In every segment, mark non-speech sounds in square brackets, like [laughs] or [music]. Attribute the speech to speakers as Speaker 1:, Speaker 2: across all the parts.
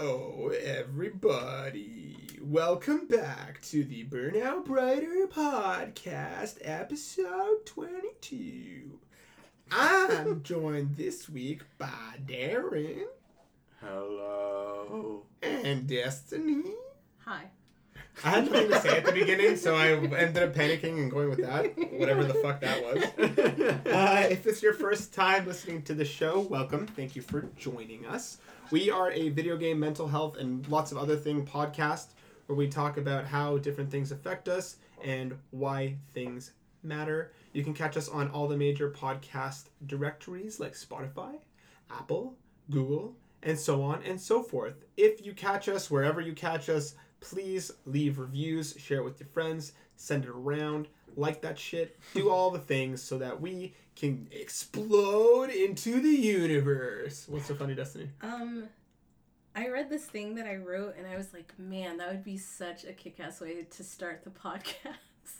Speaker 1: Hello, everybody. Welcome back to the Burn Out Brighter podcast, episode 22. I'm [laughs] joined this week by Darren
Speaker 2: Hello.
Speaker 1: and Destiny.
Speaker 3: Hi.
Speaker 1: I had nothing to say at the [laughs] beginning, so I ended up panicking and going with that, whatever the fuck that was. [laughs] Uh, if it's your first time listening to the show, welcome. Thank you for joining us. We are a video game, mental health, and lots of other thing podcast where we talk about how different things affect us and why things matter. You can catch us on all the major podcast directories like Spotify, Apple, Google, and so on and so forth. If you catch us wherever you catch us, please leave reviews, share it with your friends, send it around, like that shit, do [laughs] all the things so that we can explode into the universe. What's so funny, Destiny?
Speaker 3: Um, I read this thing that I wrote, and I was like, man, that would be such a kick-ass way to start the [laughs] podcast.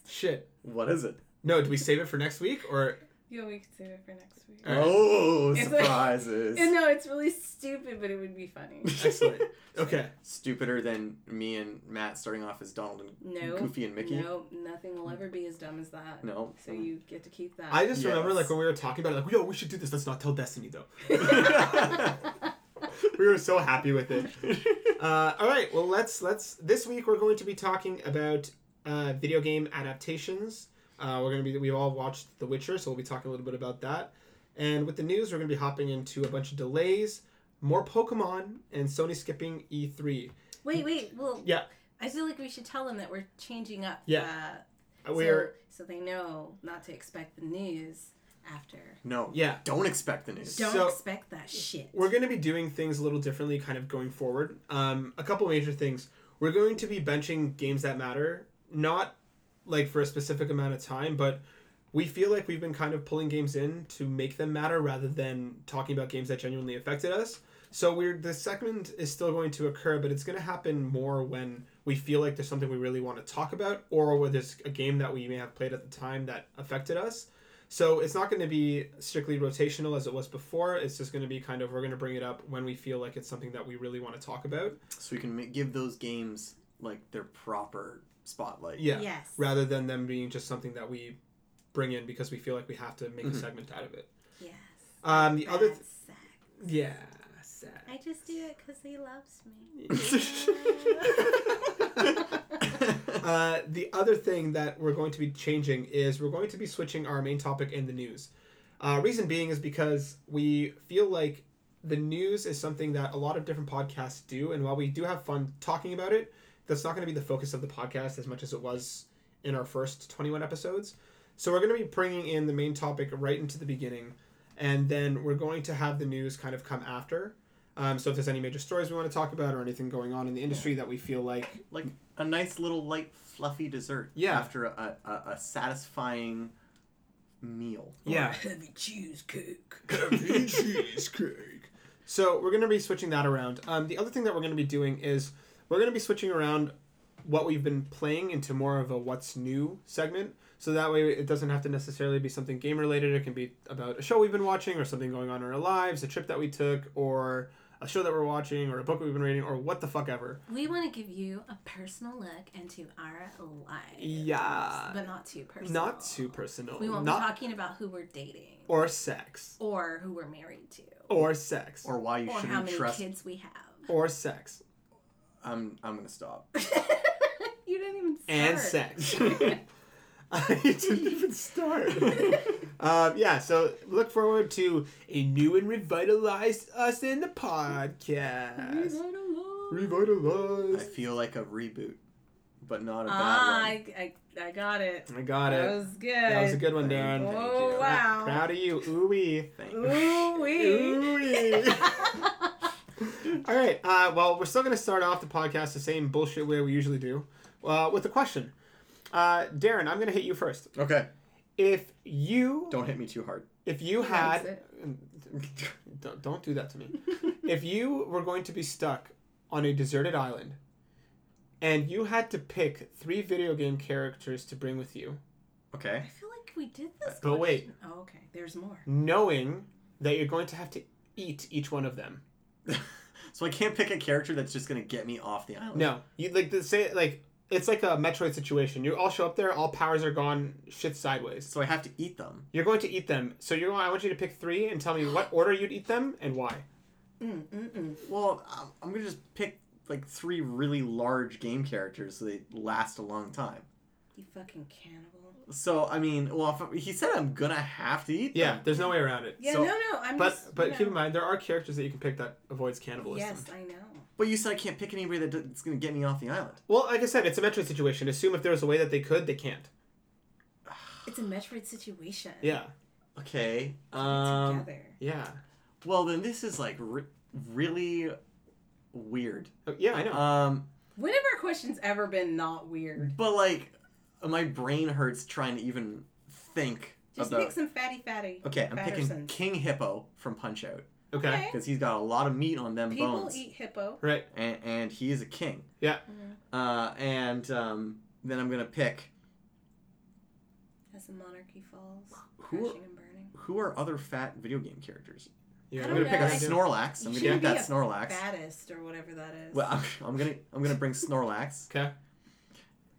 Speaker 1: Shit.
Speaker 2: what is it?
Speaker 1: No, do we save it for next week or
Speaker 3: Yo, we could save it for next week.
Speaker 2: Oh,
Speaker 3: It's
Speaker 2: surprises.
Speaker 3: And [laughs] no, it's really stupid, but it would be funny. [laughs]
Speaker 1: excellent? Okay.
Speaker 2: Stupider than me and Matt starting off as Donald and
Speaker 3: No.
Speaker 2: Goofy and Mickey.
Speaker 3: No, nothing will ever be as dumb as that.
Speaker 2: No.
Speaker 3: So you get to keep that.
Speaker 1: I just
Speaker 2: Yes.
Speaker 1: remember like when we were talking about it, like, yo, we should do this. Let's not tell Destiny though. [laughs] we were so happy with it. Uh, all right, well let's let's this week we're going to be talking about uh, video game adaptations. Uh, we're gonna be we've all watched The Witcher, so we'll be talking a little bit about that. And with the news, we're gonna be hopping into a bunch of delays, more Pokemon, and Sony skipping E E3.
Speaker 3: wait, wait. Well,
Speaker 1: Yeah,
Speaker 3: I feel like we should tell them that we're changing up.
Speaker 1: Yeah.
Speaker 3: Uh,
Speaker 1: we're
Speaker 3: so, so they know not to expect the news after.
Speaker 2: no.
Speaker 1: yeah
Speaker 2: Don't expect the news.
Speaker 3: Don't
Speaker 1: So-
Speaker 3: expect that shit.
Speaker 1: we're going to be doing things a little differently kind of going forward um, a couple major things we're going to be benching games that matter not like for a specific amount of time but we feel like we've been kind of pulling games in to make them matter rather than talking about games that genuinely affected us so we're the segment is still going to occur but it's going to happen more when we feel like there's something we really want to talk about or where there's a game that we may have played at the time that affected us so it's not going to be strictly rotational as it was before. It's just going to be kind of we're going to bring it up when we feel like it's something that we really want to talk about.
Speaker 2: So we can give those games like their proper spotlight.
Speaker 1: Yeah.
Speaker 3: Yes.
Speaker 1: Rather than them being just something that we bring in because we feel like we have to make a
Speaker 2: Mhm.
Speaker 1: segment out of it.
Speaker 3: Yes.
Speaker 1: Um, the other, th-
Speaker 3: sex.
Speaker 1: yeah, sad.
Speaker 3: I just do it because he loves me. [laughs]
Speaker 1: uh, the other thing that we're going to be changing is we're going to be switching our main topic in the news. Uh, reason being is because we feel like the news is something that a lot of different podcasts do, and while we do have fun talking about it, that's not going to be the focus of the podcast as much as it was in our first 21 episodes. So we're going to be bringing in the main topic right into the beginning, and then we're going to have the news kind of come after. Um, so if there's any major stories we want to talk about or anything going on in the industry that we feel like
Speaker 2: like a nice little light fluffy dessert.
Speaker 1: Yeah.
Speaker 2: After a, a, a satisfying meal.
Speaker 1: Yeah.
Speaker 3: heavy cheesecake. [laughs]
Speaker 1: Heavy cheesecake. So we're going to be switching that around. Um, the other thing that we're going to be doing is we're going to be switching around what we've been playing into more of a what's new segment. So that way it doesn't have to necessarily be something game related. It can be about a show we've been watching or something going on in our lives, a trip that we took, or a show that we're watching, or a book we've been reading, or what the fuck ever.
Speaker 3: We want to give you a personal look into our lives.
Speaker 1: Yeah.
Speaker 3: But not too personal.
Speaker 1: Not too personal.
Speaker 3: We won't
Speaker 1: Not
Speaker 3: be talking about who we're dating
Speaker 1: or sex.
Speaker 3: or who we're married to
Speaker 1: Or sex.
Speaker 2: Or why you
Speaker 3: or how
Speaker 2: shouldn't
Speaker 3: many
Speaker 2: trust.
Speaker 3: kids we have.
Speaker 1: or sex.
Speaker 2: I'm I'm gonna stop. [laughs] [laughs] [laughs]
Speaker 3: you didn't even start.
Speaker 1: and sex. I didn't even start. um, yeah, so look forward to a new and revitalized us in the podcast.
Speaker 2: I
Speaker 1: Revitalized.
Speaker 2: I feel like a reboot, but not a bad
Speaker 3: Ah,
Speaker 2: one.
Speaker 3: I, I, I got it.
Speaker 1: I got
Speaker 3: That
Speaker 1: it.
Speaker 3: That was good.
Speaker 1: That was a good one, Darren.
Speaker 2: Thank
Speaker 3: Oh,
Speaker 2: you.
Speaker 3: wow.
Speaker 1: Proud of you. Ooh-wee.
Speaker 2: Thank you.
Speaker 3: Ooh wee.
Speaker 1: Ooh-wee. All right. Uh, well, we're still going to start off the podcast the same bullshit way we usually do uh, with a question. Uh, Darren, I'm going to hit you first.
Speaker 2: Okay.
Speaker 1: If you
Speaker 2: Don't hit me too hard.
Speaker 1: If you
Speaker 3: He
Speaker 1: had, [laughs] don't, don't do that to me. [laughs] if you were going to be stuck on a deserted island, and you had to pick three video game characters to bring with you,
Speaker 2: Okay.
Speaker 3: I feel like we did this.
Speaker 1: But wait.
Speaker 3: question. Oh, okay. There's more.
Speaker 1: knowing that you're going to have to eat each one of them, [laughs]
Speaker 2: So I can't pick a character that's just gonna get me off the island.
Speaker 1: No, you like the say like it's like a Metroid situation. You all show up there, all powers are gone, shit's sideways.
Speaker 2: So I have to eat them.
Speaker 1: You're going to eat them. So you're going. I want you to pick three and tell me what [gasps] order you'd eat them and why.
Speaker 3: Mm, mm, mm.
Speaker 2: Well, I'm- I'm gonna just pick like three really large game characters so they last a long time.
Speaker 3: You fucking cannibal.
Speaker 2: So I mean, well, if he said I'm gonna have to eat.
Speaker 1: Yeah,
Speaker 2: them.
Speaker 1: there's no way around it.
Speaker 3: Yeah,
Speaker 2: So-
Speaker 3: no, no. I'm
Speaker 1: But
Speaker 3: just.
Speaker 1: but
Speaker 3: you
Speaker 1: keep in mind there are characters that you can pick that avoids cannibalism.
Speaker 3: Yes, I know.
Speaker 2: But you said I can't pick anybody that- that's gonna get me off the island.
Speaker 1: Well, like I said, it's a Metroid situation. Assume if there was a way that they could, they can't.
Speaker 3: It's a Metroid situation.
Speaker 1: Yeah,
Speaker 2: Okay. Um.
Speaker 3: Together.
Speaker 1: yeah,
Speaker 2: Well, then this is like re- really weird.
Speaker 1: Oh, yeah. I know.
Speaker 2: Um.
Speaker 3: When have our questions ever been not weird?
Speaker 2: But like, my brain hurts trying to even think
Speaker 3: Just
Speaker 2: about.
Speaker 3: pick some fatty fatty.
Speaker 2: Okay, I'm picking
Speaker 3: Pattersons.
Speaker 2: King Hippo from Punch Out
Speaker 1: okay.
Speaker 3: okay.
Speaker 2: because he's got a lot of meat on them
Speaker 3: People
Speaker 2: bones,
Speaker 3: eat hippo.
Speaker 1: Right.
Speaker 2: and, and he is a king.
Speaker 3: Mhm.
Speaker 2: Uh, and um, then I'm gonna pick
Speaker 3: As the monarchy falls,
Speaker 2: Who-
Speaker 3: crashing and burning.
Speaker 2: who are other fat video game characters.
Speaker 1: Yeah.
Speaker 3: I
Speaker 1: I'm
Speaker 3: don't
Speaker 1: gonna pick
Speaker 3: know,
Speaker 1: a
Speaker 3: I-
Speaker 2: Snorlax. I'm
Speaker 3: You
Speaker 2: gonna
Speaker 3: should
Speaker 2: eat that
Speaker 3: be a
Speaker 2: Snorlax.
Speaker 3: Fattest or whatever that is.
Speaker 2: Well, I'm, I'm gonna I'm gonna bring Snorlax.
Speaker 1: Okay.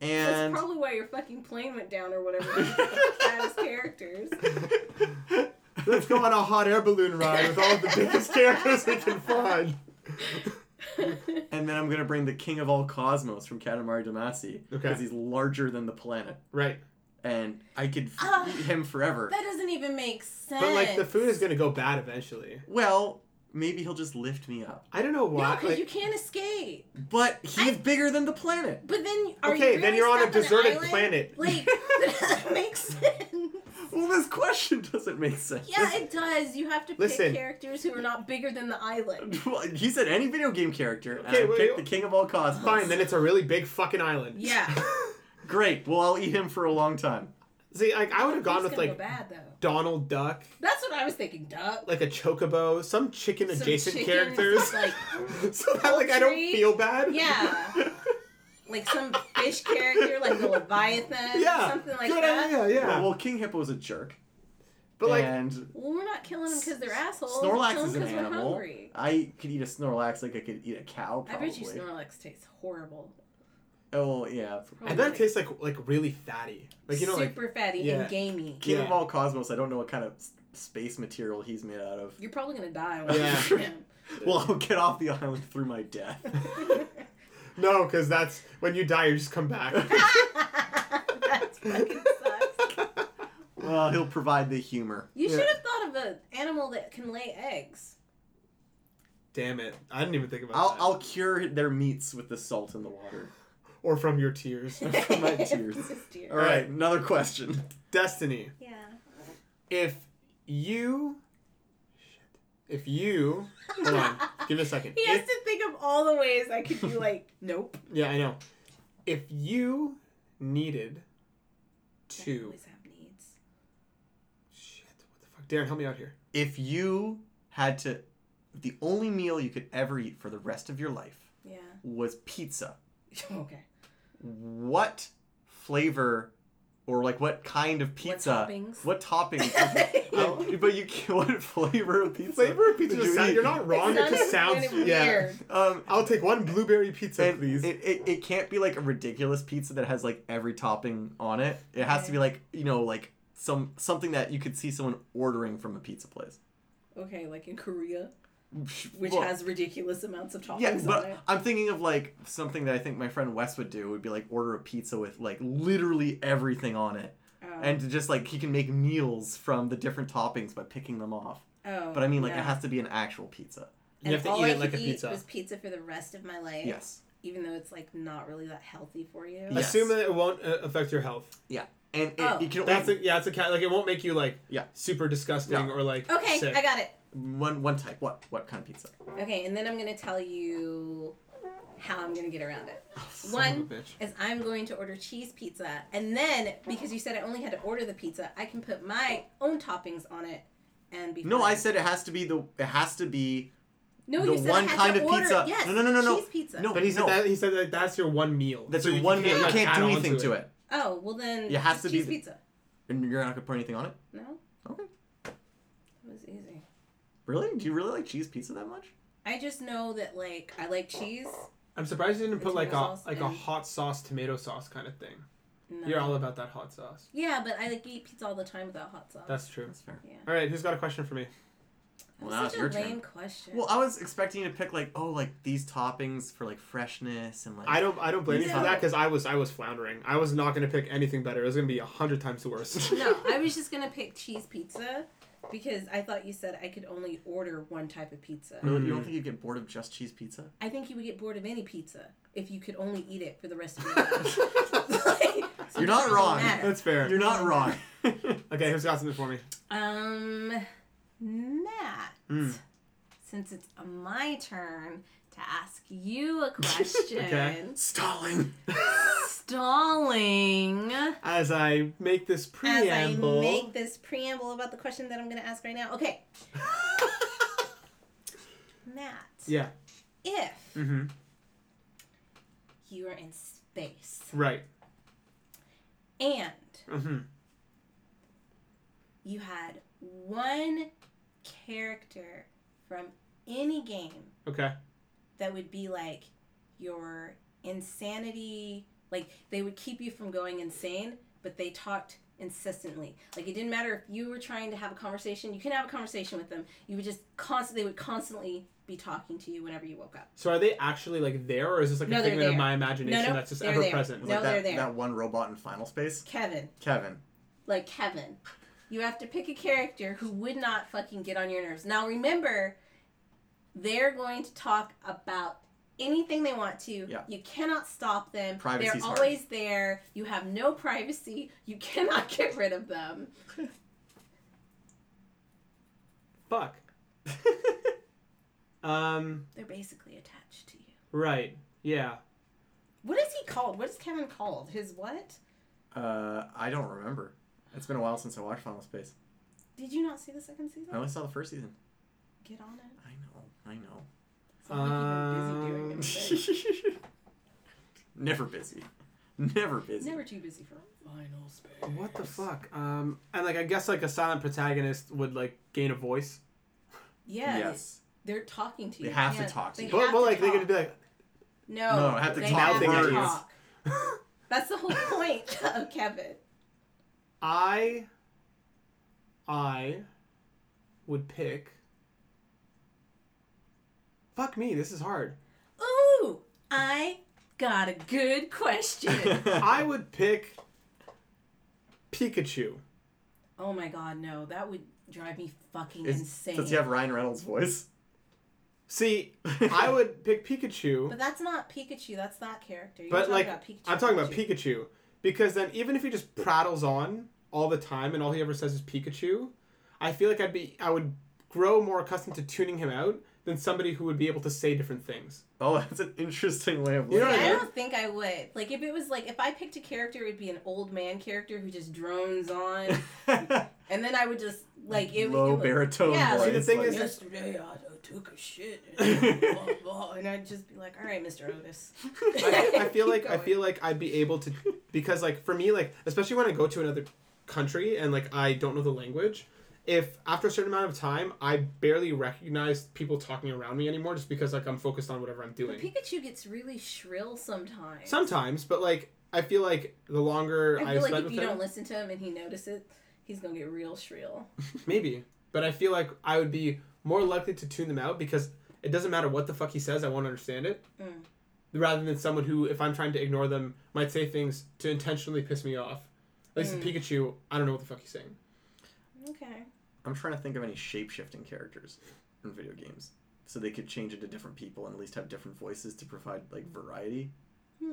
Speaker 2: And
Speaker 3: That's probably why your fucking plane went down or whatever. [laughs] because of the fattest characters. [laughs]
Speaker 1: Let's go on a hot air balloon ride with all of the biggest characters we can find. [laughs]
Speaker 2: and then I'm gonna bring the king of all cosmos from Katamari Damacy
Speaker 1: Okay.
Speaker 2: because he's larger than the planet,
Speaker 1: Right.
Speaker 2: and I could f-
Speaker 3: Ah,
Speaker 2: eat him forever.
Speaker 3: that doesn't even make sense.
Speaker 1: But like the food is gonna go bad eventually.
Speaker 2: Well, maybe he'll just lift me up.
Speaker 1: I don't know why.
Speaker 3: No,
Speaker 1: why.
Speaker 3: because
Speaker 1: like,
Speaker 3: you can't escape.
Speaker 2: But he's bigger than the planet.
Speaker 3: But then, are
Speaker 1: Okay,
Speaker 3: you
Speaker 1: then
Speaker 3: really
Speaker 1: you're on a deserted
Speaker 3: island?
Speaker 1: planet.
Speaker 3: Like, [laughs] that doesn't make sense.
Speaker 2: Well, this question doesn't make sense.
Speaker 3: Yeah, it does. You have to pick
Speaker 1: Listen.
Speaker 3: characters who are not bigger than the island. [laughs]
Speaker 2: Well, he said any video game character, and
Speaker 1: Okay,
Speaker 2: I
Speaker 1: well,
Speaker 2: picked
Speaker 1: you-
Speaker 2: the king of all cosmos.
Speaker 1: Fine, then it's a really big fucking island.
Speaker 3: Yeah. [laughs]
Speaker 2: Great. Well, I'll eat him for a long time.
Speaker 1: See, like I would have gone with like
Speaker 3: go bad.
Speaker 1: Donald Duck,
Speaker 3: That's what I was thinking. Duck.
Speaker 1: like a chocobo, some chicken
Speaker 3: Some
Speaker 1: adjacent
Speaker 3: chickens,
Speaker 1: characters.
Speaker 3: like [laughs]
Speaker 1: so that like I don't feel bad.
Speaker 3: Yeah. [laughs] like some fish character, like the Leviathan.
Speaker 1: yeah.
Speaker 3: Something like
Speaker 1: Good
Speaker 3: that.
Speaker 1: idea, yeah.
Speaker 2: Well, well, King Hippo's a jerk.
Speaker 1: but like
Speaker 2: and
Speaker 3: Well, we're not killing them because they're assholes.
Speaker 2: Snorlax
Speaker 3: We're
Speaker 2: is an
Speaker 3: killing 'em 'cause we're
Speaker 2: animal.
Speaker 3: hungry.
Speaker 2: I could eat a Snorlax like I could eat a cow.
Speaker 3: I bet you Snorlax tastes horrible.
Speaker 2: Oh yeah.
Speaker 1: and that tastes like like really fatty. Like you know like
Speaker 3: super fatty
Speaker 1: yeah.
Speaker 3: and gamey.
Speaker 2: King of all cosmos. I don't know what kind of space material he's made out of.
Speaker 3: You're probably gonna die when
Speaker 1: Yeah.
Speaker 3: you [laughs] eat him.
Speaker 2: Well, I'll get off the island through my death. [laughs]
Speaker 1: no, because that's when you die, you just come back. [laughs]
Speaker 3: That's fucking sucks.
Speaker 2: well, he'll provide the humor.
Speaker 3: You
Speaker 1: Yeah.
Speaker 3: should have thought of an animal that can lay eggs.
Speaker 1: Damn it! I didn't even think about
Speaker 2: I'll
Speaker 1: that.
Speaker 2: I'll cure their meats with the salt in the water.
Speaker 1: Or from your tears. [laughs]
Speaker 2: From my tears. [laughs]
Speaker 3: Tears.
Speaker 2: All right, another question.
Speaker 1: Destiny.
Speaker 3: Yeah.
Speaker 1: If you, shit. If you, hold on, give me a second. [laughs]
Speaker 3: He has
Speaker 1: If-
Speaker 3: to think of all the ways I could be like, nope.
Speaker 1: yeah, I know. If you needed
Speaker 3: I
Speaker 1: to,
Speaker 3: always have needs.
Speaker 1: shit, what the fuck, Darren, help me out here.
Speaker 2: If you had to, the only meal you could ever eat for the rest of your life
Speaker 3: Yeah.
Speaker 2: was pizza.
Speaker 3: okay.
Speaker 2: What flavor, or like what kind of pizza?
Speaker 3: What toppings?
Speaker 2: What toppings? [laughs] Oh, but you can't, what flavor of pizza?
Speaker 1: Flavor of pizza. just
Speaker 2: You
Speaker 1: sound, you're not wrong.
Speaker 3: It's
Speaker 1: it just sounds
Speaker 3: kind of
Speaker 1: yeah.
Speaker 3: weird.
Speaker 2: Um,
Speaker 1: I'll take one blueberry pizza,
Speaker 2: and
Speaker 1: please.
Speaker 2: it, it, it can't be like a ridiculous pizza that has like every topping on it. It has to be like you know like some something that you could see someone ordering from a pizza place.
Speaker 3: Okay, like in Korea, which
Speaker 2: Well,
Speaker 3: has ridiculous amounts of toppings
Speaker 2: yeah,
Speaker 3: on
Speaker 2: but
Speaker 3: it.
Speaker 2: I'm thinking of like something that I think my friend Wes would do would be like order a pizza with like literally everything on it,
Speaker 3: Oh.
Speaker 2: and to just like he can make meals from the different toppings by picking them off.
Speaker 3: oh,
Speaker 2: But I mean like
Speaker 3: no.
Speaker 2: it has to be an actual pizza.
Speaker 1: you have to
Speaker 3: all
Speaker 1: eat
Speaker 3: I
Speaker 1: it like a
Speaker 3: could eat
Speaker 1: pizza.
Speaker 3: Was pizza for the rest of my life.
Speaker 2: Yes.
Speaker 3: Even though it's like not really that healthy for you.
Speaker 2: Yes.
Speaker 1: Assume that it won't uh, affect your health.
Speaker 2: Yeah and it,
Speaker 3: Oh.
Speaker 2: you can
Speaker 1: That's a, yeah, it's a cat. Like it won't make you like
Speaker 2: Yeah.
Speaker 1: super disgusting
Speaker 2: No.
Speaker 1: or like
Speaker 3: Okay,
Speaker 1: sick.
Speaker 3: I got it.
Speaker 2: One one type. What what kind of pizza?
Speaker 3: Okay, and then I'm gonna tell you how I'm gonna get around it.
Speaker 1: Oh, son
Speaker 3: One
Speaker 1: of a bitch.
Speaker 3: is I'm going to order cheese pizza, and then because you said I only had to order the pizza, I can put my own toppings on it, and be.
Speaker 2: No,
Speaker 3: fine.
Speaker 2: I said it has to be the it has to be
Speaker 3: no.
Speaker 2: the
Speaker 3: you said
Speaker 2: one
Speaker 3: I had
Speaker 2: kind
Speaker 3: to
Speaker 2: of
Speaker 3: order,
Speaker 2: pizza-
Speaker 3: Yes,
Speaker 2: No, no, no, no, no.
Speaker 3: cheese pizza.
Speaker 2: No.
Speaker 1: But he said
Speaker 2: No.
Speaker 1: that he said that that's your one meal.
Speaker 2: that's
Speaker 1: So
Speaker 2: your one meal. You
Speaker 1: like,
Speaker 2: can't do anything
Speaker 1: to
Speaker 2: to
Speaker 1: it.
Speaker 2: it.
Speaker 3: Oh well, then
Speaker 2: It has
Speaker 3: just
Speaker 2: to be
Speaker 3: cheese
Speaker 2: the-
Speaker 3: pizza.
Speaker 2: And you're not gonna put anything on it.
Speaker 3: No,
Speaker 2: Okay.
Speaker 3: It was easy.
Speaker 2: Really? Do you really like cheese pizza that much?
Speaker 3: I just know that like I like cheese.
Speaker 1: I'm surprised you didn't put like a
Speaker 3: tomato sauce
Speaker 1: like a hot sauce tomato sauce kind of thing.
Speaker 3: No.
Speaker 1: You're all about that hot sauce.
Speaker 3: Yeah, but I like eat pizza all the time without hot sauce.
Speaker 1: That's true.
Speaker 2: That's fair.
Speaker 3: yeah.
Speaker 1: All right, who's got a question for me?
Speaker 3: That
Speaker 2: Well, now
Speaker 3: such a
Speaker 2: your
Speaker 3: lame
Speaker 2: turn.
Speaker 3: question.
Speaker 2: Well, I was expecting you to pick like, oh, like these toppings for like freshness and like.
Speaker 1: I don't I don't blame you for that because I was I was floundering. I was not gonna pick anything better. It was gonna be a hundred times worse.
Speaker 3: no, I [laughs] was just gonna pick cheese pizza because I thought you said I could only order one type of pizza.
Speaker 2: Really? You
Speaker 1: Mm.
Speaker 2: don't think you'd get bored of just cheese pizza?
Speaker 3: I think you would get bored of any pizza if you could only eat it for the rest of your [laughs] life. Like, [laughs]
Speaker 2: You're not
Speaker 3: doesn't
Speaker 2: wrong.
Speaker 3: matter.
Speaker 1: That's fair.
Speaker 2: You're not wrong. [laughs]
Speaker 1: Okay, who's got something for me?
Speaker 3: Um, Matt.
Speaker 1: Mm.
Speaker 3: Since it's my turn to ask you a [laughs] question,
Speaker 1: Okay.
Speaker 2: Stalling.
Speaker 3: stalling.
Speaker 1: As I make this preamble. As.
Speaker 3: I make this preamble about the question that I'm going to ask right now. Okay, [laughs] Matt.
Speaker 1: yeah.
Speaker 3: If
Speaker 1: Mm-hmm.
Speaker 3: you are in space
Speaker 1: Right.
Speaker 3: and
Speaker 1: Mm-hmm.
Speaker 3: you had one character from any game
Speaker 1: Okay.
Speaker 3: That would be like your insanity like they would keep you from going insane but they talked insistently like it didn't matter if you were trying to have a conversation you can have a conversation with them you would just constantly they would constantly be talking to you whenever you woke up
Speaker 1: So are they actually like there, or is this like
Speaker 3: No,
Speaker 1: a
Speaker 3: they're
Speaker 1: figment of
Speaker 3: there.
Speaker 1: my imagination
Speaker 3: No, no,
Speaker 1: that's just
Speaker 3: they're
Speaker 1: ever
Speaker 3: there.
Speaker 1: present?
Speaker 3: No,
Speaker 2: like
Speaker 3: they're
Speaker 2: that,
Speaker 3: there.
Speaker 2: that one robot in Final Space.
Speaker 3: kevin
Speaker 2: Kevin.
Speaker 3: like kevin you have to pick a character who would not fucking get on your nerves now remember they're going to talk about anything they want to
Speaker 2: Yeah.
Speaker 3: you cannot stop them
Speaker 2: Privacy's
Speaker 3: they're
Speaker 2: hard.
Speaker 3: always there you have no privacy you cannot [laughs] get rid of them
Speaker 1: Fuck. [laughs] um.
Speaker 3: they're basically attached to you
Speaker 1: Right. Yeah.
Speaker 3: what is he called what is kevin called his what
Speaker 2: Uh, I don't remember. It's been a while since I watched Final Space.
Speaker 3: did you not see the second season
Speaker 2: I only saw the first season.
Speaker 3: get on it
Speaker 2: I know. I know.
Speaker 3: Like busy doing it today. [laughs]
Speaker 2: Never busy. Never busy.
Speaker 3: never too busy for a final space
Speaker 1: What the fuck? Um. And like I guess like a silent protagonist would like gain a voice.
Speaker 3: yeah
Speaker 2: Yes.
Speaker 3: they're talking to you
Speaker 2: They have
Speaker 3: Yeah,
Speaker 2: to talk to
Speaker 3: they
Speaker 2: you.
Speaker 1: But,
Speaker 3: have
Speaker 1: but like
Speaker 3: they're
Speaker 1: gonna be like.
Speaker 3: No,
Speaker 2: No, I have to
Speaker 3: they
Speaker 2: talk
Speaker 3: have to
Speaker 1: words.
Speaker 3: talk. [laughs] That's the whole point [laughs] of Kevin.
Speaker 1: I. I. Would pick. Fuck me. This is hard.
Speaker 3: Ooh, I got a good question. [laughs]
Speaker 1: I would pick. Pikachu.
Speaker 3: oh my god, no, that would drive me fucking
Speaker 2: Is-
Speaker 3: insane.
Speaker 2: Does he have Ryan Reynolds' voice?
Speaker 1: See, I would pick Pikachu.
Speaker 3: But that's not Pikachu. That's that character. You're
Speaker 1: But,
Speaker 3: talking
Speaker 1: like,
Speaker 3: about Pikachu.
Speaker 1: I'm talking about Pikachu because then even if he just prattles on all the time and all he ever says is Pikachu, I feel like I'd be I would grow more accustomed to tuning him out than somebody who would be able to say different things.
Speaker 2: Oh, [laughs] that's an interesting way of
Speaker 1: You know
Speaker 2: looking
Speaker 1: what
Speaker 3: I
Speaker 1: I
Speaker 3: don't think I would. Like if it was like if I picked a character, it'd be an old man character who just drones on, [laughs] and then I would just like it.
Speaker 2: Low
Speaker 3: it would,
Speaker 2: baritone
Speaker 3: Yeah,
Speaker 2: voice.
Speaker 1: See, the thing
Speaker 2: like-
Speaker 1: is-
Speaker 3: Yesterday I took a shit, and, [laughs] blah, blah, and I'd just be like, "All right, Mr. Otis."
Speaker 1: I, I feel like I feel like I'd be able to because like for me like especially when I go to another country and like I don't know the language. If after a certain amount of time I barely recognize people talking around me anymore just because like I'm focused on whatever I'm
Speaker 3: But
Speaker 1: doing.
Speaker 3: Pikachu gets really shrill sometimes.
Speaker 1: Sometimes, but like I feel like the longer
Speaker 3: I feel like
Speaker 1: spend
Speaker 3: if
Speaker 1: with
Speaker 3: you
Speaker 1: him,
Speaker 3: don't listen to him and he notices, he's gonna get real shrill. [laughs]
Speaker 1: maybe. But I feel like I would be more likely to tune them out because it doesn't matter what the fuck he says, I won't understand it.
Speaker 3: Mm.
Speaker 1: Rather than someone who, if I'm trying to ignore them, might say things to intentionally piss me off. At least
Speaker 3: Mm.
Speaker 1: with Pikachu, I don't know what the fuck he's saying.
Speaker 3: Okay.
Speaker 2: I'm trying to think of any shape shifting characters in video games. So they could change into different people and at least have different voices to provide like variety.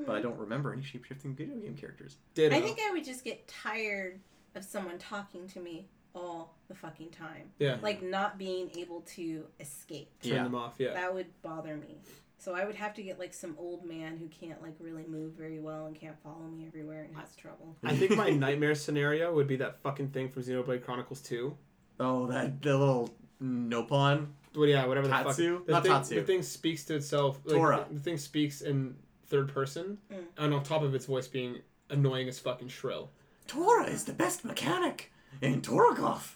Speaker 2: But I hmm. don't remember any shape shifting video game characters.
Speaker 1: Ditto.
Speaker 3: I think I would just get tired of someone talking to me all the fucking time.
Speaker 1: yeah.
Speaker 3: Like not being able to escape.
Speaker 1: Turn
Speaker 2: Yeah.
Speaker 1: them off. Yeah.
Speaker 3: That would bother me. So I would have to get like some old man who can't like really move very well and can't follow me everywhere and has trouble.
Speaker 1: I think my [laughs] nightmare scenario would be that fucking thing from Xenoblade Chronicles 2.
Speaker 2: Oh, that the little Nopon.
Speaker 1: Well, yeah, whatever the fuck.
Speaker 2: Tatsu?
Speaker 1: The
Speaker 2: Not
Speaker 1: thing,
Speaker 2: Tatsu.
Speaker 1: The thing speaks to itself. Like,
Speaker 2: Tora.
Speaker 1: The, the thing speaks in third person,
Speaker 3: Mm.
Speaker 1: and on top of its voice being annoying as fucking shrill.
Speaker 2: Tora is the best mechanic in Toragov.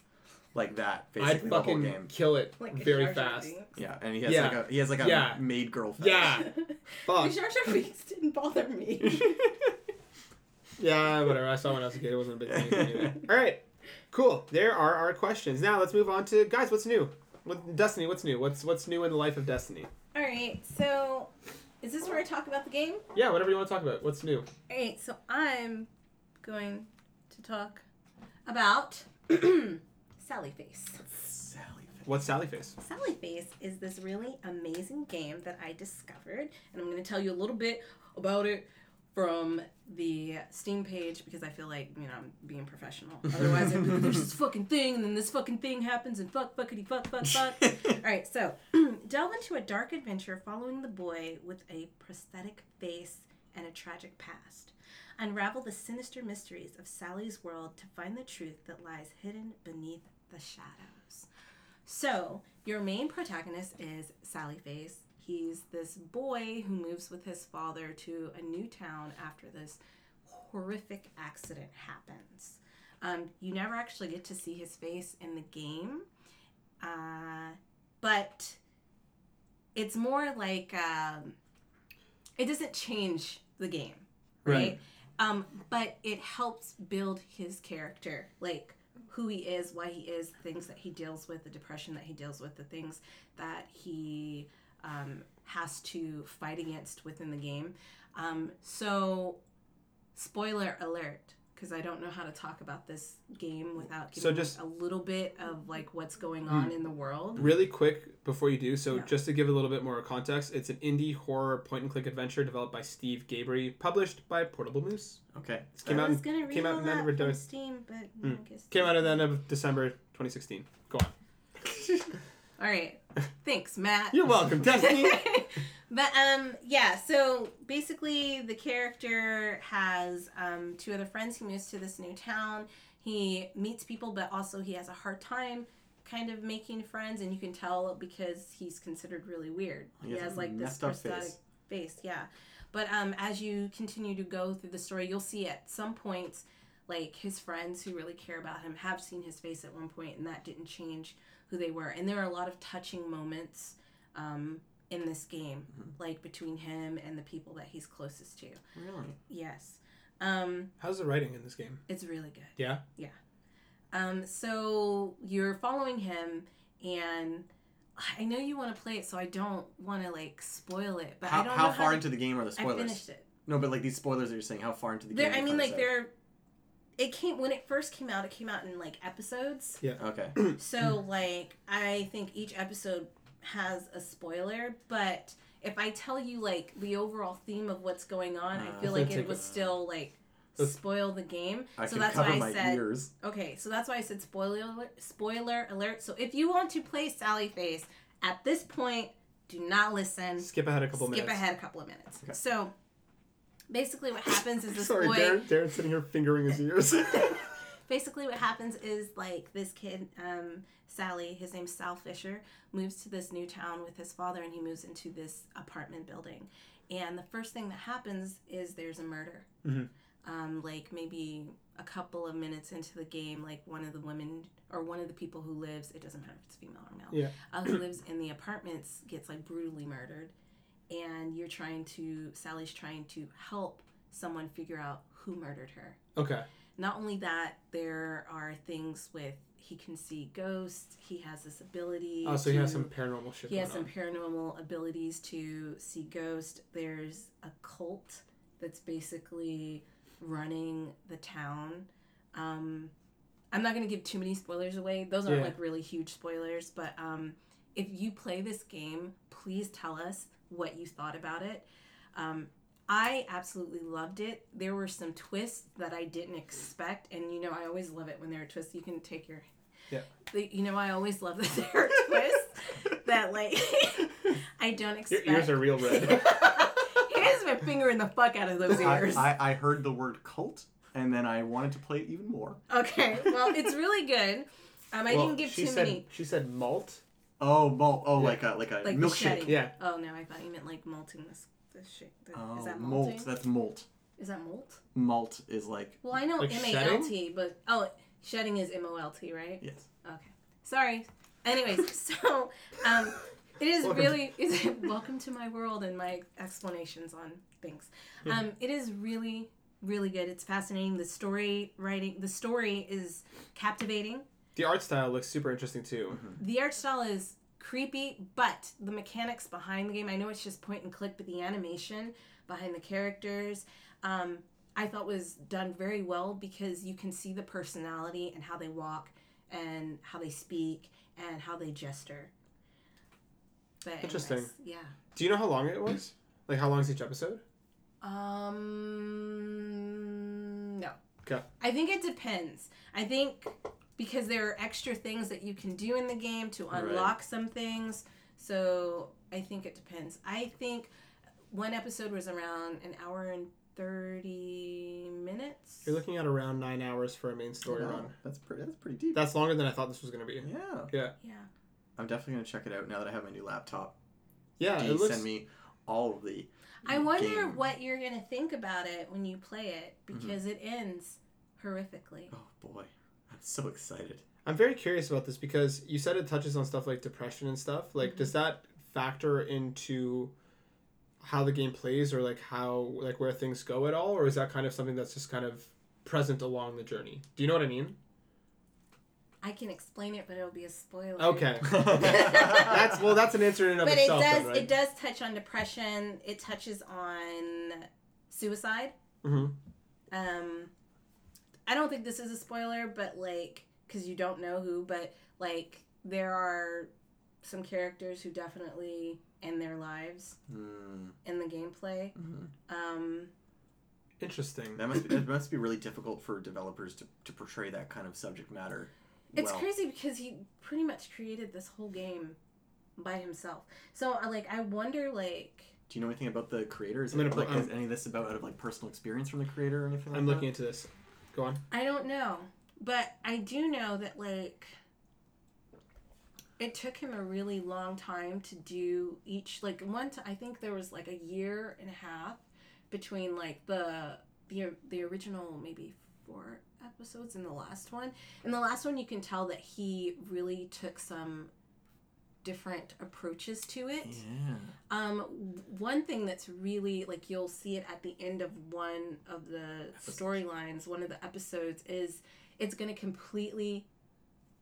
Speaker 2: like that
Speaker 1: I'd
Speaker 2: basically the whole
Speaker 1: fucking
Speaker 2: game.
Speaker 1: kill it
Speaker 3: Like
Speaker 1: very
Speaker 3: Jar Jar
Speaker 1: fast.
Speaker 3: Binks.
Speaker 2: Yeah, and he has
Speaker 1: Yeah.
Speaker 2: like a he has like a
Speaker 1: Yeah.
Speaker 2: maid girl. fetish.
Speaker 1: Yeah. [laughs] Fuck.
Speaker 3: The Jar Jar Binks didn't bother me. [laughs]
Speaker 1: Yeah, whatever. I saw when I was a kid. It wasn't a big thing. Anyway. [laughs]
Speaker 4: All right, cool. There are our questions. Now let's move on to guys. What's new? What, Destiny. What's new? What's what's new in the life of Destiny?
Speaker 3: All right, so is this where I talk about the game?
Speaker 1: Yeah, whatever you want to talk about. What's new?
Speaker 3: All right, so I'm going to talk about [clears throat] Sally Face.
Speaker 2: Sally.
Speaker 4: What's Sally Face?
Speaker 3: Sally Face is this really amazing game that I discovered, and I'm going to tell you a little bit about it from the Steam page because I feel like you know I'm being professional. Otherwise, like, there's this fucking thing, and then this fucking thing happens, and fuck, fuckity, fuck, fuck, fuck. [laughs] All right, so [clears throat] delve into a dark adventure following the boy with a prosthetic face and a tragic past. Unravel the sinister mysteries of Sally's world to find the truth that lies hidden beneath the shadows. So, your main protagonist is Sally Face. He's this boy who moves with his father to a new town after this horrific accident happens. Um, you never actually get to see his face in the game, uh, but it's more like um, it doesn't change the game, right?
Speaker 1: Right.
Speaker 3: Um, but it helps build his character, like who he is, why he is, the things that he deals with, the depression that he deals with, the things that he um, has to fight against within the game. Um, so, spoiler alert, because I don't know how to talk about this game without
Speaker 4: So
Speaker 3: giving
Speaker 4: just-
Speaker 3: a little bit of like what's going on in the world.
Speaker 4: Really quick before you do, so
Speaker 3: Yeah.
Speaker 4: just to give a little bit more context, it's an indie horror point and click adventure developed by Steve Gabry, published by Portable Moose.
Speaker 2: Okay.
Speaker 4: This came
Speaker 3: I
Speaker 4: out
Speaker 3: was
Speaker 4: in,
Speaker 3: gonna read
Speaker 4: came out
Speaker 3: all
Speaker 4: in the end of
Speaker 3: from Steam, but
Speaker 4: Mm. Came out at the end of December 2016. Go on. [laughs]
Speaker 3: All right, [laughs] thanks, Matt.
Speaker 4: You're welcome, Destiny. [laughs]
Speaker 3: but um, yeah. So basically, the character has um, two other friends. He moves to this new town. He meets people, but also he has a hard time kind of making friends, and you can tell because he's considered really weird.
Speaker 2: He
Speaker 3: He,
Speaker 2: has
Speaker 3: has like this prosthetic
Speaker 2: face.
Speaker 3: face. Yeah, but um, as you continue to go through the story, you'll see at some points. Like his friends who really care about him have seen his face at one point, and that didn't change who they were. And there are a lot of touching moments um, in this game, like between him and the people that he's closest to.
Speaker 2: Really?
Speaker 3: Yes. Um,
Speaker 4: How's the writing in this game?
Speaker 3: it's really good.
Speaker 4: Yeah. Yeah.
Speaker 3: Um, so you're following him, and I know you want to play it, so I don't want to like spoil it. But I
Speaker 2: How,
Speaker 3: don't
Speaker 2: how
Speaker 3: know
Speaker 2: far
Speaker 3: how to,
Speaker 2: into the game are the spoilers?
Speaker 3: I finished it.
Speaker 2: No, but like these spoilers that you're saying, how far into the
Speaker 3: There,
Speaker 2: game?
Speaker 3: I mean, like they're. It came when it first came out. It came out in like episodes.
Speaker 2: Yeah. Okay. [clears throat]
Speaker 3: So like I think each episode has a spoiler, but if I tell you like the overall theme of what's going on,
Speaker 2: Uh,
Speaker 3: I feel like it
Speaker 4: take
Speaker 3: would
Speaker 4: a-
Speaker 3: still like spoil the game.
Speaker 2: I
Speaker 3: so
Speaker 2: can
Speaker 3: that's
Speaker 2: cover
Speaker 3: why I said
Speaker 2: ears.
Speaker 3: okay. So that's why I said spoiler alert, spoiler alert. So if you want to play Sally Face at this point, do not listen.
Speaker 4: Skip ahead a couple
Speaker 3: Skip
Speaker 4: minutes.
Speaker 3: ahead a couple of minutes.
Speaker 2: Okay.
Speaker 3: So basically, what happens is this
Speaker 4: Sorry,
Speaker 3: boy
Speaker 4: Darren. Darren's sitting here fingering his ears. [laughs] [laughs]
Speaker 3: basically what happens is like this kid um, sally his name's sal fisher moves to this new town with his father and he moves into this apartment building and the first thing that happens is there's a murder
Speaker 4: Mhm.
Speaker 3: um, like maybe a couple of minutes into the game like one of the women or one of the people who lives it doesn't matter if it's female or male
Speaker 4: Yeah.
Speaker 3: uh, who lives in the apartments gets like brutally murdered and you're trying to sally's trying to help someone figure out who murdered her
Speaker 4: okay.
Speaker 3: not only that, there are things with he can see ghosts. He has this ability.
Speaker 4: Oh, so he has some paranormal shit.
Speaker 3: He has
Speaker 4: going
Speaker 3: some paranormal abilities to see ghosts. There's a cult that's basically running the town. Um, I'm not gonna give too many spoilers away. Those aren't
Speaker 4: Yeah.
Speaker 3: like really huge spoilers, but um, if you play this game, please tell us what you thought about it. Um, I absolutely loved it. There were some twists that I didn't expect, and you know I always love it when there are twists. You can take your,
Speaker 4: Yeah.
Speaker 3: You know I always love that [laughs] there are twists that like [laughs] I don't expect.
Speaker 4: Your ears are real red. [laughs]
Speaker 3: he has been fingering the fuck out of those ears.
Speaker 2: I, I heard the word cult, and then I wanted to play it even more.
Speaker 3: Okay, well it's really good. Um, I
Speaker 4: Well,
Speaker 3: didn't give too
Speaker 4: said,
Speaker 3: many.
Speaker 4: She said malt.
Speaker 2: Oh, malt. Oh,
Speaker 4: Yeah.
Speaker 2: like a like a
Speaker 3: Like
Speaker 2: milkshake.
Speaker 4: Yeah.
Speaker 3: Oh no, I thought you meant like malting this this shit. The,
Speaker 2: Oh,
Speaker 3: is that
Speaker 2: malt. That's malt.
Speaker 3: Is that malt?
Speaker 2: Malt is like
Speaker 3: Well, I know
Speaker 4: Like
Speaker 3: M A L T, but oh, shedding is M O L T, right?
Speaker 2: yes.
Speaker 3: Okay. Sorry. Anyways, [laughs] so um, it is
Speaker 4: Welcome
Speaker 3: really [laughs] is welcome to my world and my explanations on things.
Speaker 4: Yeah.
Speaker 3: Um, it is really really good. It's fascinating. The story writing, the story is captivating.
Speaker 4: The art style looks super interesting too.
Speaker 3: The art style is creepy, but the mechanics behind the game, I know it's just point and click, but the animation behind the characters, um, I thought was done very well because you can see the personality and how they walk and how they speak and how they gesture. But anyways,
Speaker 4: Interesting.
Speaker 3: yeah.
Speaker 4: Do you know how long it was? Like how long is each episode?
Speaker 3: Um, no.
Speaker 4: Okay.
Speaker 3: I think it depends. I think because there are extra things that you can do in the game to
Speaker 2: Right.
Speaker 3: unlock some things. So I think it depends. I think one episode was around an hour and 30 minutes.
Speaker 4: You're looking at around nine hours for a main story
Speaker 2: Wow,
Speaker 4: run.
Speaker 2: That's pretty. That's pretty deep.
Speaker 4: That's longer than I thought this was gonna be.
Speaker 2: yeah.
Speaker 4: Yeah.
Speaker 3: Yeah.
Speaker 2: I'm definitely gonna check it out now that I have my new laptop.
Speaker 4: Yeah,
Speaker 2: Dee
Speaker 4: it looks.
Speaker 2: send me all of the.
Speaker 3: I wonder
Speaker 2: game.
Speaker 3: what you're going to think about it when you play it
Speaker 4: Mm-hmm.
Speaker 3: because it ends horrifically.
Speaker 2: Oh boy, I'm so excited.
Speaker 4: I'm very curious about this because you said it touches on stuff like depression and stuff. Like,
Speaker 3: Mhm.
Speaker 4: does that factor into how the game plays or like how like where things go at all, or is that kind of something that's just kind of present along the journey? Do you know what I mean?
Speaker 3: I can explain it, but it'll be a spoiler.
Speaker 4: Okay. [laughs] That's well, that's an answer in and of
Speaker 3: but it
Speaker 4: itself.
Speaker 3: does
Speaker 4: then, right?
Speaker 3: it does touch on depression it touches on suicide
Speaker 4: hmm
Speaker 3: um i don't think this is a spoiler but like because you don't know who but like there are some characters who definitely end their lives
Speaker 2: Hmm,
Speaker 3: in the gameplay
Speaker 2: mhm.
Speaker 3: um
Speaker 4: Interesting.
Speaker 2: That must be, that [coughs] must be really difficult for developers to, to portray that kind of subject matter.
Speaker 3: it's
Speaker 2: well.
Speaker 3: crazy because he pretty much created this whole game by himself so like i wonder like
Speaker 2: Do you know anything about the creator? Is,
Speaker 4: I'm
Speaker 2: it,
Speaker 4: gonna
Speaker 2: like,
Speaker 4: put-
Speaker 2: is any of this about out of like personal experience from the creator or anything? Like
Speaker 4: I'm
Speaker 2: that?
Speaker 4: looking into this. Go on.
Speaker 3: I don't know, but I do know that like it took him a really long time to do each like one I think there was like a year and a half between like the the the original maybe four episodes and the last one. In the last one you can tell that he really took some different approaches to it.
Speaker 2: Yeah.
Speaker 3: Um, one thing that's really like you'll see it at the end of one of the storylines, one of the episodes is it's going to completely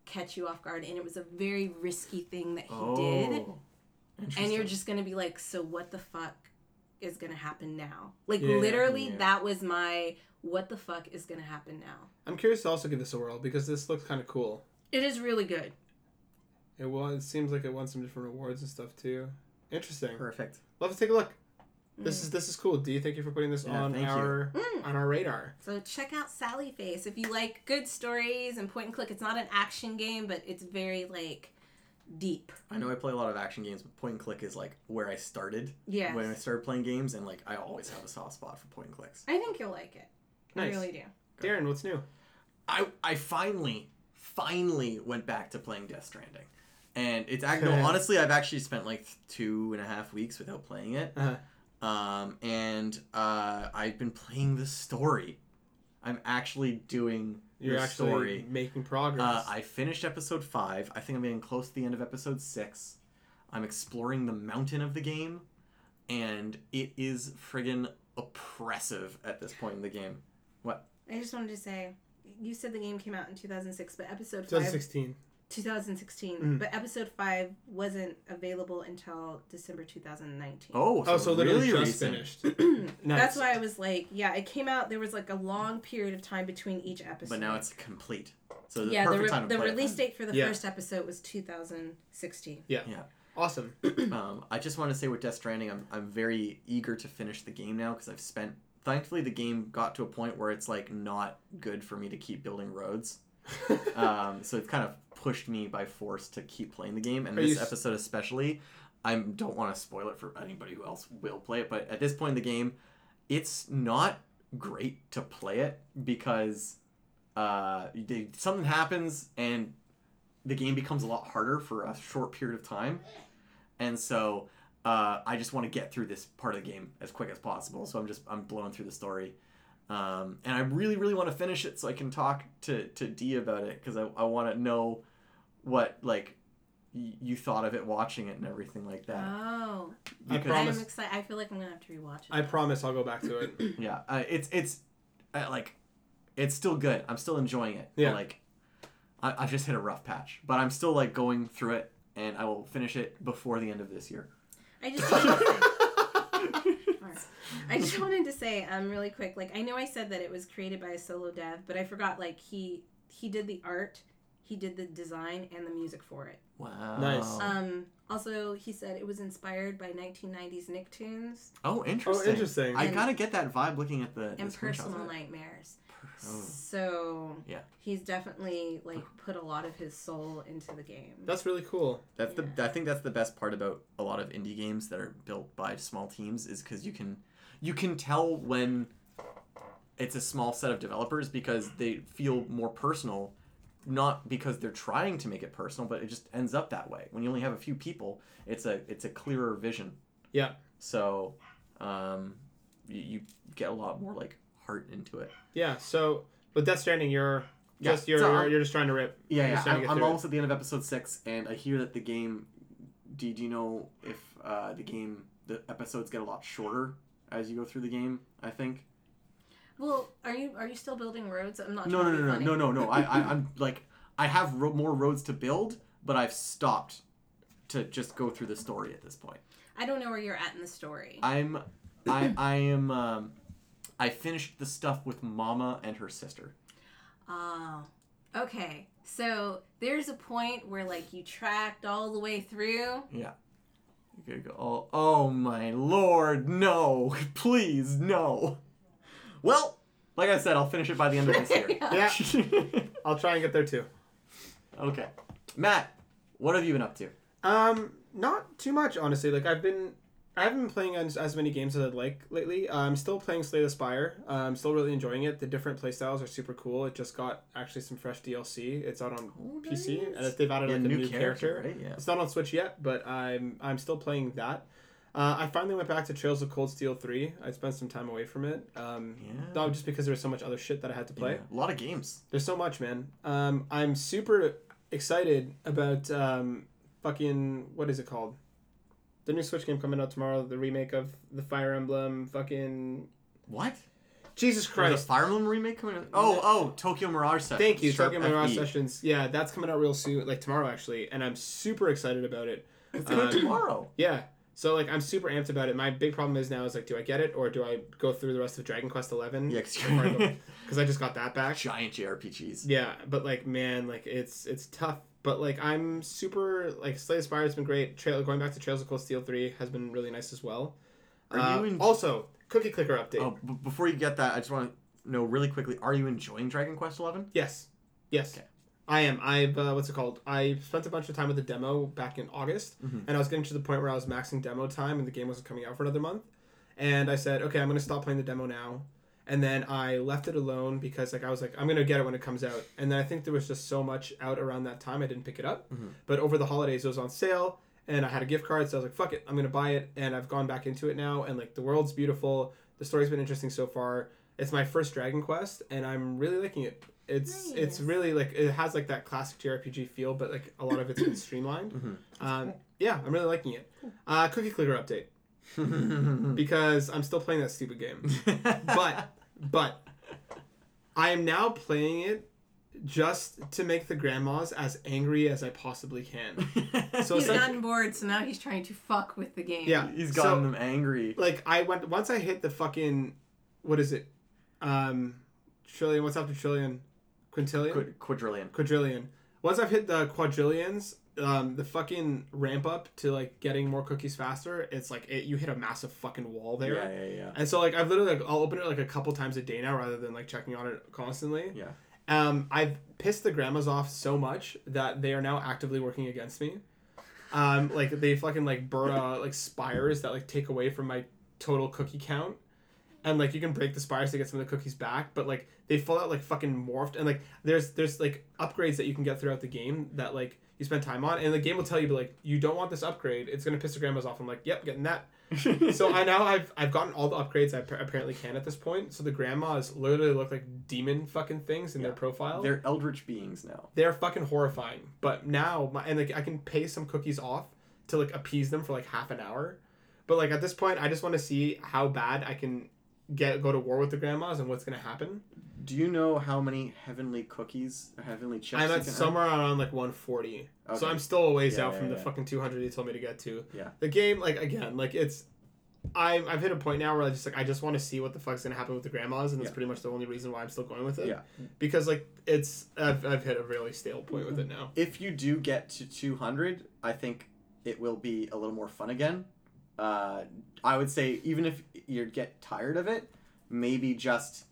Speaker 3: catch you off guard, and it was a very risky thing that he
Speaker 2: Oh.
Speaker 3: did, and you're just going to be like, so what the fuck is going to happen now? Like
Speaker 4: Yeah.
Speaker 3: literally,
Speaker 2: Yeah.
Speaker 3: that was my what the fuck is going to happen now.
Speaker 4: I'm curious to also give this a whirl because this looks kind of cool.
Speaker 3: It is really good.
Speaker 4: It was. It seems like it won some different awards and stuff too. Interesting.
Speaker 2: perfect.
Speaker 4: Love to take a look. This
Speaker 3: Mm.
Speaker 4: is this is cool. Do you thank you for putting this
Speaker 2: Yeah,
Speaker 4: on
Speaker 2: thank you.
Speaker 3: Mm.
Speaker 4: our on our radar?
Speaker 3: So check out Sally Face if you like good stories and point and click. It's not an action game, but it's very like deep.
Speaker 2: I know I play a lot of action games, but point and click is like where I started
Speaker 3: Yeah.
Speaker 2: when I started playing games, and like I always have a soft spot for point and clicks.
Speaker 3: I think you'll like it.
Speaker 4: Nice.
Speaker 3: I really do.
Speaker 4: Darren, what's new?
Speaker 2: I I finally finally went back to playing Death Stranding, and it's [laughs] act- no, honestly I've actually spent like two and a half weeks without playing it,
Speaker 4: Uh-huh.
Speaker 2: um, and uh, I've been playing the story. I'm actually doing
Speaker 4: You're
Speaker 2: the
Speaker 4: actually
Speaker 2: story.
Speaker 4: making progress.
Speaker 2: Uh, I finished episode five. I think I'm getting close to the end of episode six. I'm exploring the mountain of the game, and it is friggin' oppressive at this point in the game. What?
Speaker 3: I just wanted to say, you said the game came out in 2006, but episode 5,
Speaker 4: 2016.
Speaker 3: 2016,
Speaker 4: Mhm.
Speaker 3: but episode 5 wasn't available until December 2019.
Speaker 2: Oh, so,
Speaker 4: Oh, so literally
Speaker 2: really
Speaker 4: just
Speaker 2: recent.
Speaker 4: finished. [clears throat] [clears throat] Nice.
Speaker 3: That's why I was like, yeah, it came out, there was like a long period of time between each episode.
Speaker 2: But now it's complete. So the
Speaker 3: yeah, the, re-
Speaker 2: time to
Speaker 3: the
Speaker 2: play it
Speaker 3: release date for the
Speaker 4: Yeah.
Speaker 3: first episode was 2016.
Speaker 4: yeah awesome.
Speaker 2: then. [clears throat] Um, I just want to say with Death Stranding, I'm I'm very eager to finish the game now because I've spent. Thankfully, the game got to a point where it's like not good for me to keep building roads. [laughs] um, so it's kind of pushed me by force to keep playing the game. And
Speaker 4: Are
Speaker 2: this episode especially, I don't want to spoil it for anybody who else will play it. But at this point in the game, it's not great to play it because uh, they, something happens and the game becomes a lot harder for a short period of time. And so uh, I just want to get through this part of the game as quick as possible. So I'm just I'm blowing through the story. Um, and I really, really want to finish it so I can talk to, to Dee about it because I, I want to know what like y- you thought of it watching it and everything like that.
Speaker 3: Oh,
Speaker 1: I
Speaker 2: Because-
Speaker 1: promise.
Speaker 3: I'm excited. I feel like I'm gonna have to rewatch it.
Speaker 1: I promise I'll go back to it. [coughs]
Speaker 2: Yeah, uh, it's it's uh, like it's still good. I'm still enjoying it. but,
Speaker 1: Yeah.
Speaker 2: like I, I've just hit a rough patch, but I'm still like going through it, and I will finish it before the end of this year.
Speaker 3: I just [laughs] wanted [laughs] I just wanted to say um really quick. Like I know I said that it was created by a solo dev, but I forgot. Like he he did the art, he did the design and the music for it.
Speaker 2: Wow.
Speaker 1: Nice.
Speaker 3: Um. Also, he said it was inspired by 1990s Nicktoons
Speaker 2: oh,
Speaker 1: oh,
Speaker 2: interesting.
Speaker 1: interesting.
Speaker 2: I
Speaker 3: And-
Speaker 2: gotta get that vibe looking at the, the
Speaker 3: and
Speaker 2: screenshots.
Speaker 3: Personal Nightmares.
Speaker 2: Oh.
Speaker 3: So
Speaker 2: Yeah.
Speaker 3: he's definitely like put a lot of his soul into the game.
Speaker 1: That's really cool.
Speaker 2: That's the I think that's the best part about a lot of indie games that are built by small teams is because you can you can tell when it's a small set of developers because they feel more personal, not because they're trying to make it personal, but it just ends up that way. When you only have a few people, it's a it's a clearer vision.
Speaker 1: Yeah.
Speaker 2: So, um, you, you get a lot more like heart into it.
Speaker 1: Yeah. So with Death Stranding, you're
Speaker 2: Yeah,
Speaker 1: just you're,
Speaker 2: so
Speaker 1: you're you're just trying to rip.
Speaker 2: Yeah, yeah.
Speaker 1: just trying to
Speaker 2: I'm, I'm
Speaker 1: through it.
Speaker 2: almost at the end of episode six, and I hear that the game. Do, do you know if uh, the game the episodes get a lot shorter as you go through the game? I think.
Speaker 3: Well, are you are you still building roads? I'm not.
Speaker 2: No, no,
Speaker 3: trying
Speaker 2: no,
Speaker 3: to be
Speaker 2: no,
Speaker 3: funny.
Speaker 2: no, no, no. I, I, I'm like, I have ro- more roads to build, but I've stopped to just go through the story at this point.
Speaker 3: I don't know where you're at in the story.
Speaker 2: I'm, I, I am. Um, I finished the stuff with Mama and her sister.
Speaker 3: Oh, okay. So there's a point where like you tracked all the way through.
Speaker 2: Yeah. You could go, oh, oh my lord, no, [laughs] please, no. Well, like I said, I'll finish it by the end of this year. [laughs]
Speaker 1: Yeah. [laughs] I'll try and get there too.
Speaker 2: okay. Matt, what have you been up to?
Speaker 1: Um, not too much, honestly. Like I've been, I haven't been playing as, as many games as I'd like lately. I'm still playing Slay the Spire. Uh, I'm still really enjoying it. The different playstyles are super cool. It just got actually some fresh DLC. It's out on PC, and they've added
Speaker 2: Yeah,
Speaker 1: like a new, character.
Speaker 2: right? Yeah.
Speaker 1: It's not on Switch yet, but I'm I'm still playing that. Uh, I finally went back to Trails of Cold Steel 3. I spent some time away from it. Um,
Speaker 2: Yeah.
Speaker 1: not just because there was so much other shit that I had to play.
Speaker 2: Yeah, A lot of games.
Speaker 1: There's so much, man. Um, I'm super excited about um, fucking what is it called? The new Switch game coming out tomorrow. The remake of the Fire Emblem. Fucking
Speaker 2: What?
Speaker 1: Jesus
Speaker 2: There's a
Speaker 1: Christ!
Speaker 2: Fire Emblem remake coming out? Oh, oh, Tokyo Mirage Sessions.
Speaker 1: Thank you,
Speaker 2: Sharp
Speaker 1: Tokyo Mirage
Speaker 2: FE.
Speaker 1: Sessions. Yeah, that's coming out real soon, like tomorrow actually, and I'm super excited about it.
Speaker 2: It's coming out
Speaker 1: Um,
Speaker 2: tomorrow.
Speaker 1: Yeah. So like I'm super amped about it. My big problem is now is like, do I get it or do I go through the rest of Dragon Quest Eleven?
Speaker 2: Yeah, 'cause
Speaker 1: before I because [laughs] I just got that back.
Speaker 2: giant JRPGs.
Speaker 1: Yeah, but like man, like it's it's tough. But like I'm super like Slay Spire has been great. Trail going back to Trails of Cold Steel three has been really nice as well.
Speaker 2: Are
Speaker 1: Uh,
Speaker 2: you en-
Speaker 1: also Cookie Clicker update?
Speaker 2: Oh, b- before you get that, I just want to know really quickly: Are you enjoying Dragon Quest Eleven?
Speaker 1: Yes, yes,
Speaker 2: Okay.
Speaker 1: I am. I've uh, what's it called? I spent a bunch of time with the demo back in August,
Speaker 2: Mhm.
Speaker 1: and I was getting to the point where I was maxing demo time, and the game wasn't coming out for another month. And I said, okay, I'm gonna stop playing the demo now. And then I left it alone because like I was like I'm gonna get it when it comes out. And then I think there was just so much out around that time I didn't pick it up.
Speaker 2: Mhm.
Speaker 1: But over the holidays it was on sale, and I had a gift card, so I was like, fuck it, I'm gonna buy it. And I've gone back into it now, and like the world's beautiful. The story's been interesting so far. It's my first Dragon Quest, and I'm really liking it. It's it's really like it has like that classic JRPG feel, but like a lot of it's been [coughs] streamlined.
Speaker 2: Mhm.
Speaker 1: Um, yeah, I'm really liking it. Uh, Cookie Clicker update [laughs] because I'm still playing that stupid game, [laughs] but but I am now playing it just to make the grandmas as angry as I possibly can. [laughs] So
Speaker 3: he's
Speaker 1: it's like-
Speaker 3: gotten bored, so now he's trying to fuck with the game.
Speaker 1: Yeah,
Speaker 2: He's
Speaker 1: so-
Speaker 2: gotten them angry.
Speaker 1: like I went once I hit the fucking what is it, um, trillion. What's after trillion? Quintillion.
Speaker 2: Qu- quadrillion.
Speaker 1: quadrillion. Once I've hit the quadrillions, um, the fucking ramp up to like getting more cookies faster, it's like it, you hit a massive fucking wall there.
Speaker 2: Yeah, yeah, yeah.
Speaker 1: And so like I've literally like I'll open it like a couple times a day now rather than like checking on it constantly.
Speaker 2: Yeah.
Speaker 1: Um, I've pissed the grandmas off so much that they are now actively working against me. Um, like they fucking like burn uh, like spires that like take away from my total cookie count. And like you can break the spires to get some of the cookies back, but like they fall out like fucking morphed and like there's there's like upgrades that you can get throughout the game that like you spend time on and the game will tell you but like you don't want this upgrade, it's gonna piss the grandmas off. I'm like, yep, getting that. [laughs] So I now I've I've gotten all the upgrades I apparently can at this point. So the grandmas literally look like demon fucking things in their profile.
Speaker 2: They're eldritch beings now.
Speaker 1: they're fucking horrifying. But now, my, and like I can pay some cookies off to like appease them for like half an hour. But like at this point, I just want to see how bad I can get go to war with the grandmas and what's gonna happen.
Speaker 2: Do you know how many heavenly cookies or heavenly chips?
Speaker 1: I'm at somewhere around like 140, so I'm still a ways
Speaker 2: Yeah,
Speaker 1: out
Speaker 2: yeah,
Speaker 1: from the
Speaker 2: yeah.
Speaker 1: fucking 200 you told me to get to.
Speaker 2: Yeah.
Speaker 1: The game, like again, like it's. I, I've hit a point now where I just like I just want to see what the fuck's gonna happen with the grandmas, and that's pretty much the only reason why I'm still going with it.
Speaker 2: Yeah.
Speaker 1: Because like it's I've, I've hit a really stale point with it now.
Speaker 2: If you do get to 200, I think it will be a little more fun again. Uh, I would say even if you get tired of it, maybe just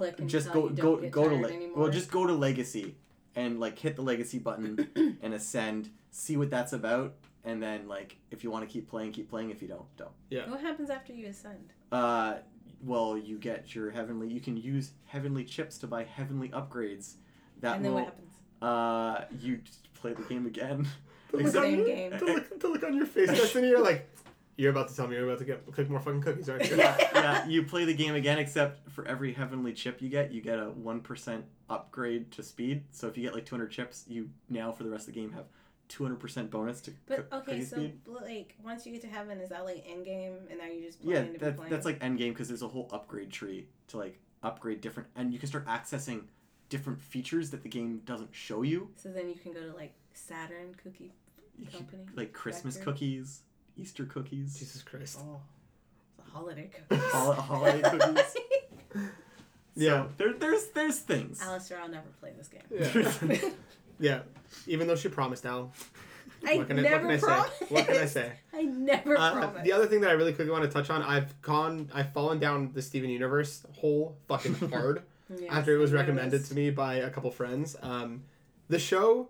Speaker 3: Click and
Speaker 2: just go
Speaker 3: you
Speaker 2: go
Speaker 3: don't get
Speaker 2: go to le-
Speaker 3: anymore.
Speaker 2: well just go to legacy and like hit the legacy button [coughs] and ascend see what that's about and then like if you want to keep playing keep playing if you don't don't Yeah.
Speaker 3: What happens after you ascend?
Speaker 2: uh well you get your heavenly you can use heavenly chips to buy heavenly upgrades that
Speaker 3: and then
Speaker 2: will
Speaker 3: what happens?
Speaker 2: uh you play the game again [laughs]
Speaker 1: The look, on,
Speaker 3: Same game.
Speaker 1: the, look, the look on your face, Destiny, you're like, [laughs] you're about to tell me you're about to get click more fucking cookies, aren't you? [laughs]
Speaker 2: yeah, yeah, you play the game again, except for every heavenly chip you get, you get a 1% upgrade to speed. So if you get like 200 chips, you now for the rest of the game have 200% bonus to
Speaker 3: But
Speaker 2: coo-
Speaker 3: okay,
Speaker 2: cookie
Speaker 3: so
Speaker 2: speed.
Speaker 3: like once you get to heaven, is that like end game, and now you're just
Speaker 2: Yeah,
Speaker 3: playing to be
Speaker 2: that,
Speaker 3: playing?
Speaker 2: that's like end game because there's a whole upgrade tree to like upgrade different, and you can start accessing different features that the game doesn't show you.
Speaker 3: So then you can go to like Saturn Cookie
Speaker 2: You can-
Speaker 3: Company.
Speaker 2: like Christmas
Speaker 3: Factory.
Speaker 2: cookies, Easter cookies,
Speaker 1: Jesus Christ.
Speaker 3: Oh, it's a holiday cookie.
Speaker 2: hol- holiday cookies. [laughs]
Speaker 1: Yeah.
Speaker 2: So there, there's there's things.
Speaker 3: Alistair, I'll never play this game.
Speaker 1: Yeah. [laughs] yeah. Even though she promised, Al.
Speaker 3: I
Speaker 1: what can I,
Speaker 3: never
Speaker 1: what can I say?
Speaker 3: promised.
Speaker 1: What can I say?
Speaker 3: I never
Speaker 1: Uh,
Speaker 3: promised.
Speaker 1: the other thing that I really quickly want to touch on, I've gone, I've fallen down the Steven Universe hole fucking [laughs] hard
Speaker 3: Yes,
Speaker 1: after it was recommended
Speaker 3: noticed.
Speaker 1: to me by a couple friends. Um, the show,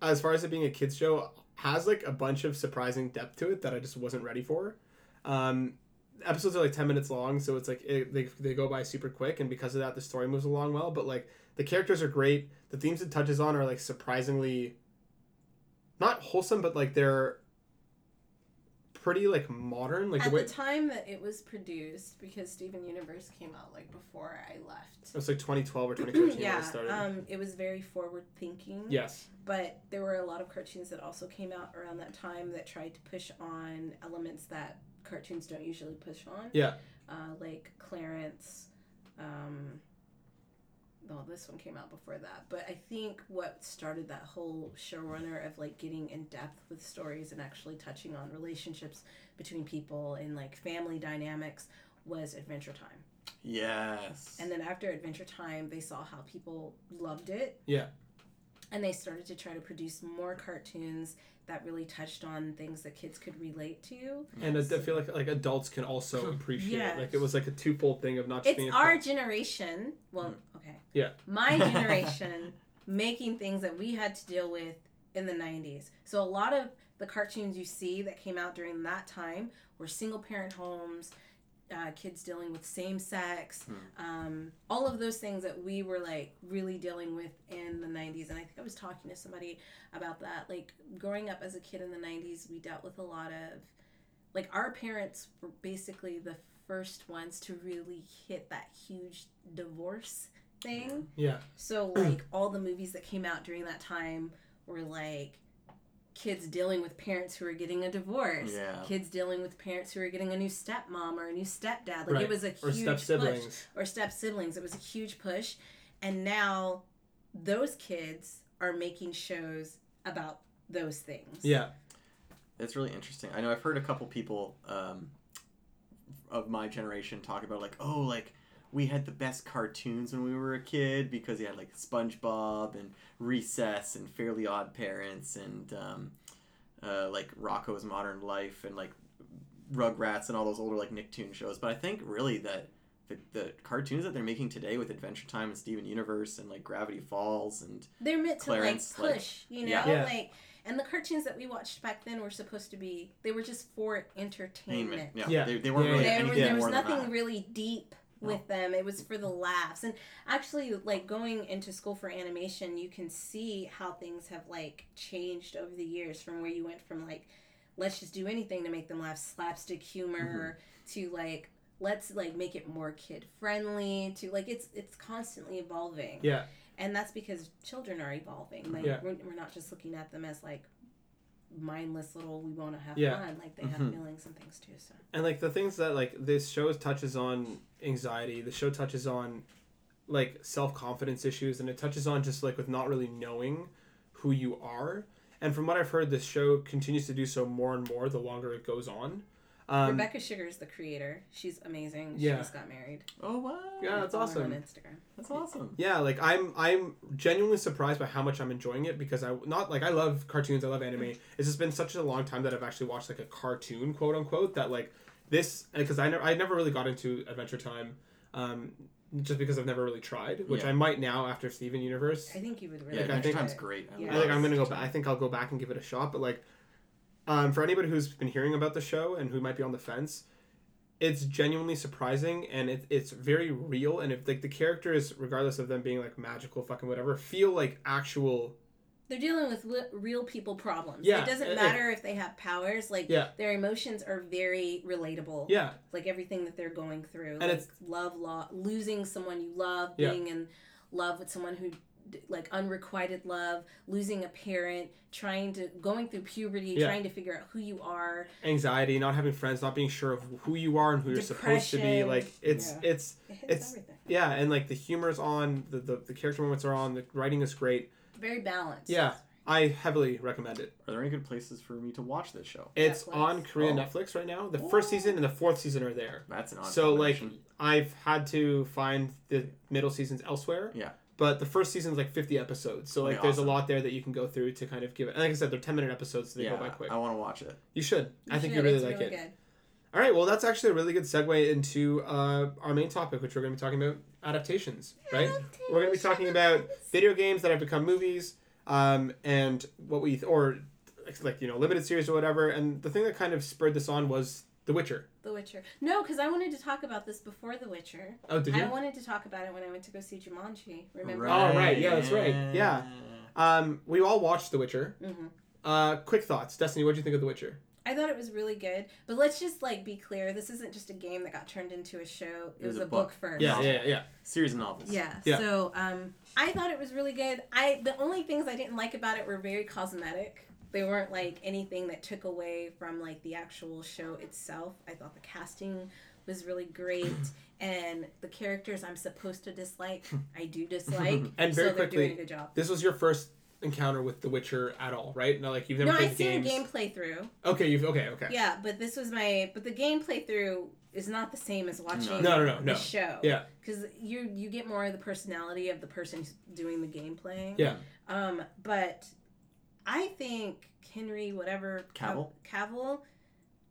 Speaker 1: as far as it being a kids show, has like a bunch of surprising depth to it that I just wasn't ready for. Um, episodes are like 10 minutes long so it's like it, they, they go by super quick and because of that the story moves along well but like the characters are great the themes it touches on are like surprisingly not wholesome but like they're pretty like modern like
Speaker 3: At
Speaker 1: the way
Speaker 3: the time that it was produced, because Steven Universe came out like before I left.
Speaker 1: it was like 2012 or [clears throat] 2013 when
Speaker 3: yeah,
Speaker 1: it started
Speaker 3: um, it was very forward thinking.
Speaker 1: yes
Speaker 3: But there were a lot of cartoons that also came out around that time that tried to push on elements that cartoons don't usually push on.
Speaker 1: Yeah.
Speaker 3: Uh, like Clarence. Um, well, this one came out before that. But I think what started that whole showrunner of like getting in depth with stories and actually touching on relationships between people and like family dynamics was Adventure Time.
Speaker 2: yes.
Speaker 3: And then after Adventure Time, they saw how people loved it.
Speaker 1: Yeah.
Speaker 3: And they started to try to produce more cartoons that really touched on things that kids could relate to.
Speaker 1: and I feel like like adults can also [laughs] appreciate
Speaker 3: Yes.
Speaker 1: like it was like a twofold thing of not just
Speaker 3: It's our generation. Well, mm. okay.
Speaker 1: Yeah.
Speaker 3: My [laughs] generation making things that we had to deal with in the 90s. So a lot of the cartoons you see that came out during that time were single parent homes, uh, kids dealing with same sex, um, all of those things that we were like really dealing with in the 90s. And I think I was talking to somebody about that. Like growing up as a kid in the 90s, we dealt with a lot of, like, our parents were basically the first ones to really hit that huge divorce thing.
Speaker 1: yeah
Speaker 3: So like all the movies that came out during that time were like kids dealing with parents who are getting a divorce.
Speaker 2: Yeah.
Speaker 3: Kids dealing with parents who are getting a new stepmom or a new stepdad. Like
Speaker 1: Right.
Speaker 3: it was a
Speaker 1: or
Speaker 3: huge
Speaker 1: step
Speaker 3: push. Or step siblings. It was a huge push. And now those kids are making shows about those things.
Speaker 1: yeah
Speaker 2: It's really interesting. I know I've heard a couple people um, of my generation talk about like, oh, like we had the best cartoons when we were a kid because you had like SpongeBob and Recess and Fairly Odd Parents and um, uh, like Rocko's Modern Life and like Rugrats and all those older like Nicktoon shows. But I think really that the, the cartoons that they're making today with Adventure Time and Steven Universe and like Gravity Falls and
Speaker 3: They're meant
Speaker 2: Clarence,
Speaker 3: to
Speaker 2: like-
Speaker 3: like push, you know?
Speaker 2: Yeah.
Speaker 1: Yeah.
Speaker 3: Like and the cartoons that we watched back then were supposed to be they were just for entertainment.
Speaker 2: Yeah,
Speaker 1: Yeah.
Speaker 2: They, they weren't
Speaker 1: Yeah,
Speaker 2: really
Speaker 1: yeah.
Speaker 3: there,
Speaker 2: anything
Speaker 3: there was
Speaker 2: more than
Speaker 3: nothing
Speaker 2: that.
Speaker 3: really deep with oh. them. It was for the laughs. And actually like going into school for animation you can see how things have like changed over the years from where you went from like let's just do anything to make them laugh slapstick humor mm-hmm. to like let's like make it more kid friendly to like it's it's constantly evolving.
Speaker 1: Yeah.
Speaker 3: and that's because children are evolving. Like
Speaker 1: Yeah.
Speaker 3: we're, we're not just looking at them as like mindless little we want to have
Speaker 1: Yeah.
Speaker 3: fun like they
Speaker 2: Mhm.
Speaker 3: have feelings and things too so
Speaker 1: And like the things that like this show touches on anxiety, the show touches on like self confidence issues, and it touches on just like with not really knowing who you are. And from what I've heard, this show continues to do so more and more the longer it goes on. Um,
Speaker 3: rebecca sugar is the creator she's amazing she
Speaker 1: Yeah.
Speaker 3: just got married
Speaker 2: Oh wow.
Speaker 1: Yeah, that's awesome.
Speaker 3: on instagram
Speaker 2: That's awesome.
Speaker 1: Yeah, like I'm I'm genuinely surprised by how much I'm enjoying it because I not like I love cartoons, I love anime. It's just been such a long time that I've actually watched like a cartoon, quote unquote, that like this because I never I never really got into Adventure Time, um, just because I've never really tried, which
Speaker 2: Yeah.
Speaker 1: I might now after Steven Universe.
Speaker 3: i think you would really
Speaker 2: Yeah,
Speaker 1: Like, I
Speaker 2: Adventure
Speaker 1: think-
Speaker 2: Time's great. I
Speaker 3: Yeah.
Speaker 1: I
Speaker 2: love
Speaker 1: think I'm gonna go. Back, I think I'll go back and give it a shot. But like, um, for anybody who's been hearing about the show and who might be on the fence, it's genuinely surprising and it, it's very real. And if like the characters, regardless of them being like magical, fucking whatever, feel like actual.
Speaker 3: they're dealing with li- real people problems.
Speaker 1: Yeah,
Speaker 3: it doesn't
Speaker 1: and-
Speaker 3: matter if they have powers. Like
Speaker 1: Yeah.
Speaker 3: their emotions are very relatable.
Speaker 1: Yeah,
Speaker 3: Like everything that they're going through.
Speaker 1: And
Speaker 3: like
Speaker 1: it's-
Speaker 3: love, lo- losing someone you love,
Speaker 1: Yeah.
Speaker 3: being in love with someone who like unrequited love, losing a parent, trying to going through puberty,
Speaker 1: Yeah.
Speaker 3: trying to figure out who you are.
Speaker 1: anxiety, not having friends, not being sure of who you are and who you're supposed to be. Like it's
Speaker 3: Yeah.
Speaker 1: it's
Speaker 3: It hits
Speaker 1: It's-
Speaker 3: everything.
Speaker 1: yeah, and like the humor's on, the, the the character moments are on, the writing is great.
Speaker 3: Very balanced.
Speaker 1: Yeah. I heavily recommend it.
Speaker 2: Are there any good places for me to watch this show?
Speaker 1: It's
Speaker 3: Netflix.
Speaker 1: on Korean
Speaker 2: Oh.
Speaker 1: Netflix right now. The first season and the fourth season are there.
Speaker 2: That's an odd
Speaker 1: So like. I've had to find the middle seasons elsewhere.
Speaker 2: Yeah.
Speaker 1: But the first season is like 50 episodes. So like
Speaker 2: Okay,
Speaker 1: there's a lot there that you can go through to kind of give it. And like I said, they're 10 minute episodes, so they
Speaker 2: yeah,
Speaker 1: go by quick.
Speaker 2: I want to watch it.
Speaker 1: You should. I think you really
Speaker 3: It's
Speaker 1: like it.
Speaker 3: Good.
Speaker 1: All right, well that's actually a really good segue into uh, our main topic, which we're going to be talking about adaptations, right? We're going to be talking about video games that have become movies, um, and what we or like you know limited series or whatever. And the thing that kind of spurred this on was The Witcher.
Speaker 3: The Witcher. No, because I wanted to talk about this before The Witcher.
Speaker 1: Oh, did you?
Speaker 3: I wanted to talk about it when I went to go see Jumanji. Remember?
Speaker 1: Oh, right. Yeah, that's right. Yeah. Um, we all watched The Witcher.
Speaker 3: hmm
Speaker 1: Uh, quick thoughts, Destiny. What do you think of The Witcher?
Speaker 3: I thought it was really good, but let's just like be clear. This isn't just a game that got turned into a show. It, was, a book, first.
Speaker 1: Yeah, yeah, yeah.
Speaker 2: Series of novels.
Speaker 3: Yeah.
Speaker 1: Yeah.
Speaker 3: So um, I thought it was really good. I the only things I didn't like about it were very cosmetic. They weren't like anything that took away from like the actual show itself. I thought the casting was really great, [clears throat] and the characters I'm supposed to dislike, I do dislike. [laughs]
Speaker 1: And
Speaker 3: so
Speaker 1: very
Speaker 3: they're doing
Speaker 1: quickly,
Speaker 3: a good job.
Speaker 1: This was your first encounter with The Witcher at all, right? No, like you've never
Speaker 3: No,
Speaker 1: played
Speaker 3: I've
Speaker 1: the
Speaker 3: seen
Speaker 1: games.
Speaker 3: a game playthrough.
Speaker 1: Okay, you've okay, okay.
Speaker 3: Yeah, but this was my but the game playthrough is not the same as watching
Speaker 1: No, no, no, no,
Speaker 3: the
Speaker 1: no.
Speaker 3: show.
Speaker 1: Yeah.
Speaker 3: because you you get more of the personality of the person doing the gameplay.
Speaker 1: Yeah.
Speaker 3: Um, but I think Henry, whatever
Speaker 2: Cavill?
Speaker 3: Cavill,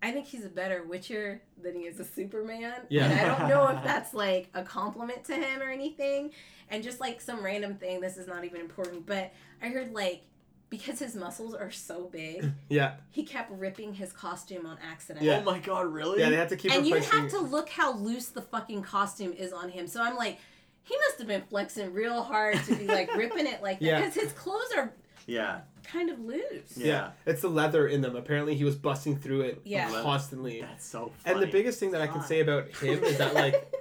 Speaker 3: I think he's a better Witcher than he is a Superman.
Speaker 1: Yeah.
Speaker 3: And I don't know if [laughs] that's like a compliment to him or anything. And just like some random thing, this is not even important, but I heard like because his muscles are so big, [laughs]
Speaker 1: Yeah.
Speaker 3: he kept ripping his costume on accident.
Speaker 1: Yeah.
Speaker 2: Oh my god, really?
Speaker 1: Yeah, they had to keep
Speaker 3: And you
Speaker 1: replacing.
Speaker 3: have to look how loose the fucking costume is on him. So I'm like, he must have been flexing real hard to be like [laughs] ripping it like that.
Speaker 1: Yeah.
Speaker 3: Because his clothes are
Speaker 2: yeah.
Speaker 3: Kind of loose.
Speaker 1: yeah.
Speaker 2: Yeah.
Speaker 1: it's the leather in them. Apparently, he was busting through it
Speaker 3: Yeah.
Speaker 1: constantly.
Speaker 2: That's so funny.
Speaker 1: And the biggest thing that I can say about [laughs] him is that like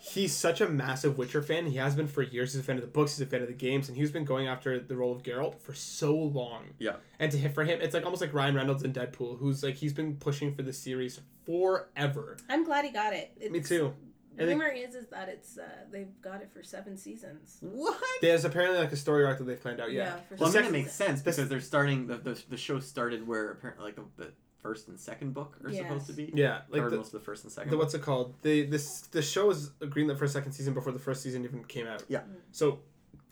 Speaker 1: he's such a massive Witcher fan. He has been for years. He's a fan of the books. He's a fan of the games, and he's been going after the role of Geralt for so long.
Speaker 2: Yeah.
Speaker 1: And to hit for him, it's like almost like Ryan Reynolds in Deadpool, who's like he's been pushing for the series forever.
Speaker 3: I'm glad he got it. It's,
Speaker 1: Me too. I think-
Speaker 3: Rumor is is that it's uh, they've got it for seven seasons.
Speaker 2: What?
Speaker 1: There's apparently like a story arc that they've planned out. Yeah.
Speaker 3: for
Speaker 2: Well, I mean, that makes
Speaker 3: seasons.
Speaker 2: sense because they're starting the, the the show started where apparently like the, the first and second book are supposed to be.
Speaker 1: Yeah. Like
Speaker 2: Covered
Speaker 1: the,
Speaker 2: most of the first and second.
Speaker 1: the
Speaker 2: book.
Speaker 1: what's it called? The this the show was greenlit for a second season before the first season even came out.
Speaker 2: Yeah.
Speaker 1: So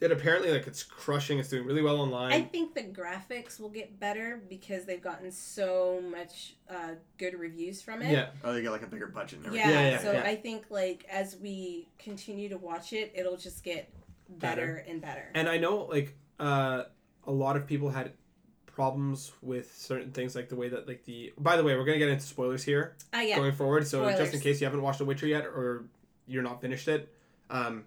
Speaker 1: it apparently like it's crushing. It's doing really well online.
Speaker 3: I think the graphics will get better because they've gotten so much uh, good reviews from it.
Speaker 1: yeah.
Speaker 2: Oh, they got like a bigger budget and
Speaker 3: Yeah,
Speaker 2: everything.
Speaker 1: Yeah, yeah,
Speaker 3: so
Speaker 1: yeah.
Speaker 3: I think like as we continue to watch it, it'll just get better, and better.
Speaker 1: And I know like uh, a lot of people had problems with certain things like the way that like the by the way we're gonna get into spoilers here
Speaker 3: Ah, yeah.
Speaker 1: going forward so just in case you haven't watched The Witcher yet or you're not finished it um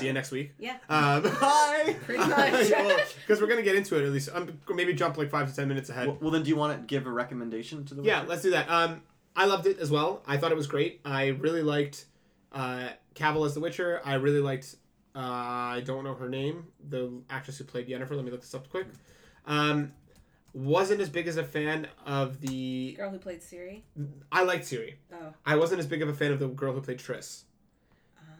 Speaker 1: See you next week.
Speaker 3: Yeah.
Speaker 1: Um, [laughs]
Speaker 2: Bye.
Speaker 3: Pretty much.
Speaker 1: Because we're gonna get into it at least. Um, maybe jump like five to ten minutes ahead.
Speaker 2: Well, well, then, do you want to give a recommendation to the?
Speaker 1: Yeah,
Speaker 2: Witcher?
Speaker 1: let's do that. Um, I loved it as well. I thought it was great. I really liked uh, Cavill as the Witcher. I really liked. Uh, I don't know her name. The actress who played Yennefer. Let me look this up quick. Um, wasn't as big as a fan of the.
Speaker 3: Girl who played Ciri.
Speaker 1: I liked Ciri.
Speaker 3: Oh.
Speaker 1: I wasn't as big of a fan of the girl who played Triss.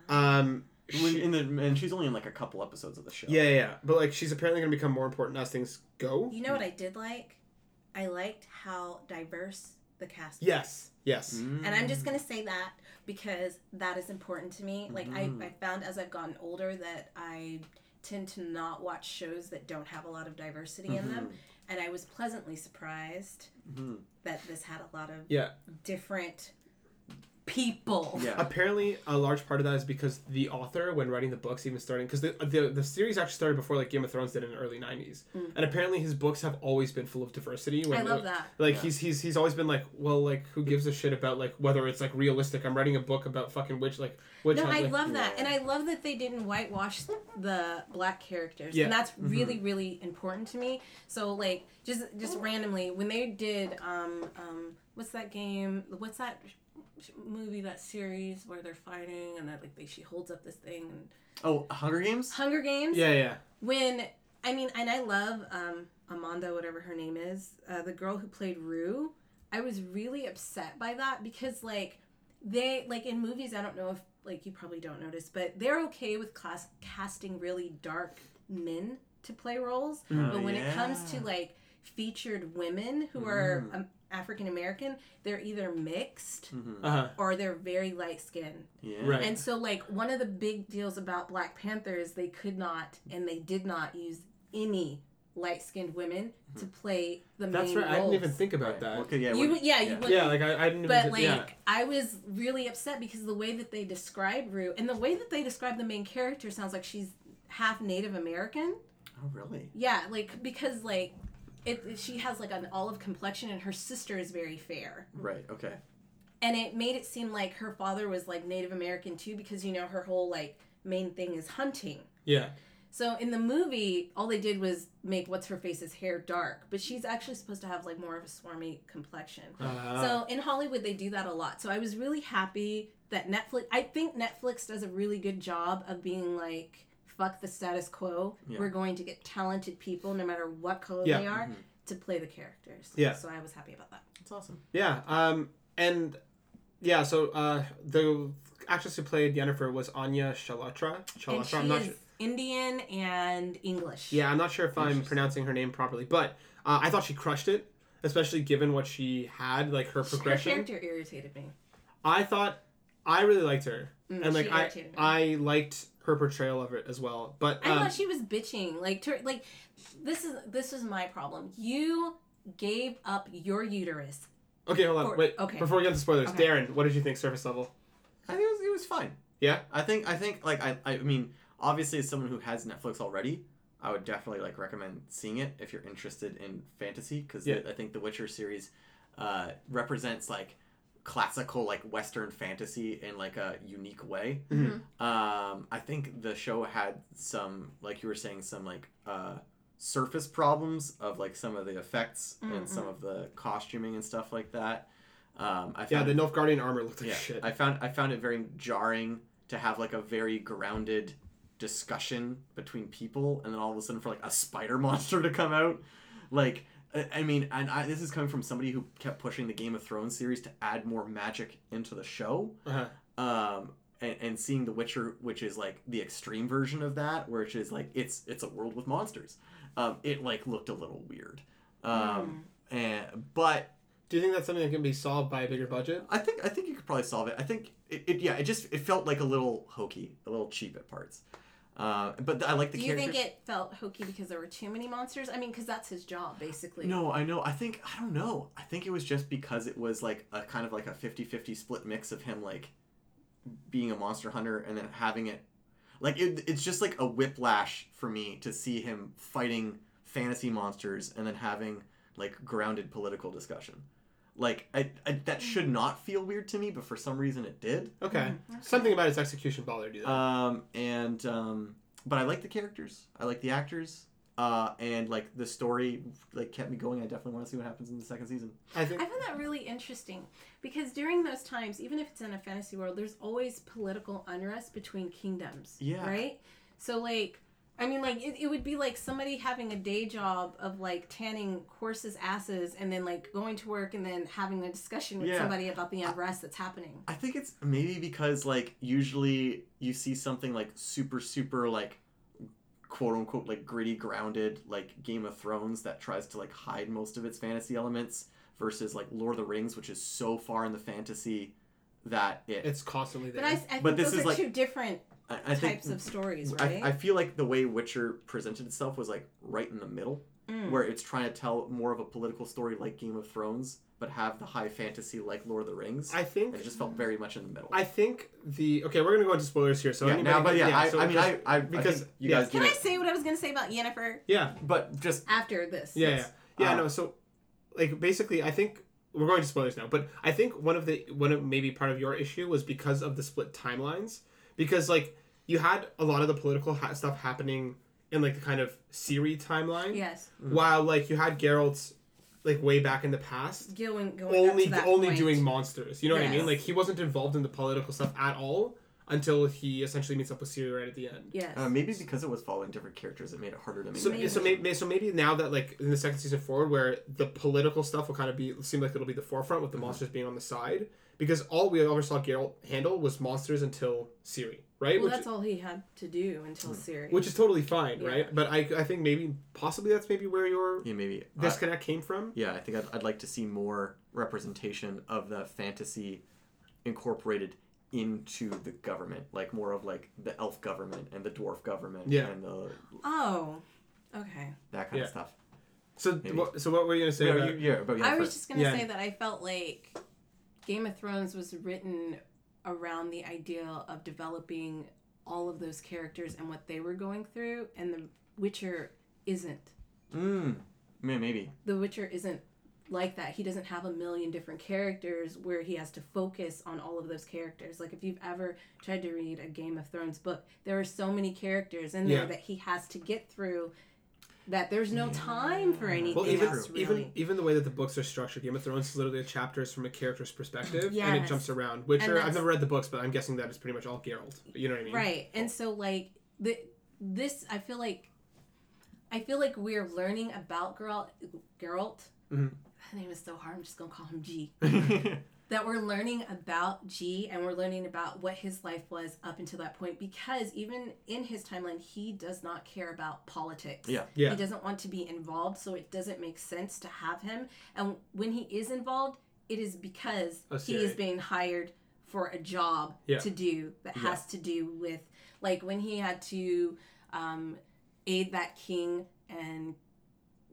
Speaker 1: Um,
Speaker 2: When-
Speaker 1: she-
Speaker 2: in the, and she's only in like a couple episodes of the show.
Speaker 1: yeah, yeah, yeah, but like she's apparently gonna become more important as things go.
Speaker 3: You know what I did like? I liked how diverse the cast was.
Speaker 1: Yes, yes.
Speaker 2: Mm.
Speaker 3: And I'm just gonna say that because that is important to me. Like
Speaker 2: Mhm.
Speaker 3: I, I found as I've gotten older that I tend to not watch shows that don't have a lot of diversity in them. And I was pleasantly surprised
Speaker 2: Mhm.
Speaker 3: that this had a lot of
Speaker 1: Yeah.
Speaker 3: different people.
Speaker 2: Yeah. [laughs]
Speaker 1: Apparently, a large part of that is because the author, when writing the books, even starting because the, the the series actually started before like Game of Thrones did in the early '90s,
Speaker 3: Mm.
Speaker 1: and apparently his books have always been full of diversity. When
Speaker 3: I love that.
Speaker 1: Like
Speaker 2: Yeah.
Speaker 1: he's he's he's always been like, well, like who gives a shit about like whether it's like realistic? I'm writing a book about fucking witch like witch.
Speaker 3: No,
Speaker 1: hunt,
Speaker 3: I
Speaker 1: like,
Speaker 3: love that,
Speaker 2: yeah.
Speaker 3: and I love that they didn't whitewash the black characters,
Speaker 1: Yeah.
Speaker 3: and that's really, really important to me. So, like, just just randomly, when they did, um, um, what's that game? What's that sh- movie? That series where they're fighting, and that like they, she holds up this thing. And
Speaker 2: Oh, Hunger Games.
Speaker 3: Hunger Games.
Speaker 1: Yeah, yeah.
Speaker 3: When I mean, and I love um, Amanda, whatever her name is, uh, the girl who played Rue. I was really upset by that because like they like in movies. I don't know if like you probably don't notice, but they're okay with class casting really dark men to play roles.
Speaker 2: Oh,
Speaker 3: but when it comes to like featured women who are
Speaker 2: Mm.
Speaker 3: um, African American, they're either mixed
Speaker 2: Mhm.
Speaker 1: Uh huh.
Speaker 3: or they're very light skinned.
Speaker 2: Yeah.
Speaker 1: Right.
Speaker 3: And so, like, one of the big deals about Black Panther is they could not and they did not use any light skinned women to play the main
Speaker 1: That's
Speaker 3: main
Speaker 1: right. I didn't even think about that.
Speaker 2: Okay, yeah.
Speaker 3: You,
Speaker 2: when-
Speaker 3: yeah, you would.
Speaker 1: Yeah, like I, I didn't.
Speaker 3: But
Speaker 1: even,
Speaker 3: like,
Speaker 1: yeah.
Speaker 3: I was really upset because the way that they describe Rue and the way that they describe the main character sounds like she's half Native American.
Speaker 2: Oh, really?
Speaker 3: Yeah, like because like it, she has like an olive complexion and her sister is very fair.
Speaker 2: Right. Okay.
Speaker 3: and it made it seem like her father was like Native American too because you know her whole like main thing is hunting.
Speaker 1: yeah.
Speaker 3: So in the movie, all they did was make what's her face's hair dark, but she's actually supposed to have like more of a swarmy complexion.
Speaker 1: Uh,
Speaker 3: So in Hollywood, they do that a lot. So I was really happy that Netflix. I think Netflix does a really good job of being like, "Fuck the status quo.
Speaker 2: Yeah.
Speaker 3: We're going to get talented people, no matter what color
Speaker 1: Yeah.
Speaker 3: they are,
Speaker 2: Mhm.
Speaker 3: to play the characters."
Speaker 1: Yeah.
Speaker 3: So I was happy about that.
Speaker 2: That's awesome.
Speaker 1: Yeah. Um. And yeah. So uh, the actress who played Yennefer was Anya Chalotra.
Speaker 3: and
Speaker 1: Chalotra.
Speaker 3: she
Speaker 1: I'm not
Speaker 3: is
Speaker 1: sure.
Speaker 3: Indian and English.
Speaker 1: Yeah, I'm not sure if I'm pronouncing her name properly, but uh, I thought she crushed it, especially given what she had, like her
Speaker 3: Her
Speaker 1: progression.
Speaker 3: character irritated me.
Speaker 1: I thought I really liked her,
Speaker 3: Mm,
Speaker 1: and like
Speaker 3: she
Speaker 1: I,
Speaker 3: me.
Speaker 1: I liked her portrayal of it as well. But
Speaker 3: I
Speaker 1: um,
Speaker 3: thought she was bitching. Like, to, like this is this is my problem. You gave up your uterus.
Speaker 1: okay, hold on,
Speaker 3: or-
Speaker 1: wait.
Speaker 3: okay.
Speaker 1: Before we get into spoilers,
Speaker 3: Okay.
Speaker 1: Darren, what did you think surface level?
Speaker 2: I think it was, it was fine.
Speaker 1: Yeah?
Speaker 2: I think I think like I I mean obviously as someone who has Netflix already, I would definitely like recommend seeing it if you're interested in fantasy because
Speaker 1: Yeah.
Speaker 2: I think the Witcher series uh, represents like classical like Western fantasy in like a unique way.
Speaker 1: Mhm.
Speaker 2: Um, I think the show had some like you were saying some like uh, surface problems of like some of the effects and some of the costuming and stuff like that. Um, I
Speaker 1: Yeah,
Speaker 2: found
Speaker 1: the Nilfgaardian armor looked like
Speaker 2: yeah,
Speaker 1: shit.
Speaker 2: I found I found it very jarring to have like a very grounded discussion between people, and then all of a sudden for like a spider [laughs] monster to come out, like I I mean, and I, this is coming from somebody who kept pushing the Game of Thrones series to add more magic into the show,
Speaker 1: Uh-huh.
Speaker 2: um, and, and seeing The Witcher, which is like the extreme version of that, which is like it's it's a world with monsters. Um, it like looked a little weird, um, and but
Speaker 1: Do you think that's something that can be solved by a bigger budget?
Speaker 2: I think I think you could probably solve it. I think it, it yeah, it just it felt like a little hokey, a little cheap at parts. Uh, but I like the
Speaker 3: Do you think it felt hokey because there were too many monsters? I mean, because that's his job, basically.
Speaker 2: No, I know. I think I don't know. I think it was just because it was like a kind of like a 50-50 split mix of him like being a monster hunter and then having it like it, it's just like a whiplash for me to see him fighting fantasy monsters and then having like grounded political discussion. Like I, I that should not feel weird to me, but for some reason it did.
Speaker 1: Okay.
Speaker 3: Mhm.
Speaker 1: Something about its execution bothered you. Though.
Speaker 2: Um, and um, but I like the characters. I like the actors. Uh, and like the story, like kept me going. I definitely want to see what happens in the second season.
Speaker 1: I think.
Speaker 3: I find that really interesting because during those times, even if it's in a fantasy world, there's always political unrest between kingdoms.
Speaker 2: Yeah.
Speaker 3: Right? So, like, I mean, like, it, it would be like somebody having a day job of like tanning horses' asses and then like going to work and then having a discussion with
Speaker 2: Yeah.
Speaker 3: somebody about the unrest that's happening.
Speaker 2: I think it's maybe because like usually you see something like super super like quote unquote like gritty grounded like Game of Thrones that tries to like hide most of its fantasy elements versus like Lord of the Rings which is so far in the fantasy that it
Speaker 1: it's constantly there.
Speaker 3: But I, I think
Speaker 2: But this
Speaker 3: those
Speaker 2: is
Speaker 3: are
Speaker 2: like-
Speaker 3: two different
Speaker 2: I, I think
Speaker 3: types of stories,
Speaker 2: I,
Speaker 3: right?
Speaker 2: I feel like the way Witcher presented itself was like right in the middle
Speaker 3: Mm.
Speaker 2: where it's trying to tell more of a political story like Game of Thrones but have the high fantasy like Lord of the Rings.
Speaker 1: I think.
Speaker 2: and it just felt very much in the middle.
Speaker 1: I think the okay. We're gonna go into spoilers here. So
Speaker 2: yeah,
Speaker 1: anybody,
Speaker 2: now, but yeah, I,
Speaker 1: so
Speaker 2: I mean,
Speaker 1: just-
Speaker 2: I, I
Speaker 1: because-
Speaker 2: because you
Speaker 1: yeah.
Speaker 2: guys
Speaker 3: Can I
Speaker 2: it,
Speaker 3: say what I was going to say about Yennefer
Speaker 1: yeah,
Speaker 2: but just
Speaker 3: after this?
Speaker 1: yeah, yeah, yeah.
Speaker 2: Uh,
Speaker 1: no, so like basically, I think we're going to spoilers now. But I think one of the one of maybe part of your issue was because of the split timelines. Because like you had a lot of the political ha- stuff happening in like the kind of Ciri timeline,
Speaker 3: Yes.
Speaker 1: while like you had Geralt's like way back in the past.
Speaker 3: Going, going
Speaker 1: only
Speaker 3: to that
Speaker 1: only
Speaker 3: point.
Speaker 1: doing monsters. You know what I mean? Like he wasn't involved in the political stuff at all until he essentially meets up with Ciri right at the end.
Speaker 3: Yes.
Speaker 2: uh, maybe because it was following different characters, it made it harder to make.
Speaker 1: So
Speaker 3: Maybe.
Speaker 1: so maybe so maybe now that like in the second season forward, where the political stuff will kind of be seem like it'll be the forefront with the
Speaker 2: Mhm.
Speaker 1: monsters being on the side, because all we ever saw Geralt handle was monsters until Ciri, right?
Speaker 3: well,
Speaker 1: which,
Speaker 3: that's all he had to do until
Speaker 2: Hmm.
Speaker 3: Ciri.
Speaker 1: which is totally fine,
Speaker 3: Yeah.
Speaker 1: right? But I I think maybe possibly that's maybe where your
Speaker 2: yeah, maybe. I-
Speaker 1: disconnect came from.
Speaker 2: yeah, I think I'd, I'd like to see more representation of the fantasy incorporated into the government, like more of like the elf government and the dwarf government
Speaker 1: Yeah.
Speaker 2: and the
Speaker 3: oh, okay.
Speaker 2: that kind
Speaker 1: Yeah.
Speaker 2: of stuff.
Speaker 1: So
Speaker 2: Maybe.
Speaker 1: what, so what were you gonna say?
Speaker 2: Yeah,
Speaker 1: about,
Speaker 2: you- yeah, but yeah,
Speaker 3: I was
Speaker 2: first.
Speaker 3: just gonna
Speaker 1: Yeah.
Speaker 3: say that I felt like Game of Thrones was written around the idea of developing all of those characters and what they were going through, and The Witcher isn't.
Speaker 2: Mm, yeah, maybe.
Speaker 3: The Witcher isn't like that. He doesn't have a million different characters where he has to focus on all of those characters. Like if you've ever tried to read a Game of Thrones book, there are so many characters in there
Speaker 1: Yeah.
Speaker 3: that he has to get through that there's no time for anything
Speaker 1: Well, even
Speaker 3: else really.
Speaker 1: even even the way that the books are structured, Game of Thrones is literally a chapters from a character's perspective, and it jumps around. Witcher, I've never read the books, but I'm guessing that is pretty much all Geralt. You know what I mean?
Speaker 3: Right. And so like the this I feel like I feel like we're learning about Geralt Geralt.
Speaker 1: Mhm. [sighs]
Speaker 3: That name is so hard, I'm just gonna call him G. [laughs] [laughs] That we're learning about G and we're learning about what his life was up until that point because even in his timeline he does not care about politics.
Speaker 2: Yeah.
Speaker 1: Yeah.
Speaker 3: He doesn't want to be involved, so it doesn't make sense to have him. And when he is involved, it is because he is being hired for a job
Speaker 1: Yeah.
Speaker 3: to do that
Speaker 2: Yeah.
Speaker 3: has to do with like when he had to um, aid that king and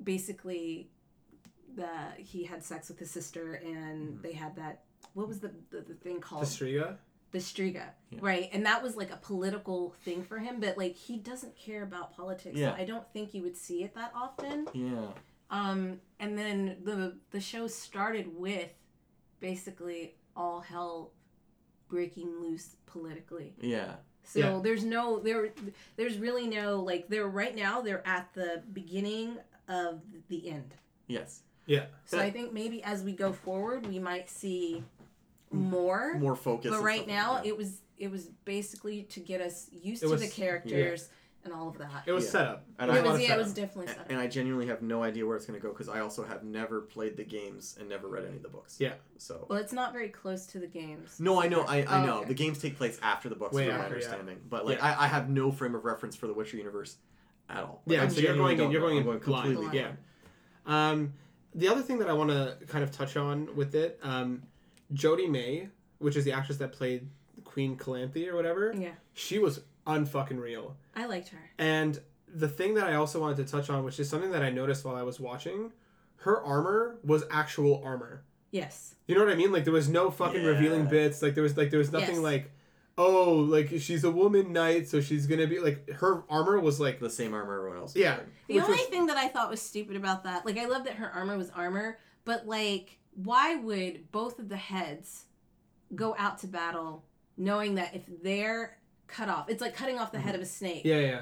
Speaker 3: basically the he had sex with his sister and
Speaker 2: Mhm.
Speaker 3: they had that what was the the, the thing
Speaker 1: The
Speaker 3: called
Speaker 1: Striga.
Speaker 3: the Striga,
Speaker 2: Yeah.
Speaker 3: right? And that was like a political thing for him, but like he doesn't care about politics.
Speaker 2: Yeah.
Speaker 3: So I don't think you would see it that often.
Speaker 2: yeah.
Speaker 3: Um, and then the the show started with basically all hell breaking loose politically.
Speaker 2: Yeah.
Speaker 3: So
Speaker 1: Yeah.
Speaker 3: there's no there there's really no like they're right now they're at the beginning of the end.
Speaker 2: Yes.
Speaker 1: Yeah.
Speaker 3: So
Speaker 2: That-
Speaker 3: I think maybe as we go forward we might see more
Speaker 2: More focus.
Speaker 3: but right now
Speaker 2: like
Speaker 3: it was it was basically to get us used
Speaker 1: It
Speaker 3: to
Speaker 1: was-
Speaker 3: the characters and all of that
Speaker 1: It was
Speaker 2: Yeah.
Speaker 1: set up.
Speaker 2: And
Speaker 1: There
Speaker 2: I
Speaker 3: it
Speaker 1: a lot
Speaker 3: was yeah it was definitely set up.
Speaker 2: and I genuinely have no idea where it's going to go because I also have never played the games and never read any of the books.
Speaker 1: Yeah.
Speaker 2: So.
Speaker 3: well it's not very close to the games
Speaker 2: No, I know, I, I
Speaker 3: Oh,
Speaker 2: know.
Speaker 3: okay.
Speaker 2: The games take place after the books,
Speaker 1: Way
Speaker 2: from my
Speaker 1: after, yeah.
Speaker 2: understanding. But like,
Speaker 1: Yeah.
Speaker 2: I, I have no frame of reference for the Witcher universe at all. Like,
Speaker 1: Yeah,
Speaker 2: I
Speaker 1: so you're going in, you're
Speaker 2: know.
Speaker 1: going in blind.
Speaker 2: completely
Speaker 3: Blind.
Speaker 1: Yeah. Um, the other thing that I want to kind of touch on with it, um, Jodhi May, which is the actress that played Queen Calanthe or whatever,
Speaker 3: yeah
Speaker 1: she was unfucking real.
Speaker 3: I liked her
Speaker 1: And the thing that I also wanted to touch on, which is something that I noticed while I was watching, her armor was actual armor.
Speaker 3: yes
Speaker 1: You know what I mean? Like there was no fucking revealing bits. Like there was like there was nothing
Speaker 3: Yes.
Speaker 1: like, oh, like she's a woman knight, so she's gonna be like her armor was like
Speaker 2: the same armor everyone else.
Speaker 1: Yeah.
Speaker 3: the
Speaker 1: Which
Speaker 3: only
Speaker 1: was-
Speaker 3: thing that I thought was stupid about that like I love that her armor was armor but like why would both of the heads go out to battle knowing that if they're cut off, it's like cutting off the head of a mm-hmm. snake.
Speaker 1: Yeah, yeah.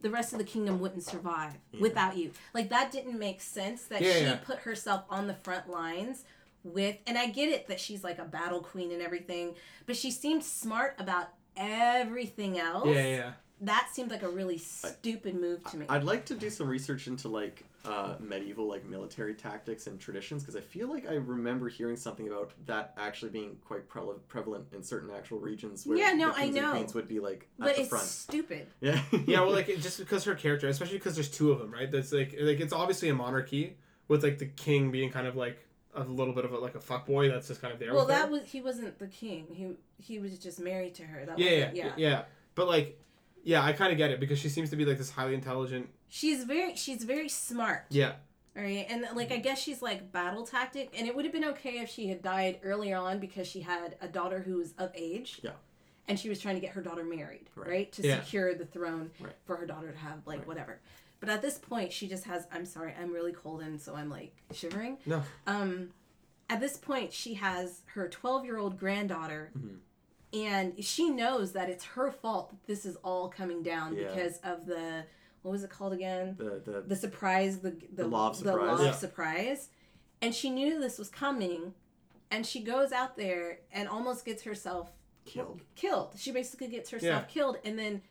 Speaker 3: The rest of the kingdom wouldn't survive
Speaker 2: Yeah.
Speaker 3: without you. Like that didn't make sense that
Speaker 1: Yeah,
Speaker 3: she
Speaker 1: yeah.
Speaker 3: put herself on the front lines with and I get it that she's like a battle queen and everything, but she seemed smart about everything else.
Speaker 1: Yeah, yeah.
Speaker 3: That seemed like a really stupid move to me.
Speaker 2: I'd like to do some research into like uh, medieval like military tactics and traditions because I feel like I remember hearing something about that actually being quite prele- prevalent in certain actual regions where
Speaker 3: Yeah, no,
Speaker 2: the
Speaker 3: I
Speaker 2: kings and
Speaker 3: know.
Speaker 2: queens would be like at
Speaker 3: but
Speaker 2: the
Speaker 3: it's
Speaker 2: front.
Speaker 3: stupid. [laughs]
Speaker 2: Yeah,
Speaker 1: Yeah, well, like it, just because her character, especially because there's two of them, right? That's like like it's obviously a monarchy with like the king being kind of like a little bit of a, like a fuck boy that's just kind of there.
Speaker 3: Well,
Speaker 1: with her.
Speaker 3: that was he wasn't the king. He he was just married to her. That
Speaker 1: yeah, yeah,
Speaker 3: wasn't,
Speaker 1: yeah, yeah. But like, yeah, I kind of get it because she seems to be like this highly intelligent.
Speaker 3: She's very she's very smart.
Speaker 1: Yeah,
Speaker 3: All right, and like I guess she's like battle tactic, and it would have been okay if she had died earlier on because she had a daughter who was of age.
Speaker 2: Yeah.
Speaker 3: And she was trying to get her daughter married, right?
Speaker 2: Right.
Speaker 3: To
Speaker 1: Yeah.
Speaker 3: secure the throne
Speaker 2: Right.
Speaker 3: for her daughter to have like
Speaker 2: Right.
Speaker 3: whatever. But at this point, she just has. I'm sorry, I'm really cold, and so I'm like shivering.
Speaker 1: No.
Speaker 3: Um, at this point, she has her 12 year old granddaughter,
Speaker 2: Mhm.
Speaker 3: And she knows that it's her fault that this is all coming down
Speaker 2: Yeah.
Speaker 3: because of the what was it called again?
Speaker 2: the the
Speaker 3: The surprise, the the,
Speaker 2: The law of
Speaker 3: the law
Speaker 2: surprise.
Speaker 3: of
Speaker 1: Yeah.
Speaker 3: surprise, and she knew this was coming, and she goes out there and almost gets herself
Speaker 2: killed.
Speaker 3: killed. She basically gets herself
Speaker 1: Yeah.
Speaker 3: killed, and then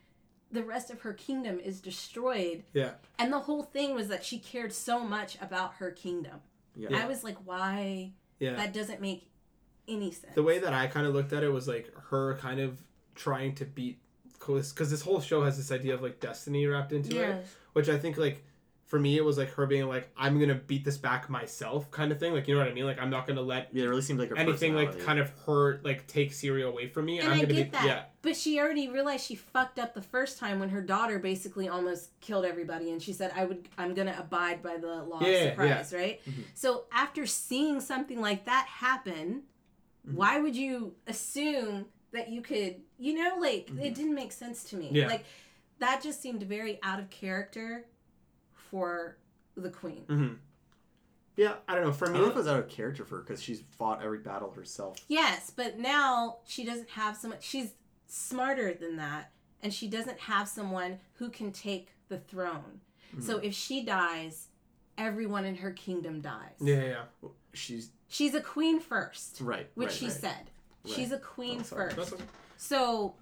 Speaker 3: the rest of her kingdom is destroyed.
Speaker 1: Yeah.
Speaker 3: And the whole thing was that she cared so much about her kingdom.
Speaker 2: Yeah.
Speaker 3: I was like, why?
Speaker 1: Yeah.
Speaker 3: That doesn't make any sense.
Speaker 1: the way that I kind of looked at it was like her kind of trying to beat because this whole show has this idea of like destiny wrapped into
Speaker 3: yeah.
Speaker 1: it, which I think like for me it was like her being like I'm gonna beat this back myself kind of thing. Like you know what I mean? Like I'm not gonna let
Speaker 2: Yeah, it really seemed like her
Speaker 1: anything like kind of her like take Syria away from me.
Speaker 3: And
Speaker 1: I'm
Speaker 3: I
Speaker 1: gonna
Speaker 3: get
Speaker 1: be
Speaker 3: that.
Speaker 1: yeah
Speaker 3: But she already realized she fucked up the first time when her daughter basically almost killed everybody and she said I would I'm going to abide by the law
Speaker 1: Yeah,
Speaker 3: of
Speaker 1: yeah.
Speaker 3: surprise, right?
Speaker 2: Mhm.
Speaker 3: So after seeing something like that happen,
Speaker 2: Mhm.
Speaker 3: why would you assume that you could, you know, like
Speaker 2: Mhm.
Speaker 3: it didn't make sense to me.
Speaker 1: Yeah.
Speaker 3: Like that just seemed very out of character for the queen.
Speaker 1: hmm yeah I don't know for me
Speaker 2: don't know if it was out of character for her because she's fought every battle herself.
Speaker 3: Yes, but now she doesn't have so much. She's smarter than that, and she doesn't have someone who can take the throne. So
Speaker 2: Mm-hmm.
Speaker 3: if she dies, everyone in her kingdom dies.
Speaker 1: yeah yeah
Speaker 2: She's
Speaker 3: She's a queen first,
Speaker 2: right,
Speaker 3: which
Speaker 2: right,
Speaker 3: she
Speaker 2: right.
Speaker 3: said.
Speaker 2: Right.
Speaker 3: She's a queen
Speaker 2: Oh,
Speaker 3: first.
Speaker 1: Okay.
Speaker 3: So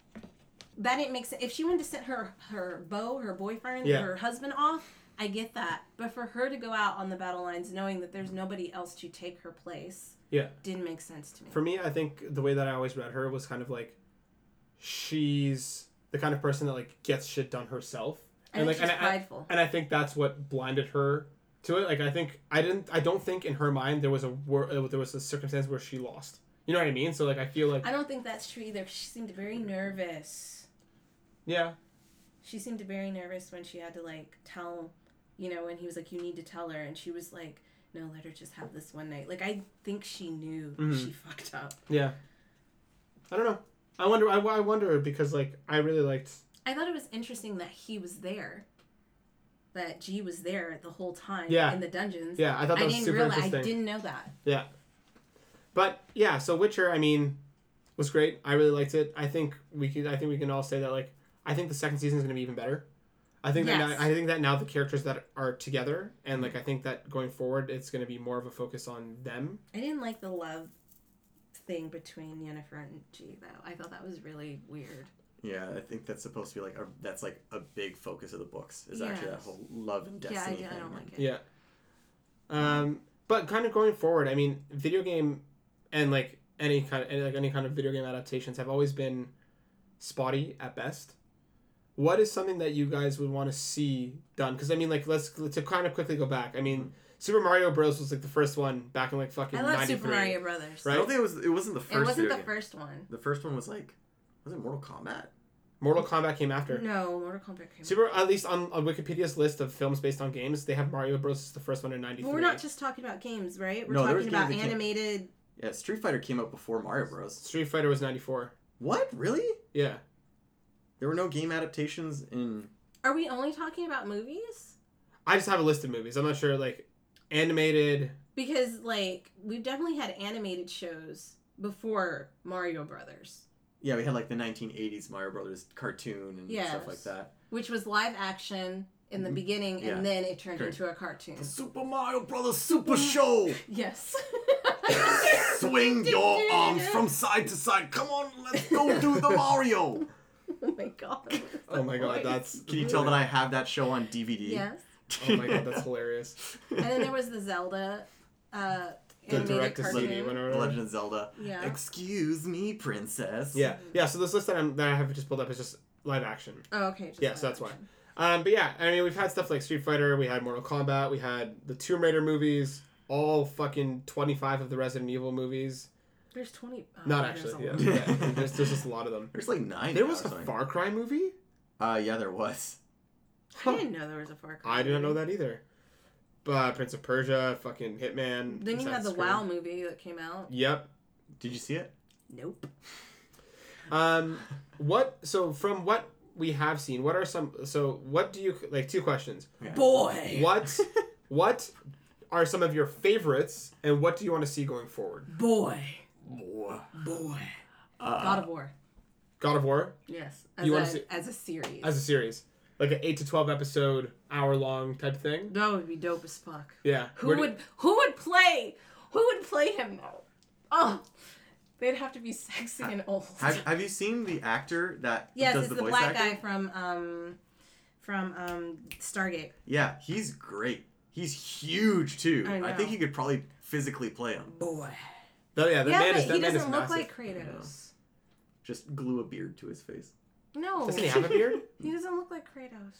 Speaker 3: that didn't make sense. If she wanted to send her her beau, her boyfriend,
Speaker 1: Yeah.
Speaker 3: her husband off, I get that. But for her to go out on the battle lines knowing that there's nobody else to take her place,
Speaker 1: Yeah.
Speaker 3: didn't make sense to me.
Speaker 1: For me, I think the way that I always read her was kind of like she's the kind of person that like gets shit done herself.
Speaker 3: I
Speaker 1: And like and I, and I think that's what blinded her to it. Like I think I didn't I don't think in her mind there was a wor- uh, there was a circumstance where she lost. You know what I mean? So like I feel like
Speaker 3: I don't think that's true either. She seemed very nervous.
Speaker 1: yeah.
Speaker 3: She seemed very nervous when she had to like tell, you know, when he was like, "You need to tell her," and she was like, "No, let her just have this one night." Like I think she knew
Speaker 1: Mhm.
Speaker 3: she fucked up.
Speaker 1: Yeah. I don't know. I wonder I, I wonder because like I really liked
Speaker 3: I thought it was interesting that he was there, that G was there the whole time
Speaker 1: Yeah.
Speaker 3: in the dungeons.
Speaker 1: yeah, I thought that
Speaker 3: I
Speaker 1: was
Speaker 3: didn't
Speaker 1: super
Speaker 3: realize. I didn't know that. Yeah.
Speaker 1: But yeah, so Witcher, I mean, was great. I really liked it. I think we could. I think we can all say that. Like, I think the second season is going to be even better. I think that now, I think that now the characters that are together, and like I think that going forward, it's going to be more of a focus on them.
Speaker 3: I didn't like the love thing between Yennefer and G though. I thought that was really weird.
Speaker 2: Yeah, I think that's supposed to be like a, that's like a big focus of the books is actually that
Speaker 3: Yes.
Speaker 2: whole love and
Speaker 3: yeah, I,
Speaker 2: destiny
Speaker 3: did- I
Speaker 2: thing.
Speaker 3: don't like it.
Speaker 1: Yeah. Um, but kind of going forward, I mean, video game and like any kind of like any kind of video game adaptations have always been spotty at best. What is something that you guys would want to see done? Because I mean, like let's to kind of quickly go back. I mean, Super Mario Bros was like the first one back in like fucking
Speaker 3: I love
Speaker 1: '93.
Speaker 3: Super Mario Brothers. Right?
Speaker 2: I
Speaker 1: Right?
Speaker 2: don't think it was. It wasn't the first.
Speaker 3: It wasn't
Speaker 2: video
Speaker 3: the
Speaker 2: game.
Speaker 3: first one.
Speaker 2: The first one was like, was it Mortal Kombat?
Speaker 1: Mortal Kombat came after.
Speaker 3: No, Mortal Kombat came.
Speaker 1: Super, at least on, on Wikipedia's list of films based on games, they have Mario Bros. as the first one in '93.
Speaker 3: But we're not just talking about games, right? We're
Speaker 2: No,
Speaker 3: talking about
Speaker 2: games that came-
Speaker 3: animated.
Speaker 2: Yeah, Street Fighter came out before Mario Bros.
Speaker 1: Street Fighter was '94.
Speaker 2: What? Really?
Speaker 1: Yeah.
Speaker 2: There were no game adaptations in.
Speaker 3: Are we only talking about movies?
Speaker 1: I just have a list of movies. I'm not sure, like animated,
Speaker 3: because like we've definitely had animated shows before Mario Brothers,
Speaker 2: Yeah, we had like the 1980s Mario Brothers cartoon and
Speaker 3: Yes.
Speaker 2: stuff like that.
Speaker 3: which was live action in the
Speaker 2: Mhm.
Speaker 3: beginning,
Speaker 2: Yeah.
Speaker 3: and then it turned
Speaker 2: Correct.
Speaker 3: into a cartoon.
Speaker 2: Super Mario Brothers Super Show. [laughs]
Speaker 3: Yes. [laughs]
Speaker 2: Swing your arms from side to side. Come on, let's go do the [laughs] Mario.
Speaker 3: Oh my god.
Speaker 1: Oh my god, that's.
Speaker 2: Can you tell that I have that show on DVD?
Speaker 3: Yes.
Speaker 1: Oh my god, that's hilarious.
Speaker 3: And then there was the Zelda uh,
Speaker 1: The
Speaker 3: animated
Speaker 1: direct to CD one or
Speaker 2: The
Speaker 1: whatever.
Speaker 2: Legend of Zelda.
Speaker 3: Yeah.
Speaker 2: Excuse me, princess.
Speaker 1: Yeah, yeah. So this list that, I'm, that I have just pulled up is just live action.
Speaker 3: Oh, okay. Just
Speaker 1: Yeah, so
Speaker 3: live
Speaker 1: that's why. Um, but yeah, I mean, we've had stuff like Street Fighter, we had Mortal Kombat, we had the Tomb Raider movies, all fucking twenty five of the Resident Evil movies.
Speaker 3: There's 20. oh,
Speaker 1: Not actually,
Speaker 3: a
Speaker 1: yeah. yeah. [laughs] There's, there's just a lot of them.
Speaker 2: There's like nine.
Speaker 1: There was a
Speaker 2: something.
Speaker 1: Far Cry movie.
Speaker 2: Uh, yeah, there was.
Speaker 3: I didn't know there was a Far Cry.
Speaker 1: I didn't know that either. But uh, Prince of Persia, fucking Hitman.
Speaker 3: Then you had the
Speaker 1: Assassin's
Speaker 3: WoW movie that came out.
Speaker 1: Yep.
Speaker 2: Did you see it?
Speaker 3: Nope.
Speaker 1: Um, what? So from what we have seen, what are some? So what do you like? Two questions.
Speaker 2: Yeah.
Speaker 3: Boy.
Speaker 1: What? [laughs] what are some of your favorites, and what do you want to see going forward?
Speaker 3: Boy.
Speaker 2: Boy.
Speaker 3: Boy.
Speaker 2: Uh,
Speaker 3: God of War.
Speaker 1: God of War
Speaker 3: Yes. As
Speaker 1: You
Speaker 3: a,
Speaker 1: wanna see-
Speaker 3: as a series.
Speaker 1: as a series, like an eight to twelve episode, hour long type thing.
Speaker 3: that would be dope as fuck.
Speaker 1: Yeah.
Speaker 3: Who
Speaker 1: Where do-
Speaker 3: would who would play who would play him though? Oh, they'd have to be [laughs] sexy and old.
Speaker 2: Have, have you seen the actor that
Speaker 3: yes,
Speaker 2: does
Speaker 3: it's
Speaker 2: the,
Speaker 3: the,
Speaker 2: voice
Speaker 3: black
Speaker 2: acting?
Speaker 3: guy from um from um Stargate.
Speaker 2: Yeah, he's great. He's huge too.
Speaker 3: I
Speaker 2: I, think he could probably physically play him.
Speaker 3: Boy.
Speaker 1: Oh, yeah, that
Speaker 3: yeah,
Speaker 1: man
Speaker 3: but
Speaker 1: is that
Speaker 3: he
Speaker 1: man is
Speaker 3: doesn't look
Speaker 1: massive.
Speaker 3: like Kratos.
Speaker 2: Just glue a beard to his face.
Speaker 3: No.
Speaker 1: Doesn't he have a beard? [laughs]
Speaker 3: He doesn't look like Kratos.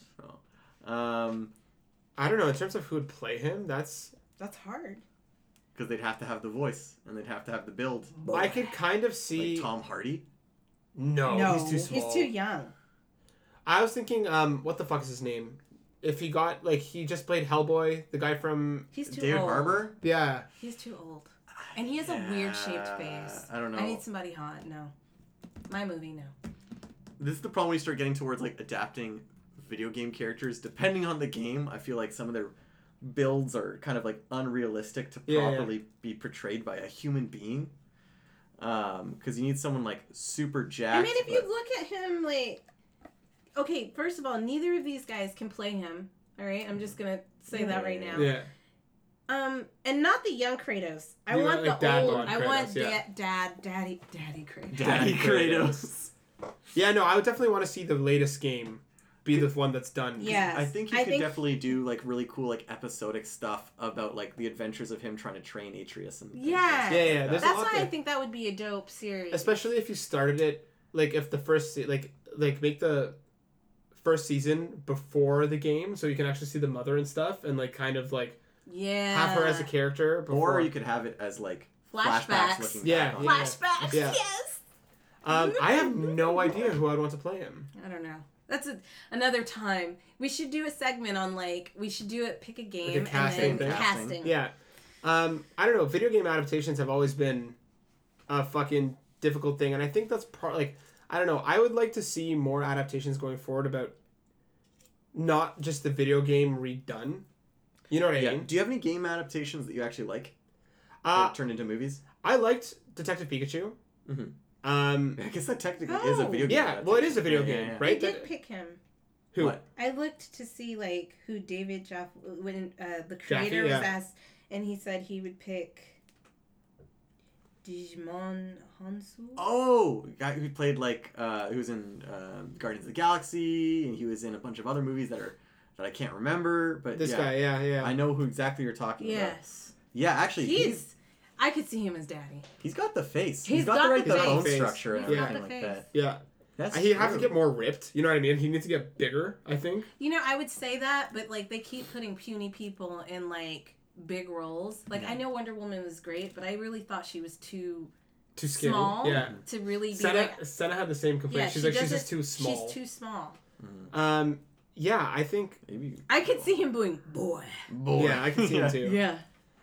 Speaker 3: Oh.
Speaker 2: Um,
Speaker 1: I don't know. In terms of who would play him, that's
Speaker 3: That's hard.
Speaker 2: because they'd have to have the voice and they'd have to have the build.
Speaker 1: I could kind of see.
Speaker 2: Like Tom Hardy.
Speaker 1: No, he's too small.
Speaker 3: He's too young.
Speaker 1: I was thinking, um, what the fuck is his name? If he got like he just played Hellboy, the guy from
Speaker 3: He's too
Speaker 2: David
Speaker 3: old.
Speaker 2: Harbour.
Speaker 1: yeah,
Speaker 3: He's too old. And he has a weird shaped face.
Speaker 2: I don't know.
Speaker 3: I need somebody hot. No. My movie, no.
Speaker 2: This is the problem when you start getting towards like adapting video game characters. Depending on the game, I feel like some of their builds are kind of like unrealistic to
Speaker 1: Yeah, yeah.
Speaker 2: properly be portrayed by a human being. Um, because you need someone like super jacked.
Speaker 3: I mean, if you look at him, like, okay, first of all, neither of these guys can play him. All right, I'm just gonna say that right now.
Speaker 1: yeah.
Speaker 3: Um, and not the young Kratos. I
Speaker 1: You
Speaker 3: want
Speaker 1: want,
Speaker 3: the
Speaker 1: like, dad
Speaker 3: old.
Speaker 1: bod
Speaker 3: I want
Speaker 1: Kratos, yeah.
Speaker 3: dad, dad, daddy, daddy Kratos.
Speaker 2: Daddy
Speaker 1: Daddy
Speaker 2: Kratos.
Speaker 1: Yeah, no, I would definitely want to see the latest game be the one that's done.
Speaker 3: Yeah.
Speaker 2: I think you
Speaker 3: I
Speaker 2: could
Speaker 3: think-
Speaker 2: definitely do like really cool like episodic stuff about like the adventures of him trying to train Atreus and
Speaker 3: Yeah.
Speaker 2: like
Speaker 1: Yeah, yeah, there's
Speaker 3: That's
Speaker 1: lot
Speaker 3: why I think that would be a dope series.
Speaker 1: especially if you started it like if the first se- like like make the first season before the game, so you can actually see the mother and stuff, and like kind of like
Speaker 3: yeah.
Speaker 1: have her as a character. Before.
Speaker 2: Or you could have it as like
Speaker 3: Flashbacks.
Speaker 2: flashbacks, looking
Speaker 1: Yeah,
Speaker 2: back
Speaker 1: yeah.
Speaker 3: Flashbacks.
Speaker 1: Yeah.
Speaker 3: Yes.
Speaker 1: Um, I have no idea who I'd want to play him.
Speaker 3: I don't know. That's a, another time. We should do a segment on like we should do it. Pick a game
Speaker 1: casting
Speaker 3: and then
Speaker 1: thing.
Speaker 3: casting.
Speaker 1: Yeah. Um, I don't know. Video game adaptations have always been a fucking difficult thing, and I think that's part like I don't know. I would like to see more adaptations going forward about not just the video game redone. You know what I
Speaker 2: Yeah.
Speaker 1: mean?
Speaker 2: Do you have any game adaptations that you actually like
Speaker 1: Uh,
Speaker 2: turned into movies?
Speaker 1: I liked Detective Pikachu.
Speaker 2: Mhm.
Speaker 1: Um,
Speaker 2: I guess that technically is a
Speaker 3: Oh.
Speaker 2: video game.
Speaker 1: yeah, well, it is a video game,
Speaker 2: Yeah, yeah,
Speaker 3: I
Speaker 1: right?
Speaker 3: did
Speaker 1: That-
Speaker 3: pick him.
Speaker 1: who?
Speaker 2: What?
Speaker 3: I looked to see like who David Jaffe when uh, the
Speaker 1: Jaffe,
Speaker 3: creator was
Speaker 1: yeah.
Speaker 3: asked, and he said he would pick Djimon Hounsou.
Speaker 2: Oh, guy who played like uh, who was in uh, Guardians of the Galaxy, and he was in a bunch of other movies that are that I can't remember. But
Speaker 1: This
Speaker 2: yeah,
Speaker 1: guy, yeah, yeah.
Speaker 2: I know who exactly you're talking about.
Speaker 3: Yes,
Speaker 2: Yeah, actually, he's
Speaker 3: he's. I could see him as daddy.
Speaker 2: he's got the face.
Speaker 3: He's
Speaker 2: got,
Speaker 3: got
Speaker 2: the right
Speaker 3: the
Speaker 2: the bone
Speaker 1: Face.
Speaker 2: structure and
Speaker 3: He's
Speaker 1: got
Speaker 2: everything
Speaker 3: the
Speaker 2: like
Speaker 3: face.
Speaker 2: that.
Speaker 1: yeah.
Speaker 2: That's
Speaker 1: he has to get more ripped. You know what I mean? He needs to get bigger. I think.
Speaker 3: You know, I would say that, but like they keep putting puny people in like big roles. Like I know Wonder Woman was great, but I really thought she was too
Speaker 1: Too skinny.
Speaker 3: small
Speaker 1: Yeah.
Speaker 3: to really be
Speaker 1: Senna,
Speaker 3: like.
Speaker 1: Senna had the same complaint.
Speaker 3: Yeah,
Speaker 1: she's
Speaker 3: she
Speaker 1: like she's just too small.
Speaker 3: She's too small.
Speaker 1: Um, yeah, I think.
Speaker 2: Maybe.
Speaker 3: I could see him going, boy.
Speaker 2: Boy.
Speaker 1: Yeah, I can see him [laughs] too.
Speaker 3: Yeah.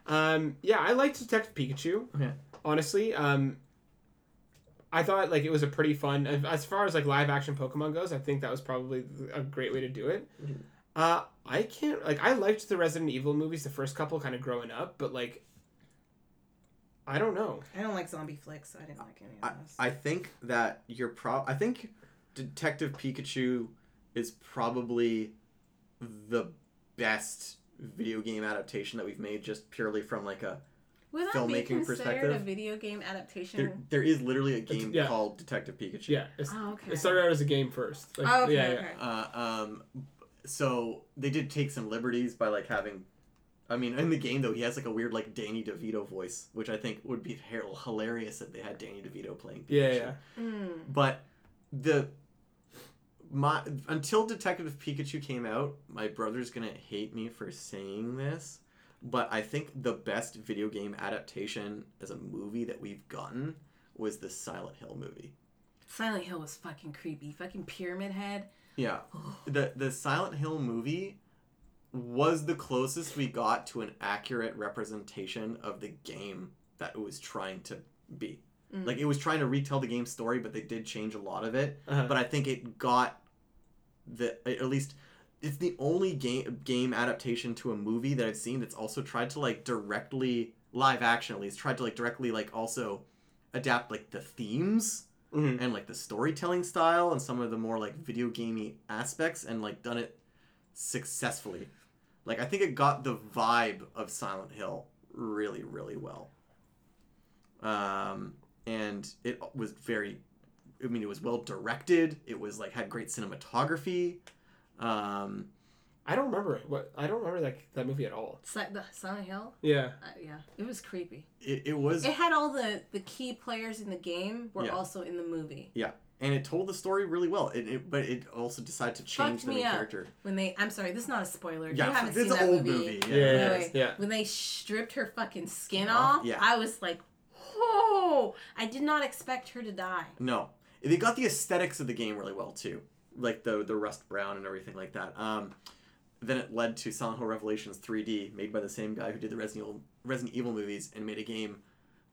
Speaker 1: Um, yeah, I liked Detective Pikachu.
Speaker 2: Yeah.
Speaker 1: Honestly, um, I thought like it was a pretty fun. As far as like live action Pokemon goes, I think that was probably a great way to do it.
Speaker 2: Mhm.
Speaker 1: Uh, I can't like I liked the Resident Evil movies, the first couple, kind of growing up, but like I don't know.
Speaker 3: I don't like zombie flicks, so I didn't like any of those.
Speaker 2: I think that you're pro. I think Detective Pikachu is probably the best video game adaptation that we've made, just purely from like a.
Speaker 3: Would that be
Speaker 2: filmmaking
Speaker 3: considered
Speaker 2: perspective,
Speaker 3: a video game adaptation?
Speaker 2: There, there is literally a game
Speaker 1: yeah.
Speaker 2: called Detective Pikachu.
Speaker 1: Yeah, it's,
Speaker 3: Oh, okay.
Speaker 1: it started out as a game first. Like,
Speaker 3: oh, okay,
Speaker 1: yeah, yeah.
Speaker 3: okay.
Speaker 2: Uh, um, so they did take some liberties by like having. I mean, in the game though, he has like a weird like Danny DeVito voice, which I think would be hilarious if they had Danny DeVito playing. Pikachu.
Speaker 1: Yeah, yeah.
Speaker 3: Mm.
Speaker 2: But the my until Detective Pikachu came out, my brother's gonna hate me for saying this, but I think the best video game adaptation as a movie that we've gotten was the Silent Hill movie.
Speaker 3: Silent Hill was fucking creepy. Fucking Pyramid Head.
Speaker 2: Yeah, the the Silent Hill movie was the closest we got to an accurate representation of the game that it was trying to be.
Speaker 3: Mm.
Speaker 2: Like it was trying to retell the game story, but they did change a lot of it.
Speaker 1: Uh-huh.
Speaker 2: But I think it got the at least it's the only game game adaptation to a movie that I've seen that's also tried to like directly live action at least tried to like directly like also adapt like the themes
Speaker 1: Mhm.
Speaker 2: and like the storytelling style and some of the more like video gamey aspects and like done it successfully. Like I think it got the vibe of Silent Hill really really well. Um and it was very I mean it was well directed. It was like had great cinematography. Um
Speaker 1: I don't remember it. What I don't remember that that movie at all.
Speaker 3: Si- the Silent Hill.
Speaker 1: Yeah.
Speaker 3: Uh, yeah, it was creepy.
Speaker 2: it, it was
Speaker 3: It had all the the key players in the game were
Speaker 2: Yeah.
Speaker 3: also in the movie.
Speaker 2: Yeah, and it told the story really well. It, it but it also decided to change
Speaker 3: Fucked
Speaker 2: the
Speaker 3: me
Speaker 2: main
Speaker 3: up.
Speaker 2: character.
Speaker 3: When they, I'm sorry, this is not a spoiler.
Speaker 2: Yeah,
Speaker 3: you haven't
Speaker 2: it's
Speaker 3: seen
Speaker 2: an
Speaker 3: that
Speaker 2: old
Speaker 3: movie.
Speaker 2: movie.
Speaker 1: Yeah,
Speaker 2: Yeah.
Speaker 1: yeah,
Speaker 3: Wait, wait.
Speaker 1: yeah.
Speaker 3: When they stripped her fucking skin
Speaker 2: Off,
Speaker 3: off,
Speaker 2: yeah.
Speaker 3: I was like, oh, I did not expect her to die.
Speaker 2: No, they got the aesthetics of the game really well too, like the the rust brown and everything like that. Um, then it led to Silent Hill Revelations 3D, made by the same guy who did the Resident Evil, Resident Evil movies, and made a game.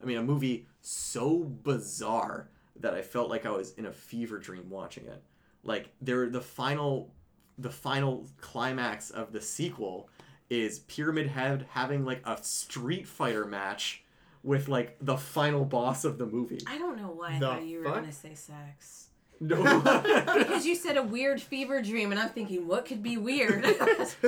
Speaker 2: I mean, a movie so bizarre that I felt like I was in a fever dream watching it. Like there, the final, the final climax of the sequel is Pyramid Head having like a Street Fighter match with like the final boss of the movie.
Speaker 3: I don't know why I
Speaker 1: The
Speaker 3: thought you were
Speaker 1: fuck?
Speaker 3: gonna say sex.
Speaker 2: No. [laughs] [laughs]
Speaker 3: Because you said a weird fever dream, and I'm thinking, what could be weird? [laughs]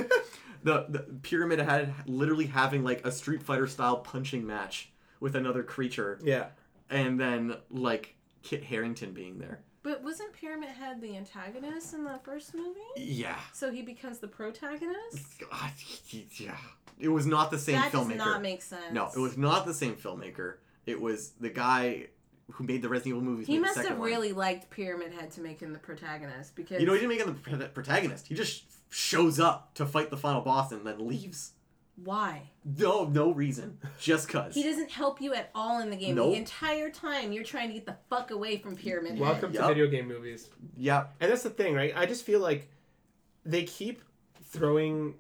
Speaker 2: the the Pyramid Head literally having like a Street Fighter style punching match with another creature,
Speaker 1: Yeah.
Speaker 2: and then like Kit Harington being there.
Speaker 3: But wasn't Pyramid Head the antagonist in the first movie?
Speaker 2: Yeah.
Speaker 3: So he becomes the protagonist?
Speaker 2: God, yeah. It was not the same filmmaker.
Speaker 3: that does not make sense.
Speaker 2: no, it was not the same filmmaker. It was the guy who made the Resident Evil movies.
Speaker 3: He must have
Speaker 2: one.
Speaker 3: really liked Pyramid Head to make him the protagonist because
Speaker 2: You know, he didn't make him the protagonist. He just shows up to fight the final boss and then leaves.
Speaker 3: Why?
Speaker 2: No, no reason. Just cause.
Speaker 3: He doesn't help you at all in the game.
Speaker 2: Nope.
Speaker 3: The entire time you're trying to get the fuck away from Pyramid Head.
Speaker 1: Welcome to
Speaker 2: Yup.
Speaker 1: video game movies.
Speaker 2: Yeah.
Speaker 1: And that's the thing, right? I just feel like they keep throwing.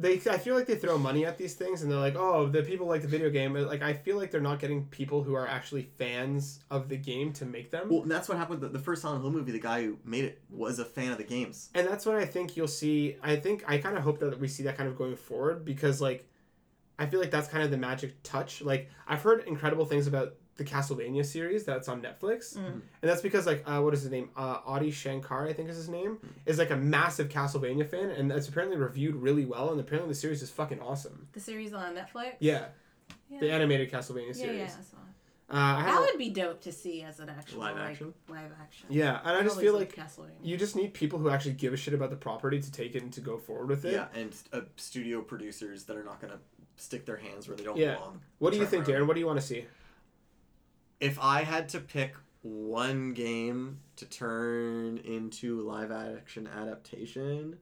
Speaker 1: They, I feel like they throw money at these things, and they're like, "Oh, the people like the video game." Like, I feel like they're not getting people who are actually fans of the game to make them.
Speaker 2: Well, that's what happened. with The, the first Silent Hill movie, the guy who made it was a fan of the games.
Speaker 1: and that's what I think you'll see. I think I kind of hope that we see that kind of going forward because, like, I feel like that's kind of the magic touch. Like, I've heard incredible things about the Castlevania series that's on Netflix,
Speaker 3: Mm.
Speaker 1: and that's because like uh, what is his name? Uh, Adi Shankar, I think is his name, is like a massive Castlevania fan, and that's apparently reviewed really well, and apparently the series is fucking awesome.
Speaker 3: The series on Netflix?
Speaker 1: Yeah,
Speaker 3: Yeah.
Speaker 1: the animated Castlevania series.
Speaker 3: yeah, I saw.
Speaker 1: Uh, I
Speaker 3: That would be dope to see as an actual
Speaker 2: Live
Speaker 3: like,
Speaker 2: action?
Speaker 3: Live action.
Speaker 1: yeah, and I just
Speaker 3: always
Speaker 1: feel like
Speaker 3: Castlevania.
Speaker 1: you just need people who actually give a shit about the property to take it and to go forward with it.
Speaker 2: Yeah, and uh, studio producers that are not gonna stick their hands where they don't
Speaker 1: Yeah.
Speaker 2: belong.
Speaker 1: What do you think,
Speaker 2: their.
Speaker 1: Darren? What do you want to see?
Speaker 2: If I had to pick one game to turn into live action adaptation,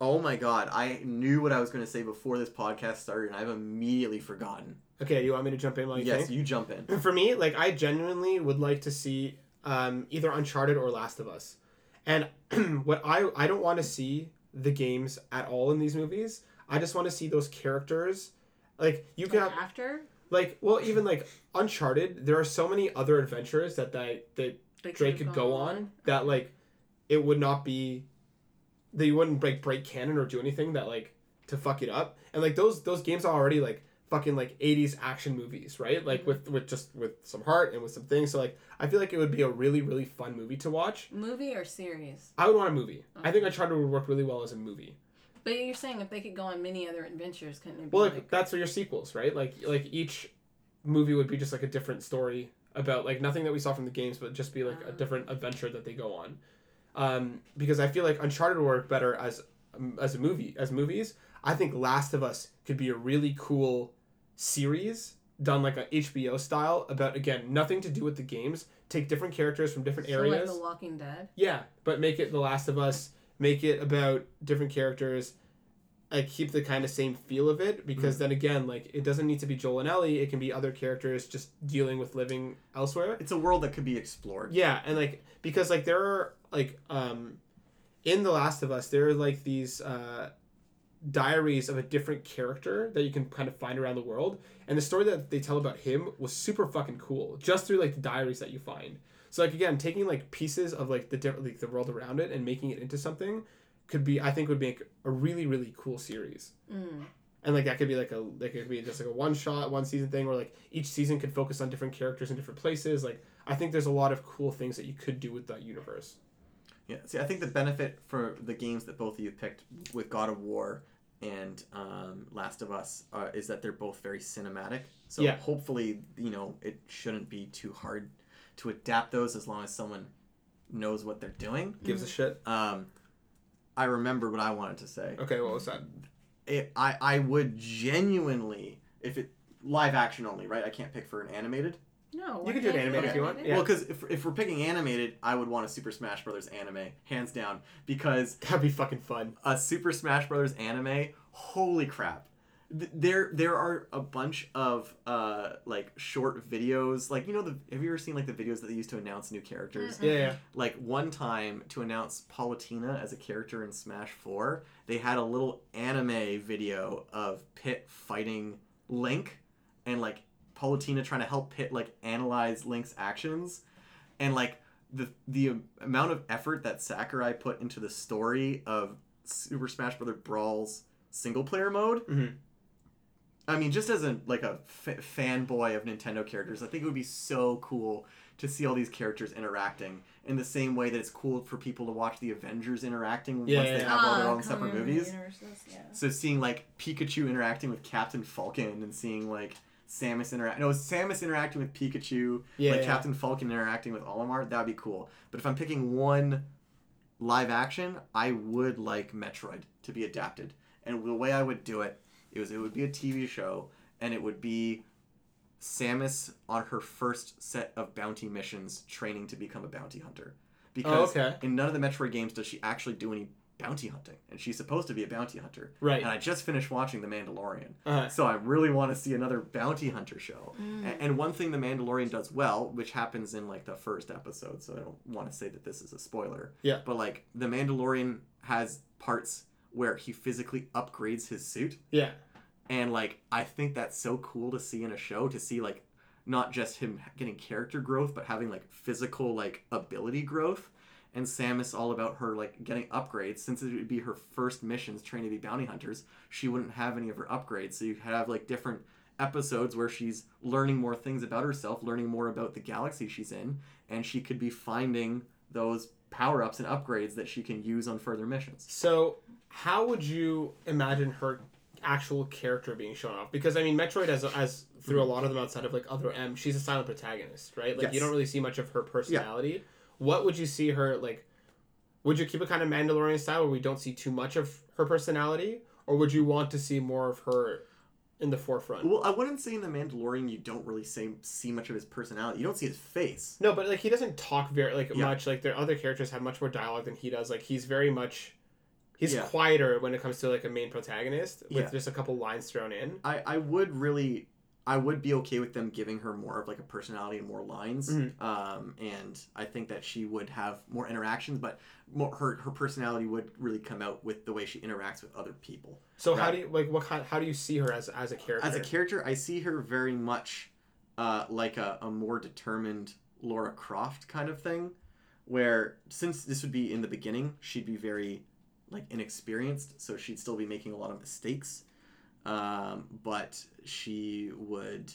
Speaker 2: oh my god, I knew what I was going to say before this podcast started, and I've immediately forgotten.
Speaker 1: Okay, you want me to jump in while you
Speaker 2: yes,
Speaker 1: think?
Speaker 2: you jump in.
Speaker 1: For me, like I genuinely would like to see um, either Uncharted or Last of Us, and [clears throat] what I I don't want to see the games at all in these movies. I just want to see those characters. Like you can
Speaker 3: Like
Speaker 1: have,
Speaker 3: after
Speaker 1: like well even like Uncharted. There are so many other adventures that that that
Speaker 3: they
Speaker 1: Drake
Speaker 3: could've
Speaker 1: go on that like it would not be that you wouldn't break break canon or do anything that like to fuck it up. And like those those games are already like fucking like 80s action movies, right? Like mm-hmm. with with just with some heart and with some things. So like I feel like it would be a really really fun movie to watch.
Speaker 3: Movie or series?
Speaker 1: I would want a movie. I think Uncharted would work really well as a movie.
Speaker 3: But you're saying if they could go on many other adventures, couldn't it be
Speaker 1: Well, like,
Speaker 3: like,
Speaker 1: that's your sequels, right? Like like each movie would be just like a different story about like nothing that we saw from the games, but just be like a
Speaker 3: Ah.
Speaker 1: different adventure that they go on. Um, because I feel like Uncharted would work better as um, as a movie as movies. I think Last of Us could be a really cool series done like a HBO style about again nothing to do with the games. Take different characters from different
Speaker 3: so
Speaker 1: areas.
Speaker 3: like The Walking Dead?
Speaker 1: Yeah, but make it The Last of Us. Make it about different characters. I keep the kind of same feel of it because then again, like it doesn't need to be Joel and Ellie. It can be other characters just dealing with living elsewhere.
Speaker 2: It's a world that could be explored.
Speaker 1: Yeah, and like because like there are like um, in The Last of Us there are like these uh, diaries of a different character that you can kind of find around the world, and the story that they tell about him was super fucking cool just through like the diaries that you find. So like again, taking like pieces of like the different like the world around it and making it into something could be I think would make a really really cool series.
Speaker 3: Mm.
Speaker 1: And like that could be like a like it could be just like a one shot one season thing where like each season could focus on different characters in different places. Like I think there's a lot of cool things that you could do with that universe.
Speaker 2: Yeah. See, I think the benefit for the games that both of you picked with God of War and um, Last of Us uh, is that they're both very cinematic. So
Speaker 1: Yeah.
Speaker 2: hopefully, you know, it shouldn't be too hard to adapt those as long as someone knows what they're doing.
Speaker 1: Gives a shit.
Speaker 2: Um, I remember what I wanted to say.
Speaker 1: Okay, what was that?
Speaker 2: It, I I would genuinely if it live action only, right? I can't pick for an animated.
Speaker 3: No.
Speaker 1: You can do an
Speaker 3: can't
Speaker 1: animated if you want. Yeah.
Speaker 2: Well, because if, if we're picking animated, I would want a Super Smash Brothers anime, hands down, because
Speaker 1: That'd be fucking fun.
Speaker 2: a Super Smash Brothers anime, holy crap. Th- There, there are a bunch of uh, like short videos. Like you know, the have you ever seen like the videos that they use to announce new characters?
Speaker 1: Yeah, yeah.
Speaker 2: Like one time to announce Palutena as a character in Smash Four, they had a little anime video of Pit fighting Link, and like Palutena trying to help Pit like analyze Link's actions, and like the the amount of effort that Sakurai put into the story of Super Smash Bros. Brawl's single player mode.
Speaker 1: Mhm.
Speaker 2: I mean, just as a like a f- fanboy of Nintendo characters, I think it would be so cool to see all these characters interacting in the same way that it's cool for people to watch the Avengers interacting
Speaker 1: Yeah,
Speaker 2: once
Speaker 1: yeah,
Speaker 2: they
Speaker 1: yeah.
Speaker 2: have all their
Speaker 3: Ah,
Speaker 2: own separate movies.
Speaker 3: yeah.
Speaker 2: So seeing like Pikachu interacting with Captain Falcon and seeing like Samus interact no Samus interacting with Pikachu,
Speaker 1: Yeah,
Speaker 2: like
Speaker 1: yeah.
Speaker 2: Captain Falcon interacting with Olimar, that'd be cool. But if I'm picking one live action, I would like Metroid to be adapted. And the way I would do it, it was it would be a TV show and it would be Samus on her first set of bounty missions training to become a bounty hunter. Because
Speaker 1: Oh, okay.
Speaker 2: in none of the Metroid games does she actually do any bounty hunting. And she's supposed to be a bounty hunter.
Speaker 1: Right.
Speaker 2: And I just finished watching The Mandalorian.
Speaker 1: Uh,
Speaker 2: So I really want to see another bounty hunter show.
Speaker 3: Mm.
Speaker 2: And one thing The Mandalorian does well, which happens in like the first episode, so I don't want to say that this is a spoiler.
Speaker 1: Yeah.
Speaker 2: But like The Mandalorian has parts where he physically upgrades his suit.
Speaker 1: yeah.
Speaker 2: And like I think that's so cool to see in a show to see like not just him getting character growth, but having like physical like ability growth. And Samus all about her like getting upgrades since it would be her first missions training to be bounty hunters. She wouldn't have any of her upgrades, so you have like different episodes where she's learning more things about herself, learning more about the galaxy she's in, and she could be finding those power ups and upgrades that she can use on further missions.
Speaker 1: So, how would you imagine her actual character being shown off? Because I mean, Metroid, as as through a mhm. lot of them outside of like other M, she's a silent protagonist, right? Like you don't really see much of her personality. What would you see her like? Would you keep it kind of Mandalorian style where we don't see too much of her personality, or would you want to see more of her in the forefront?
Speaker 2: Well, I wouldn't say in The Mandalorian you don't really say, see much of his personality. You don't see his face.
Speaker 1: No, but like he doesn't talk very like
Speaker 2: Yeah.
Speaker 1: much. Like their other characters have much more dialogue than he does. Like he's very much, he's
Speaker 2: Yeah.
Speaker 1: quieter when it comes to like a main protagonist with
Speaker 2: Yeah.
Speaker 1: just a couple lines thrown in.
Speaker 2: I, I would really I would be okay with them giving her more of like a personality and more lines.
Speaker 1: Mhm.
Speaker 2: Um, and I think that she would have more interactions, but more her her personality would really come out with the way she interacts with other people.
Speaker 1: So how do you like what kind? How do you see her as as a character?
Speaker 2: As a character, I see her very much uh, like a, a more determined Lara Croft kind of thing, where since this would be in the beginning, she'd be very like inexperienced, so she'd still be making a lot of mistakes. um, but she would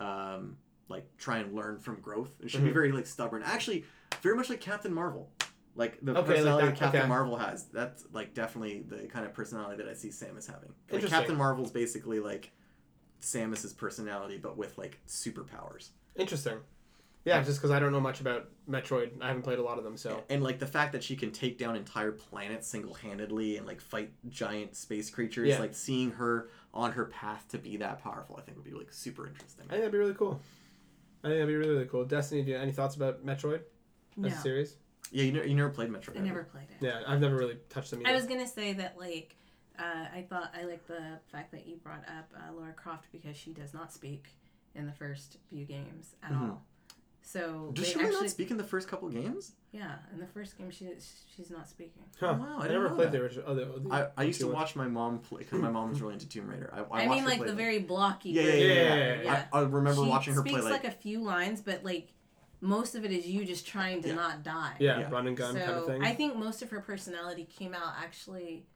Speaker 2: um, like try and learn from growth. And she'd be
Speaker 1: Mhm.
Speaker 2: very like stubborn. Actually, very much like Captain Marvel. Like the
Speaker 1: Okay,
Speaker 2: personality
Speaker 1: that,
Speaker 2: that Captain
Speaker 1: okay.
Speaker 2: Marvel has. That's like definitely the kind of personality that I see Samus having. Like. Captain Marvel's basically like Samus's personality, but with like superpowers.
Speaker 1: Interesting. Yeah, just because I don't know much about Metroid, I haven't played a lot of them, so
Speaker 2: And like the fact that she can take down entire planets single handedly and like fight giant space creatures,
Speaker 1: Yeah.
Speaker 2: like seeing her on her path to be that powerful, I think would be like super interesting.
Speaker 1: I think that'd be really cool. I think that'd be really, really cool. Destiny, do you have any thoughts about Metroid
Speaker 3: No,
Speaker 1: as a series?
Speaker 2: Yeah, you, ne- you never played Metroid.
Speaker 3: I
Speaker 2: have
Speaker 3: never played it.
Speaker 1: Yeah, I've never really touched them either.
Speaker 3: I was gonna say that like uh, I thought I like the fact that you brought up uh, Lara Croft because she does not speak in the first few games at
Speaker 2: Mhm.
Speaker 3: all. So
Speaker 2: Does she really
Speaker 3: actually,
Speaker 2: not speak in the first couple games?
Speaker 3: yeah, in the first game she she's not speaking.
Speaker 1: Huh.
Speaker 2: Wow, I
Speaker 1: I, never
Speaker 2: know
Speaker 1: played
Speaker 2: that.
Speaker 1: the original. Oh, the, the,
Speaker 2: I, I used to
Speaker 1: two
Speaker 2: watch my mom play because my mom was really into Tomb Raider. I, I,
Speaker 3: I, mean, like the
Speaker 2: them.
Speaker 3: very blocky.
Speaker 2: yeah, yeah, yeah. yeah,
Speaker 1: Yeah,
Speaker 2: yeah.
Speaker 3: yeah.
Speaker 2: I, I remember
Speaker 3: she
Speaker 2: watching her
Speaker 3: speaks
Speaker 2: play
Speaker 3: like,
Speaker 2: like,
Speaker 3: a few lines, but like most of it is you just trying to
Speaker 2: Yeah.
Speaker 3: not die.
Speaker 1: yeah,
Speaker 2: Yeah.
Speaker 1: run and gun
Speaker 3: so
Speaker 1: kind of thing.
Speaker 3: I think most of her personality came out actually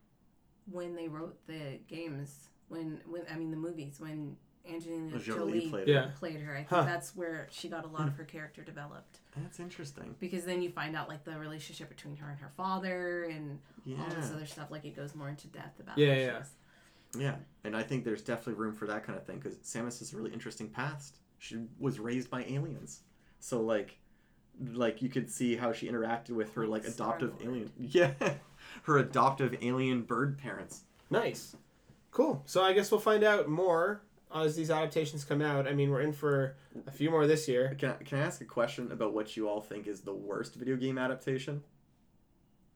Speaker 3: when they wrote the games. When when I mean the movies when Angelina
Speaker 2: Jolie
Speaker 3: Jolie
Speaker 2: played
Speaker 1: Yeah.
Speaker 3: played her. I think
Speaker 1: Huh.
Speaker 3: that's where she got a lot of her character developed.
Speaker 2: That's interesting.
Speaker 3: Because then you find out like the relationship between her and her father and
Speaker 2: Yeah.
Speaker 3: all this other stuff. Like it goes more into depth about
Speaker 1: Yeah,
Speaker 3: who
Speaker 1: yeah.
Speaker 2: Yeah, and I think there's definitely room for that kind of thing because Samus has a really interesting past. She was raised by aliens, so like, like you could see how she interacted with her like
Speaker 3: Like
Speaker 2: adoptive
Speaker 3: Star-Lord.
Speaker 2: alien. [laughs] Yeah, her adoptive alien bird parents.
Speaker 1: Nice. Cool. So I guess we'll find out more as these adaptations come out. I mean, we're in for a few more this year.
Speaker 2: Can I, can I ask a question about what you all think is the worst video game adaptation,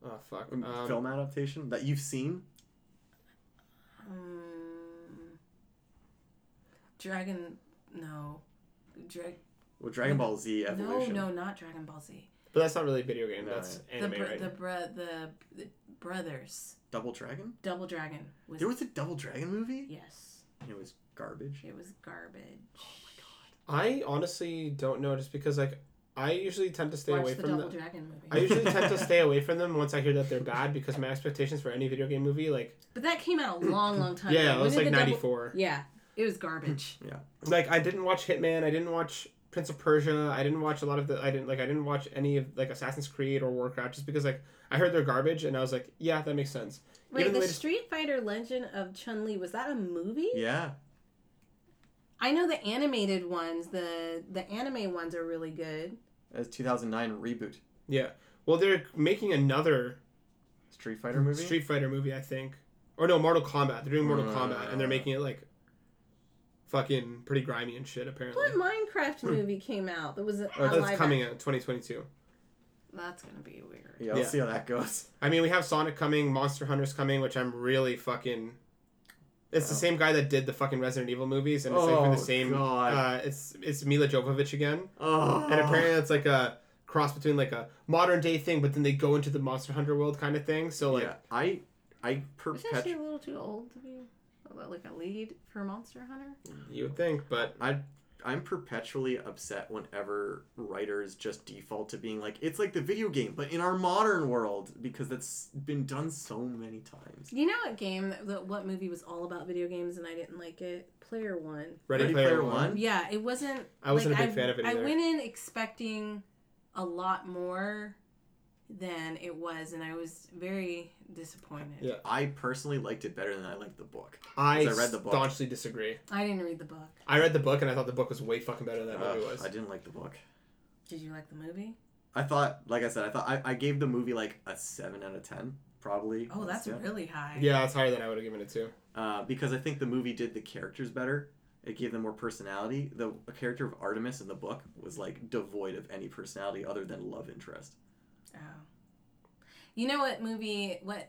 Speaker 1: Oh fuck.
Speaker 2: Um, film adaptation that you've seen?
Speaker 3: Um, Dragon, no, Dra-
Speaker 2: Well, Dragon Ball Z
Speaker 3: no,
Speaker 2: Evolution.
Speaker 3: no, not Dragon Ball Z.
Speaker 1: but that's not really a video game.
Speaker 2: No,
Speaker 1: that's
Speaker 3: The
Speaker 1: anime,
Speaker 3: br-
Speaker 1: right?
Speaker 3: the, bro- the the brothers,
Speaker 2: Double Dragon.
Speaker 3: Double Dragon was,
Speaker 2: There was a Double Dragon movie.
Speaker 3: yes,
Speaker 2: It was garbage.
Speaker 3: it was garbage. Oh my god.
Speaker 1: I honestly don't know, just because like I usually tend to stay
Speaker 3: Watch
Speaker 1: away
Speaker 3: the
Speaker 1: from
Speaker 3: Double
Speaker 1: them.
Speaker 3: Dragon movie.
Speaker 1: I usually tend to stay [laughs] away from them once I hear that they're bad because my expectations for any video game movie, like
Speaker 3: but that came out a long, long time.
Speaker 1: yeah,
Speaker 3: ago.
Speaker 1: it was
Speaker 3: When
Speaker 1: like
Speaker 3: did the Double-
Speaker 1: '94.
Speaker 3: Yeah, it was garbage. [clears throat]
Speaker 1: Yeah, like I didn't watch Hitman. I didn't watch Prince of Persia. I didn't watch a lot of the. I didn't like. I didn't watch any of like Assassin's Creed or Warcraft just because like I heard they're garbage and I was like, yeah, that makes sense.
Speaker 3: Wait,
Speaker 1: Even
Speaker 3: the
Speaker 1: the latest-
Speaker 3: Street Fighter Legend of Chun Li was that a movie?
Speaker 2: Yeah.
Speaker 3: I know the animated ones. The the anime ones are really good.
Speaker 2: It's 2009 reboot
Speaker 1: Yeah. Well, they're making another
Speaker 2: Street Fighter movie.
Speaker 1: Street Fighter movie, I think. Or no, Mortal Kombat. They're doing Mortal
Speaker 2: Uh.
Speaker 1: Kombat and they're making it like fucking pretty grimy and shit. Apparently.
Speaker 3: What Minecraft movie came out that was a,
Speaker 1: Oh, that's
Speaker 3: live
Speaker 1: coming
Speaker 3: action?
Speaker 1: out 2022.
Speaker 3: That's gonna be weird.
Speaker 2: Yeah, we'll
Speaker 1: Yeah.
Speaker 2: see how that goes.
Speaker 1: I mean, we have Sonic coming, Monster Hunter's coming, which I'm really fucking. It's the same guy that did the fucking Resident Evil movies, and it's like for
Speaker 2: Oh,
Speaker 1: the same.
Speaker 2: God.
Speaker 1: Uh, it's it's Milla Jovovich again,
Speaker 2: Oh.
Speaker 1: and apparently it's like a cross between like a modern day thing, but then they go into the Monster Hunter world kind of thing. So like,
Speaker 2: yeah, I I
Speaker 3: Is she a little too old to be like a lead for Monster Hunter?
Speaker 1: you would think, but
Speaker 2: I I'm perpetually upset whenever writers just default to being like it's like the video game, but in our modern world because that's been done so many times.
Speaker 3: You know what game? What movie was all about video games and I didn't like it? Player One.
Speaker 1: Ready,
Speaker 2: Ready
Speaker 1: Player,
Speaker 2: Player
Speaker 1: One.
Speaker 2: One?
Speaker 3: Yeah, it wasn't.
Speaker 1: I wasn't
Speaker 3: like,
Speaker 1: a big fan of it Either.
Speaker 3: I went in expecting a lot more than it was, and I was very disappointed.
Speaker 1: Yeah.
Speaker 2: I personally liked it better than I liked the book.
Speaker 1: I,
Speaker 2: I read the book.
Speaker 1: staunchly disagree.
Speaker 3: I didn't read the book.
Speaker 1: I read the book and I thought the book was way fucking better than that movie
Speaker 2: Ugh,
Speaker 1: was.
Speaker 2: I didn't like the book.
Speaker 3: Did you like the movie?
Speaker 2: I thought, like I said, I thought I, I gave the movie like a seven out of ten, probably.
Speaker 3: Oh, that's
Speaker 2: yeah.
Speaker 3: really high.
Speaker 1: Yeah, that's higher than I would have given it to.
Speaker 2: uh, because I think the movie did the characters better. It gave them more personality. The character of Artemis in the book was like devoid of any personality other than love interest.
Speaker 3: Oh. You know what movie? What?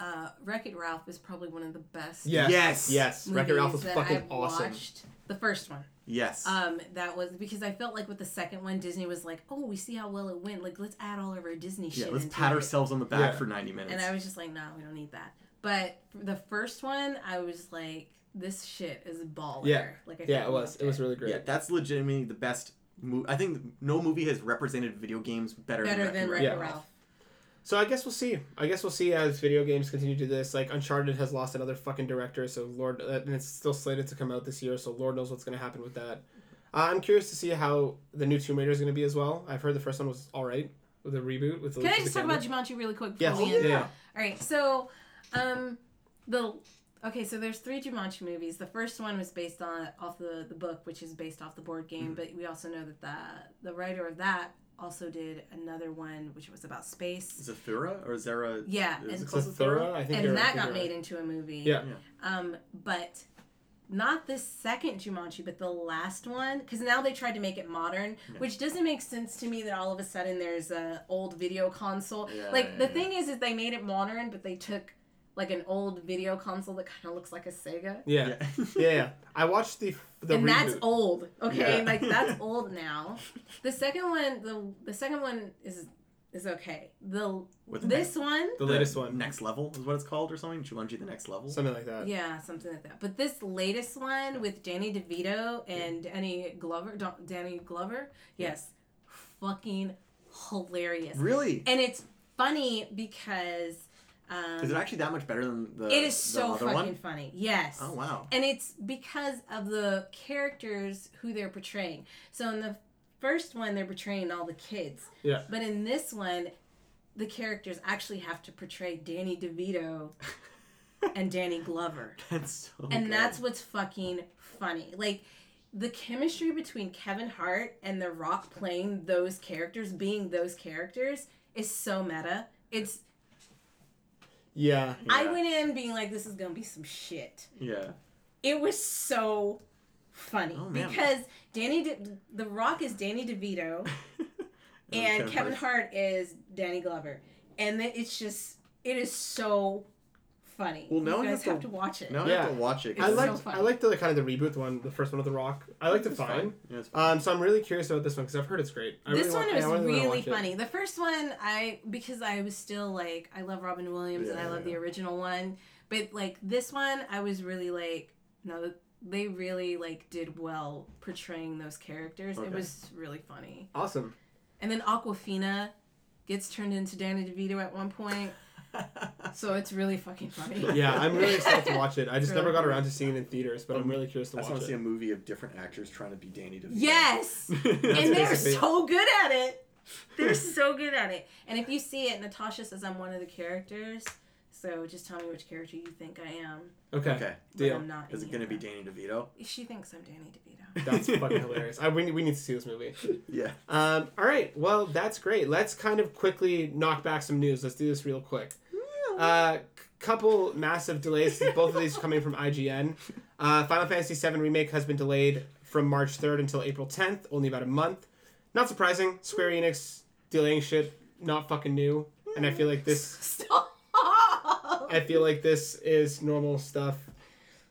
Speaker 3: Uh, Wreck It Ralph is probably one of the best.
Speaker 1: Yes.
Speaker 2: Yes.
Speaker 1: Yes.
Speaker 3: movies
Speaker 1: Wreck-It Ralph was fucking
Speaker 3: I've
Speaker 1: awesome.
Speaker 3: Watched. The first one.
Speaker 2: Yes.
Speaker 3: Um, that was because I felt like with the second one, Disney was like, "Oh, we see how well it went. Like, let's add all of our Disney
Speaker 2: yeah,
Speaker 3: shit."
Speaker 2: let's
Speaker 3: into
Speaker 2: pat
Speaker 3: it."
Speaker 2: ourselves on the back
Speaker 1: Yeah.
Speaker 2: for 90 minutes.
Speaker 3: And I was just like, "No, we don't need that." But for the first one, I was like, "This shit is baller."
Speaker 1: Yeah.
Speaker 3: Like, I
Speaker 1: Yeah, it was.
Speaker 3: loved
Speaker 1: It was really great.
Speaker 2: yeah, that's legitimately the best movie. I think no movie has represented video games better,
Speaker 3: better
Speaker 2: than
Speaker 3: than
Speaker 2: Wreck-It
Speaker 3: Wreck-It
Speaker 1: Yeah.
Speaker 3: Ralph.
Speaker 1: So I guess we'll see. I guess we'll see as video games continue to do this. Like Uncharted has lost another fucking director, so Lord, uh, and it's still slated to come out this year. So Lord knows what's going to happen with that. Uh, I'm curious to see how the new Tomb Raider is going to be as well. I've heard the first one was all right with a reboot. With
Speaker 3: Can I just talk about Jumanji really quick?
Speaker 1: Yes.
Speaker 3: before we end?
Speaker 1: yeah.
Speaker 3: All right, so um, the okay, so there's three Jumanji movies. The first one was based on off the the book, which is based off the board game.
Speaker 1: Mm-hmm.
Speaker 3: But we also know that the the writer of that also did another one, which was about space.
Speaker 2: Zathura or Zara?
Speaker 3: Yeah,
Speaker 2: Is
Speaker 3: and
Speaker 2: it
Speaker 1: Zathura, I think.
Speaker 3: and that got made into a movie.
Speaker 1: Yeah.
Speaker 3: Um, but not the second Jumanji, but the last one, because now they tried to make it modern,
Speaker 2: Yeah.
Speaker 3: which doesn't make sense to me. That all of a sudden there's a old video console.
Speaker 2: Yeah,
Speaker 3: like
Speaker 2: yeah,
Speaker 3: the
Speaker 2: yeah.
Speaker 3: thing is, is they made it modern, but they took like an old video console that kind of looks like a Sega.
Speaker 1: Yeah. [laughs] yeah, yeah. I watched the the
Speaker 3: and
Speaker 1: reboot.
Speaker 3: that's old, okay?
Speaker 2: Yeah.
Speaker 3: Like that's [laughs] old now. The second one, the the second one is is okay. The
Speaker 2: With
Speaker 3: this one,
Speaker 1: the latest one.
Speaker 2: Next level is what it's called or something. Jumanji: The Next Level.
Speaker 1: Something like that.
Speaker 3: Yeah, something like that. But this latest one with Danny DeVito and Danny Glover, Don- Danny Glover, yes, fucking hilarious.
Speaker 2: Really?
Speaker 3: And it's funny because um,
Speaker 2: Is it actually that much better than the? Other.
Speaker 3: It is
Speaker 2: the
Speaker 3: so
Speaker 2: other
Speaker 3: fucking
Speaker 2: one?
Speaker 3: funny. Yes.
Speaker 2: Oh wow.
Speaker 3: And it's because of the characters who they're portraying. So in the first one, they're portraying all the kids.
Speaker 1: Yeah.
Speaker 3: But in this one, the characters actually have to portray Danny DeVito [laughs] and Danny Glover.
Speaker 2: That's so.
Speaker 3: and
Speaker 2: good.
Speaker 3: that's what's fucking funny. Like the chemistry between Kevin Hart and The Rock playing those characters, being those characters, is so meta. It's
Speaker 1: Yeah.
Speaker 3: I went in being like, this is gonna be some shit.
Speaker 2: Yeah.
Speaker 3: It was so funny
Speaker 2: Oh,
Speaker 3: because Danny, De- The Rock is Danny DeVito, [laughs] and Kevin Hart is Danny Glover, and it's just it is so funny.
Speaker 2: Well, now I
Speaker 3: you guys
Speaker 2: have to-
Speaker 3: have to watch it.
Speaker 2: Now I
Speaker 1: Yeah.
Speaker 2: have to watch it.
Speaker 3: It's
Speaker 1: I
Speaker 3: so
Speaker 1: liked
Speaker 3: funny.
Speaker 1: I liked the kind of the reboot one, the first one with the Rock. I liked it
Speaker 2: It's
Speaker 1: fine.
Speaker 2: Yeah, it's fine.
Speaker 1: Um, so I'm really curious about this one because I've heard it's great. I
Speaker 3: this
Speaker 1: really
Speaker 3: one
Speaker 1: want,
Speaker 3: was
Speaker 1: I really wanna
Speaker 3: really
Speaker 1: watch it.
Speaker 3: funny. The first one, I because I was still like I love Robin Williams and I
Speaker 2: Yeah,
Speaker 3: love the original one, but like this one, I was really like no, they really like did well portraying those characters. It was really funny.
Speaker 1: Awesome.
Speaker 3: And then Awkwafina gets turned into Danny DeVito at one point, so it's really fucking funny. [laughs]
Speaker 1: Yeah, I'm really excited to watch it. I just
Speaker 3: It's
Speaker 1: never got around to seeing it in theaters, but I'm really curious to
Speaker 2: I just
Speaker 1: watch
Speaker 2: want to see a movie of different actors trying to be Danny DeVito.
Speaker 3: Yes, [laughs] and they're so good at it. They're [laughs] so good at it. And if you see it, Natasha says I'm one of the characters. So just tell me which character you think I am.
Speaker 1: Okay,
Speaker 2: Okay.
Speaker 3: but
Speaker 1: deal.
Speaker 3: I'm not.
Speaker 2: Is it going to be. Danny DeVito?
Speaker 3: She thinks I'm Danny DeVito.
Speaker 1: That's fucking hilarious. I, we, we need to see this movie.
Speaker 2: Yeah.
Speaker 1: Um, all right, well, that's great. Let's kind of quickly knock back some news. Let's do this real quick. Uh, c- couple massive delays. Both of these coming from IGN. Uh, Final Fantasy VII Remake has been delayed from March 3rd until April 10th, only about a month. Not surprising. Square Enix delaying shit, not fucking new. And I feel like this [laughs]
Speaker 3: Stop.
Speaker 1: I feel like this is normal stuff,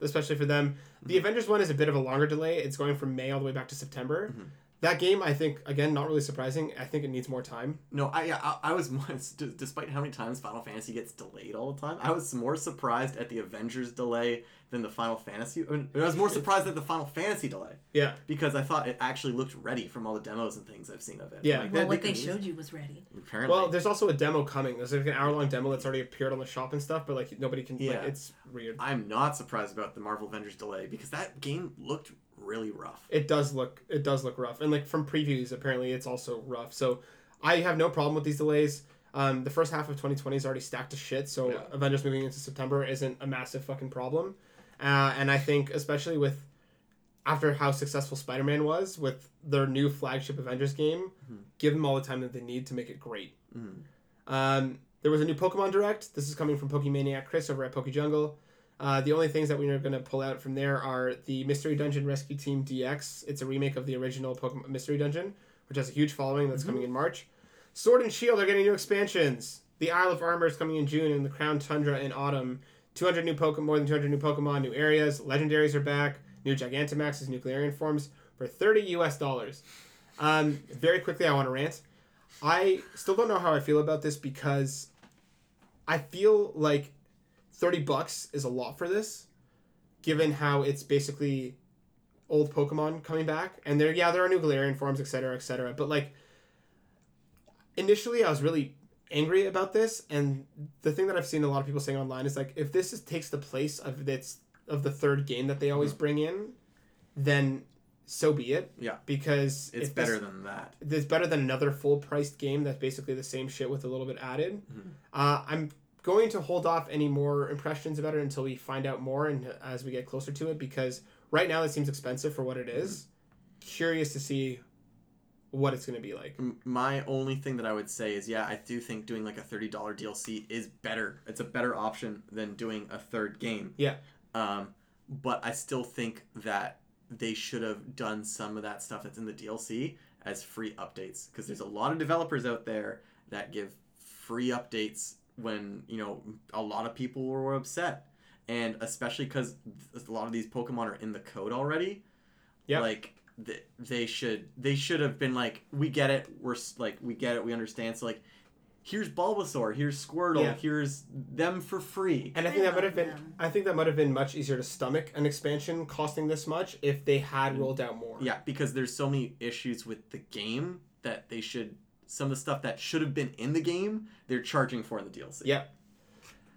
Speaker 1: especially for them. The Avengers one is a bit of a longer delay. It's going from May all the way back to September.
Speaker 2: Mhm.
Speaker 1: That game, I think, again, not really surprising. I think it needs more time.
Speaker 2: No, I, I I was [laughs] once, d- despite how many times Final Fantasy gets delayed all the time, I was more surprised at the Avengers delay than the Final Fantasy. I, mean, I was more surprised at the Final Fantasy delay
Speaker 1: Yeah.
Speaker 2: because I thought it actually looked ready from all the demos and things I've seen of it.
Speaker 1: Yeah.
Speaker 2: Like,
Speaker 3: well,
Speaker 2: that-
Speaker 3: what they
Speaker 2: can eas-
Speaker 3: showed you was ready.
Speaker 2: Apparently.
Speaker 1: Well, there's also a demo coming. There's like an hour long demo that's already appeared on the shop and stuff, but like nobody can. Yeah.
Speaker 2: Yeah.
Speaker 1: Like, it's weird.
Speaker 2: I'm not surprised about the Marvel Avengers delay because that game looked really rough.
Speaker 1: It does look. It does look rough, and like from previews, apparently it's also rough. So, I have no problem with these delays. Um, the first half of 2020 is already stacked to shit, so
Speaker 2: Yeah.
Speaker 1: Avengers moving into September isn't a massive fucking problem. Uh, and I think, especially with after how successful Spider-Man was with their new flagship Avengers game,
Speaker 2: Mhm.
Speaker 1: give them all the time that they need to make it great.
Speaker 2: Mhm.
Speaker 1: Um, there was a new Pokemon Direct. This is coming from Pokemaniac Chris over at PokeJungle. Uh, the only things that we are going to pull out from there are the Mystery Dungeon Rescue Team DX. It's a remake of the original Pokemon Mystery Dungeon, which has a huge following that's coming in March. Sword and Shield are getting new expansions. The Isle of Armor is coming in June, and the Crown Tundra in autumn. 200 new Pokemon, more than 200 new Pokemon, new areas. Legendaries are back. New Gigantamaxes, new Galarian forms for 30 US dollars. Um, very quickly, I want to rant. I still don't know how I feel about this because I feel like 30 bucks is a lot for this, given how it's basically old Pokemon coming back. And there, yeah, there are new Galarian forms, etc., etc. But like, initially, I was really angry about this, and the thing that I've seen a lot of people saying online is like, if this is, takes the place of its of the third game that they always bring in, then so be it.
Speaker 2: Yeah.
Speaker 1: Because
Speaker 2: It's better
Speaker 1: this-
Speaker 2: than that.
Speaker 1: it's better than another full priced game that's basically the same shit with a little bit added.
Speaker 2: Mhm.
Speaker 1: Uh, I'm going to hold off any more impressions about it until we find out more and as we get closer to it because right now it seems expensive for what it is. Curious to see what it's going to be like.
Speaker 2: My only thing that I would say is, yeah, I do think doing like a thirty dollar DLC is better. It's a better option than doing a third game.
Speaker 1: Yeah.
Speaker 2: Um, but I still think that they should have done some of that stuff that's in the DLC as free updates because there's a lot of developers out there that give free updates when you know a lot of people were upset, and especially because a lot of these Pokemon are in the code already.
Speaker 1: Yeah.
Speaker 2: Like th- they should they should have been like we get it we're like we get it we understand so like here's Bulbasaur here's Squirtle
Speaker 1: Yeah.
Speaker 2: here's them for free
Speaker 1: And I think
Speaker 3: I
Speaker 1: that might have been
Speaker 3: them.
Speaker 1: I think that might have been much easier to stomach an expansion costing this much if they had mm. rolled out more.
Speaker 2: yeah because there's so many issues with the game that they should some of the stuff that should have been in the game they're charging for in the DLC
Speaker 1: Yeah.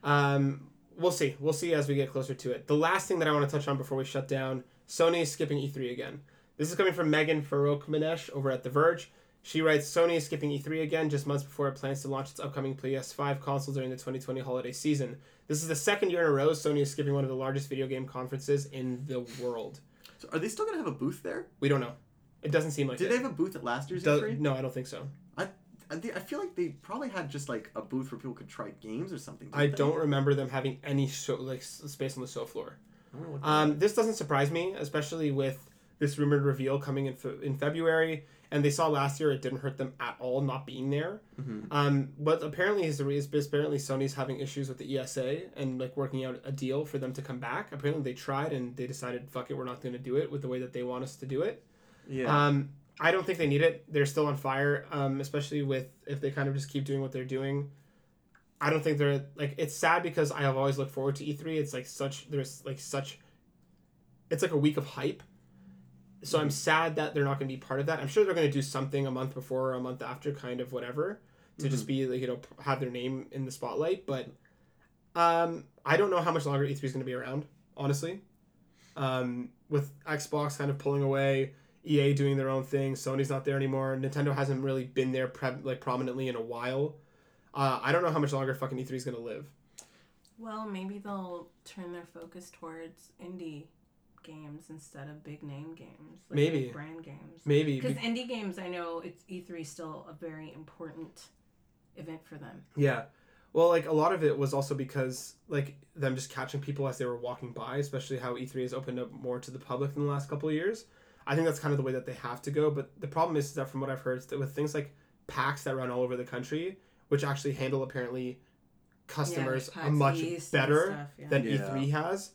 Speaker 1: Um, we'll see. We'll see as we get closer to it. The last thing that I want to touch on before we shut down Sony is skipping E3 again. This is coming from Megan Farokhmanesh over at The Verge. She writes Sony is skipping E3 again just months before it plans to launch its upcoming PS5 console during the 2020 holiday season. This is the second year in a row Sony is skipping one of the largest video game conferences in the world.
Speaker 2: so are they still gonna have a booth there
Speaker 1: We don't know. It doesn't seem like
Speaker 2: did
Speaker 1: it.
Speaker 2: they have a booth at last year's
Speaker 1: Do-
Speaker 2: E3
Speaker 1: no, I don't think so.
Speaker 2: I, thi- I feel like they probably had just like a booth where people could try games or something
Speaker 1: I
Speaker 2: they?
Speaker 1: don't remember them having any show, like space on the show floor.
Speaker 2: I'm gonna look it
Speaker 1: Um, this doesn't surprise me, especially with this rumored reveal coming in fe- in February. And they saw last year it didn't hurt them at all not being there.
Speaker 2: Mhm.
Speaker 1: Um, but apparently is is apparently Sony's having issues with the ESA and like working out a deal for them to come back. Apparently they tried and they decided fuck it, we're not going to do it with the way that they want us to do it.
Speaker 2: yeah
Speaker 1: Um, I don't think they need it. They're still on fire, um, especially with if they kind of just keep doing what they're doing. I don't think they're like it's sad because I have always looked forward to E3. It's like such there's like such it's like a week of hype. So I'm sad that they're not going to be part of that. I'm sure they're going to do something a month before or a month after kind of whatever to just be like you know have their name in the spotlight, but um I don't know how much longer E3 is going to be around, honestly. Um with Xbox kind of pulling away, EA doing their own thing. Sony's not there anymore. Nintendo hasn't really been there pre- like prominently in a while. Uh, I don't know how much longer fucking E3 is gonna live.
Speaker 3: Well, maybe they'll turn their focus towards indie games instead of big name games. Like
Speaker 1: Maybe.
Speaker 3: brand games.
Speaker 1: Maybe.
Speaker 3: Because
Speaker 1: be-
Speaker 3: indie games, I know it's E3 still a very important event for them.
Speaker 1: yeah. Well, like a lot of it was also because like them just catching people as they were walking by, especially how E3 has opened up more to the public in the last couple of years. I think that's kind of the way that they have to go. But the problem is that from what I've heard, that with things like PAX that run all over the country, which actually handle apparently customers
Speaker 3: Yeah,
Speaker 1: a much
Speaker 3: East
Speaker 1: better
Speaker 3: stuff, yeah.
Speaker 1: than
Speaker 2: Yeah.
Speaker 1: E3 has.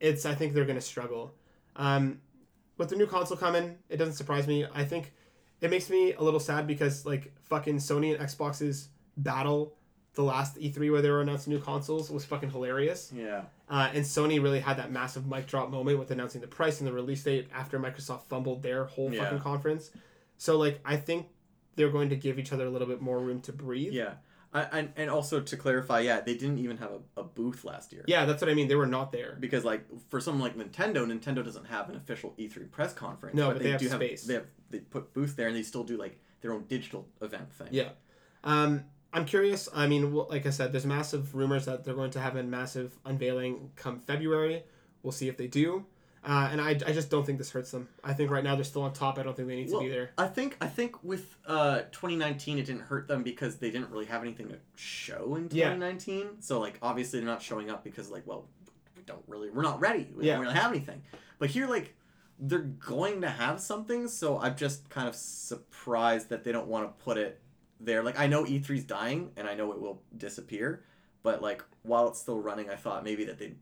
Speaker 1: It's I think they're gonna struggle. Um, with the new console coming, it doesn't surprise me. I think it makes me a little sad because like fucking Sony and Xbox's battle the last E3 where they were announcing new consoles was fucking hilarious.
Speaker 2: yeah
Speaker 1: Uh, and Sony really had that massive mic drop moment with announcing the price and the release date after Microsoft fumbled their whole
Speaker 2: Yeah.
Speaker 1: fucking conference. So like I think they're going to give each other a little bit more room to breathe.
Speaker 2: yeah I, and, and also to clarify yeah they didn't even have a, a booth last year
Speaker 1: Yeah, that's what I mean. They were not there.
Speaker 2: because like for someone like Nintendo, Nintendo doesn't have an official E3 press conference.
Speaker 1: No, but they have
Speaker 2: do
Speaker 1: space.
Speaker 2: Have, they have they put booth there, and they still do like their own digital event thing.
Speaker 1: Yeah. Um, I'm curious. I mean, like I said, there's massive rumors that they're going to have a massive unveiling come February. We'll see if they do. Uh, and I, I just don't think this hurts them. I think right now they're still on top. I don't think they need to be there.
Speaker 2: I think I think with uh 2019 it didn't hurt them because they didn't really have anything to show in
Speaker 1: Yeah.
Speaker 2: 2019. So like obviously they're not showing up because like well we don't really we're not ready. We
Speaker 1: Yeah.
Speaker 2: don't really have anything. But here like they're going to have something, so I'm just kind of surprised that they don't want to put it there. Like I know E3's dying and I know it will disappear, but like while it's still running, I thought maybe that they'd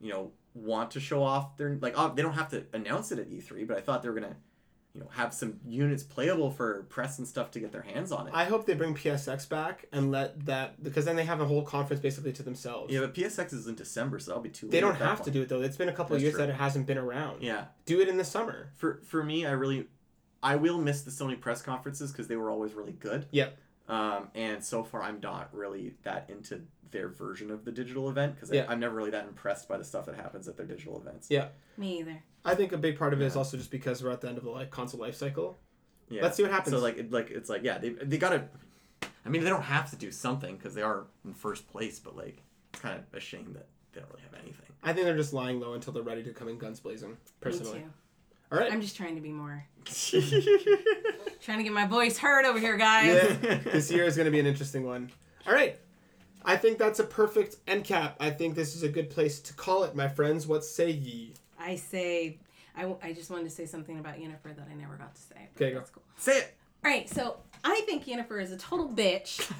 Speaker 2: you know want to show off their like oh, they don't have to announce it at E3, but I thought they were gonna you know have some units playable for press and stuff to get their hands on it.
Speaker 1: I hope they bring PSX back and let that because then they have a whole conference basically to themselves.
Speaker 2: yeah, but PSX is in December, so that'll be too late.
Speaker 1: They don't have to do it though. It's been a couple of years
Speaker 2: true.
Speaker 1: that it hasn't been around.
Speaker 2: Yeah,
Speaker 1: Do it in the summer.
Speaker 2: for for me, I really, I will miss the Sony press conferences because they were always really good.
Speaker 1: Yep.
Speaker 2: Um, and so far, I'm not really that into their version of the digital event because
Speaker 1: Yeah.
Speaker 2: I'm never really that impressed by the stuff that happens at their digital events.
Speaker 1: Yeah.
Speaker 3: Me either.
Speaker 1: I think a big part of it is
Speaker 2: Yeah.
Speaker 1: also just because we're at the end of the like console life cycle.
Speaker 2: Yeah.
Speaker 1: Let's see what happens.
Speaker 2: So like, it, like it's like yeah, they they gotta. I mean, they don't have to do something because they are in first place, but like, it's kind of a shame that they don't really have anything.
Speaker 1: I think they're just lying low until they're ready to come in guns blazing. Personally.
Speaker 3: Me too.
Speaker 1: All right.
Speaker 3: I'm just trying to be more. [laughs] Trying to get my voice heard over here, guys.
Speaker 1: yeah, this year is going to be an interesting one. All right. I think that's a perfect end cap. I think this is a good place to call it, my friends. What say ye?
Speaker 3: I say, I, I just wanted to say something about Yennefer that I never got to say.
Speaker 1: Okay, go.
Speaker 3: That's cool.
Speaker 2: Say it.
Speaker 3: All right, so I think Yennefer is a total bitch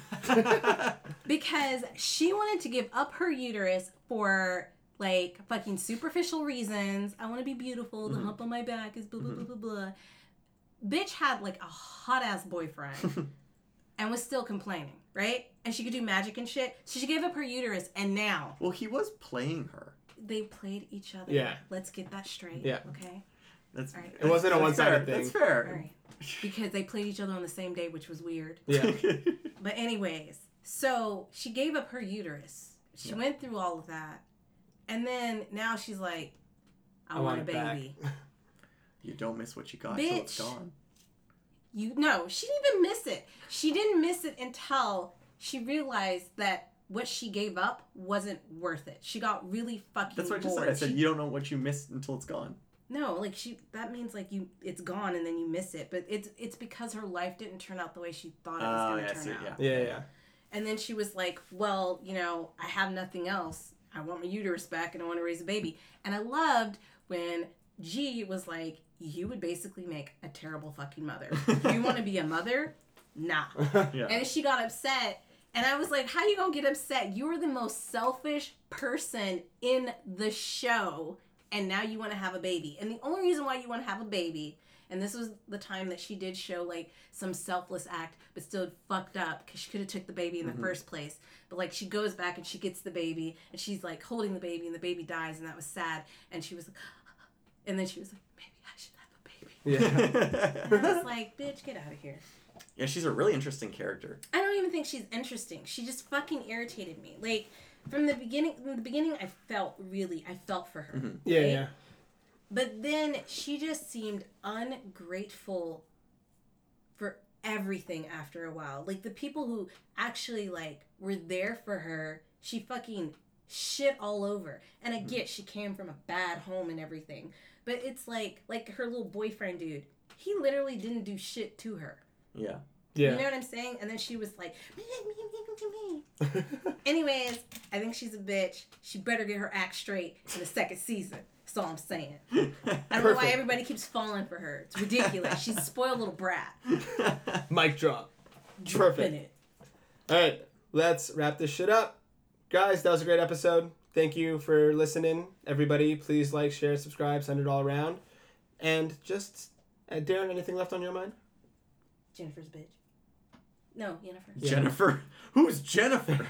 Speaker 3: [laughs] because she wanted to give up her uterus for like fucking superficial reasons. I want to be beautiful. The mm-hmm. hump on my back is blah blah mm-hmm. blah blah blah. Bitch had like a hot ass boyfriend [laughs] and was still complaining, right? And she could do magic and shit. So she gave up her uterus, and now
Speaker 2: well, he was playing her.
Speaker 3: they played each other.
Speaker 1: Yeah.
Speaker 3: Let's get that straight.
Speaker 1: Yeah.
Speaker 3: Okay.
Speaker 2: That's
Speaker 3: All right.
Speaker 1: It wasn't a one-sided
Speaker 2: fair.
Speaker 1: thing.
Speaker 2: That's fair.
Speaker 3: All right. Because they played each other on the same day, which was weird.
Speaker 1: Yeah. [laughs]
Speaker 3: But anyways, so she gave up her uterus. She
Speaker 2: Yeah.
Speaker 3: went through all of that. And then now she's like, I,
Speaker 1: I
Speaker 3: want,
Speaker 1: want
Speaker 3: a baby. [laughs]
Speaker 2: you don't miss what you got till it's
Speaker 3: Bitch.
Speaker 2: gone.
Speaker 3: You no, she didn't even miss it. She didn't miss it until she realized that what she gave up wasn't worth it. She got really fucking
Speaker 2: That's what I just
Speaker 3: bored.
Speaker 2: said. I said
Speaker 3: She-
Speaker 2: you don't know what you missed until it's gone.
Speaker 3: no, like she that means like you it's gone and then you miss it. But it's it's because her life didn't turn out the way she thought it was
Speaker 2: Oh,
Speaker 3: gonna
Speaker 2: yeah,
Speaker 3: turn
Speaker 2: see,
Speaker 3: out.
Speaker 2: yeah.
Speaker 1: Yeah, yeah.
Speaker 3: And then she was like, Well, you know, I have nothing else. I want my uterus back and I want to raise a baby. And I loved when G was like, You would basically make a terrible fucking mother. you want to be a mother? Nah. [laughs]
Speaker 2: Yeah.
Speaker 3: And she got upset. And I was like, How you gonna get upset? You are the most selfish person in the show. And now you want to have a baby. And the only reason why you want to have a baby, and this was the time that she did show like some selfless act, but still fucked up because she could have took the baby in the mm-hmm. first place. But like she goes back and she gets the baby and she's like holding the baby and the baby dies and that was sad. And she was like, [gasps] and then she was like, maybe I should have a baby.
Speaker 1: Yeah. [laughs]
Speaker 3: And I was like, bitch, get out of here.
Speaker 2: yeah, she's a really interesting character.
Speaker 3: I don't even think she's interesting. She just fucking irritated me. Like from the beginning, from the beginning, I felt really, I felt for her. Mm-hmm.
Speaker 1: Yeah,
Speaker 3: right?
Speaker 1: yeah.
Speaker 3: But then she just seemed ungrateful for everything after a while. Like the people who actually like were there for her, she fucking shit all over. And I mm-hmm. get she came from a bad home and everything. But it's like like her little boyfriend dude, he literally didn't do shit to her.
Speaker 2: Yeah.
Speaker 1: Yeah.
Speaker 3: You know what I'm saying? And then she was like, [laughs] Anyways, I think she's a bitch. She better get her act straight in the second season. That's all I'm saying. [laughs] I don't know why everybody keeps falling for her. It's ridiculous. She's a [laughs] spoiled little brat. [laughs]
Speaker 1: Mic drop.
Speaker 3: Dropping it.
Speaker 1: All right, let's wrap this shit up. Guys, that was a great episode. Thank you for listening. Everybody, please like, share, subscribe, send it all around. And just, uh, Darren, anything left on your mind?
Speaker 3: Jennifer's bitch. No, Jennifer.
Speaker 1: Yeah.
Speaker 2: Jennifer. Who's Jennifer?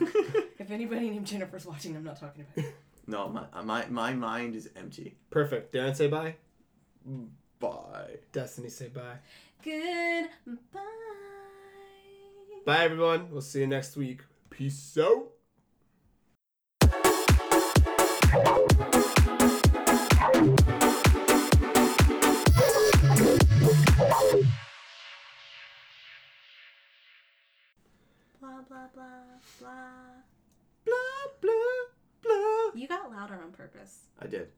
Speaker 3: If anybody named Jennifer's watching, I'm not talking about it.
Speaker 2: No, my my my mind is empty.
Speaker 1: Perfect. Darren, say bye.
Speaker 2: Bye.
Speaker 1: Destiny, say bye.
Speaker 3: Goodbye.
Speaker 1: Bye, everyone. We'll see you next week. Peace out.
Speaker 3: Blah, blah, blah, blah.
Speaker 2: Blah blah blah.
Speaker 3: You got louder on purpose.
Speaker 2: I did.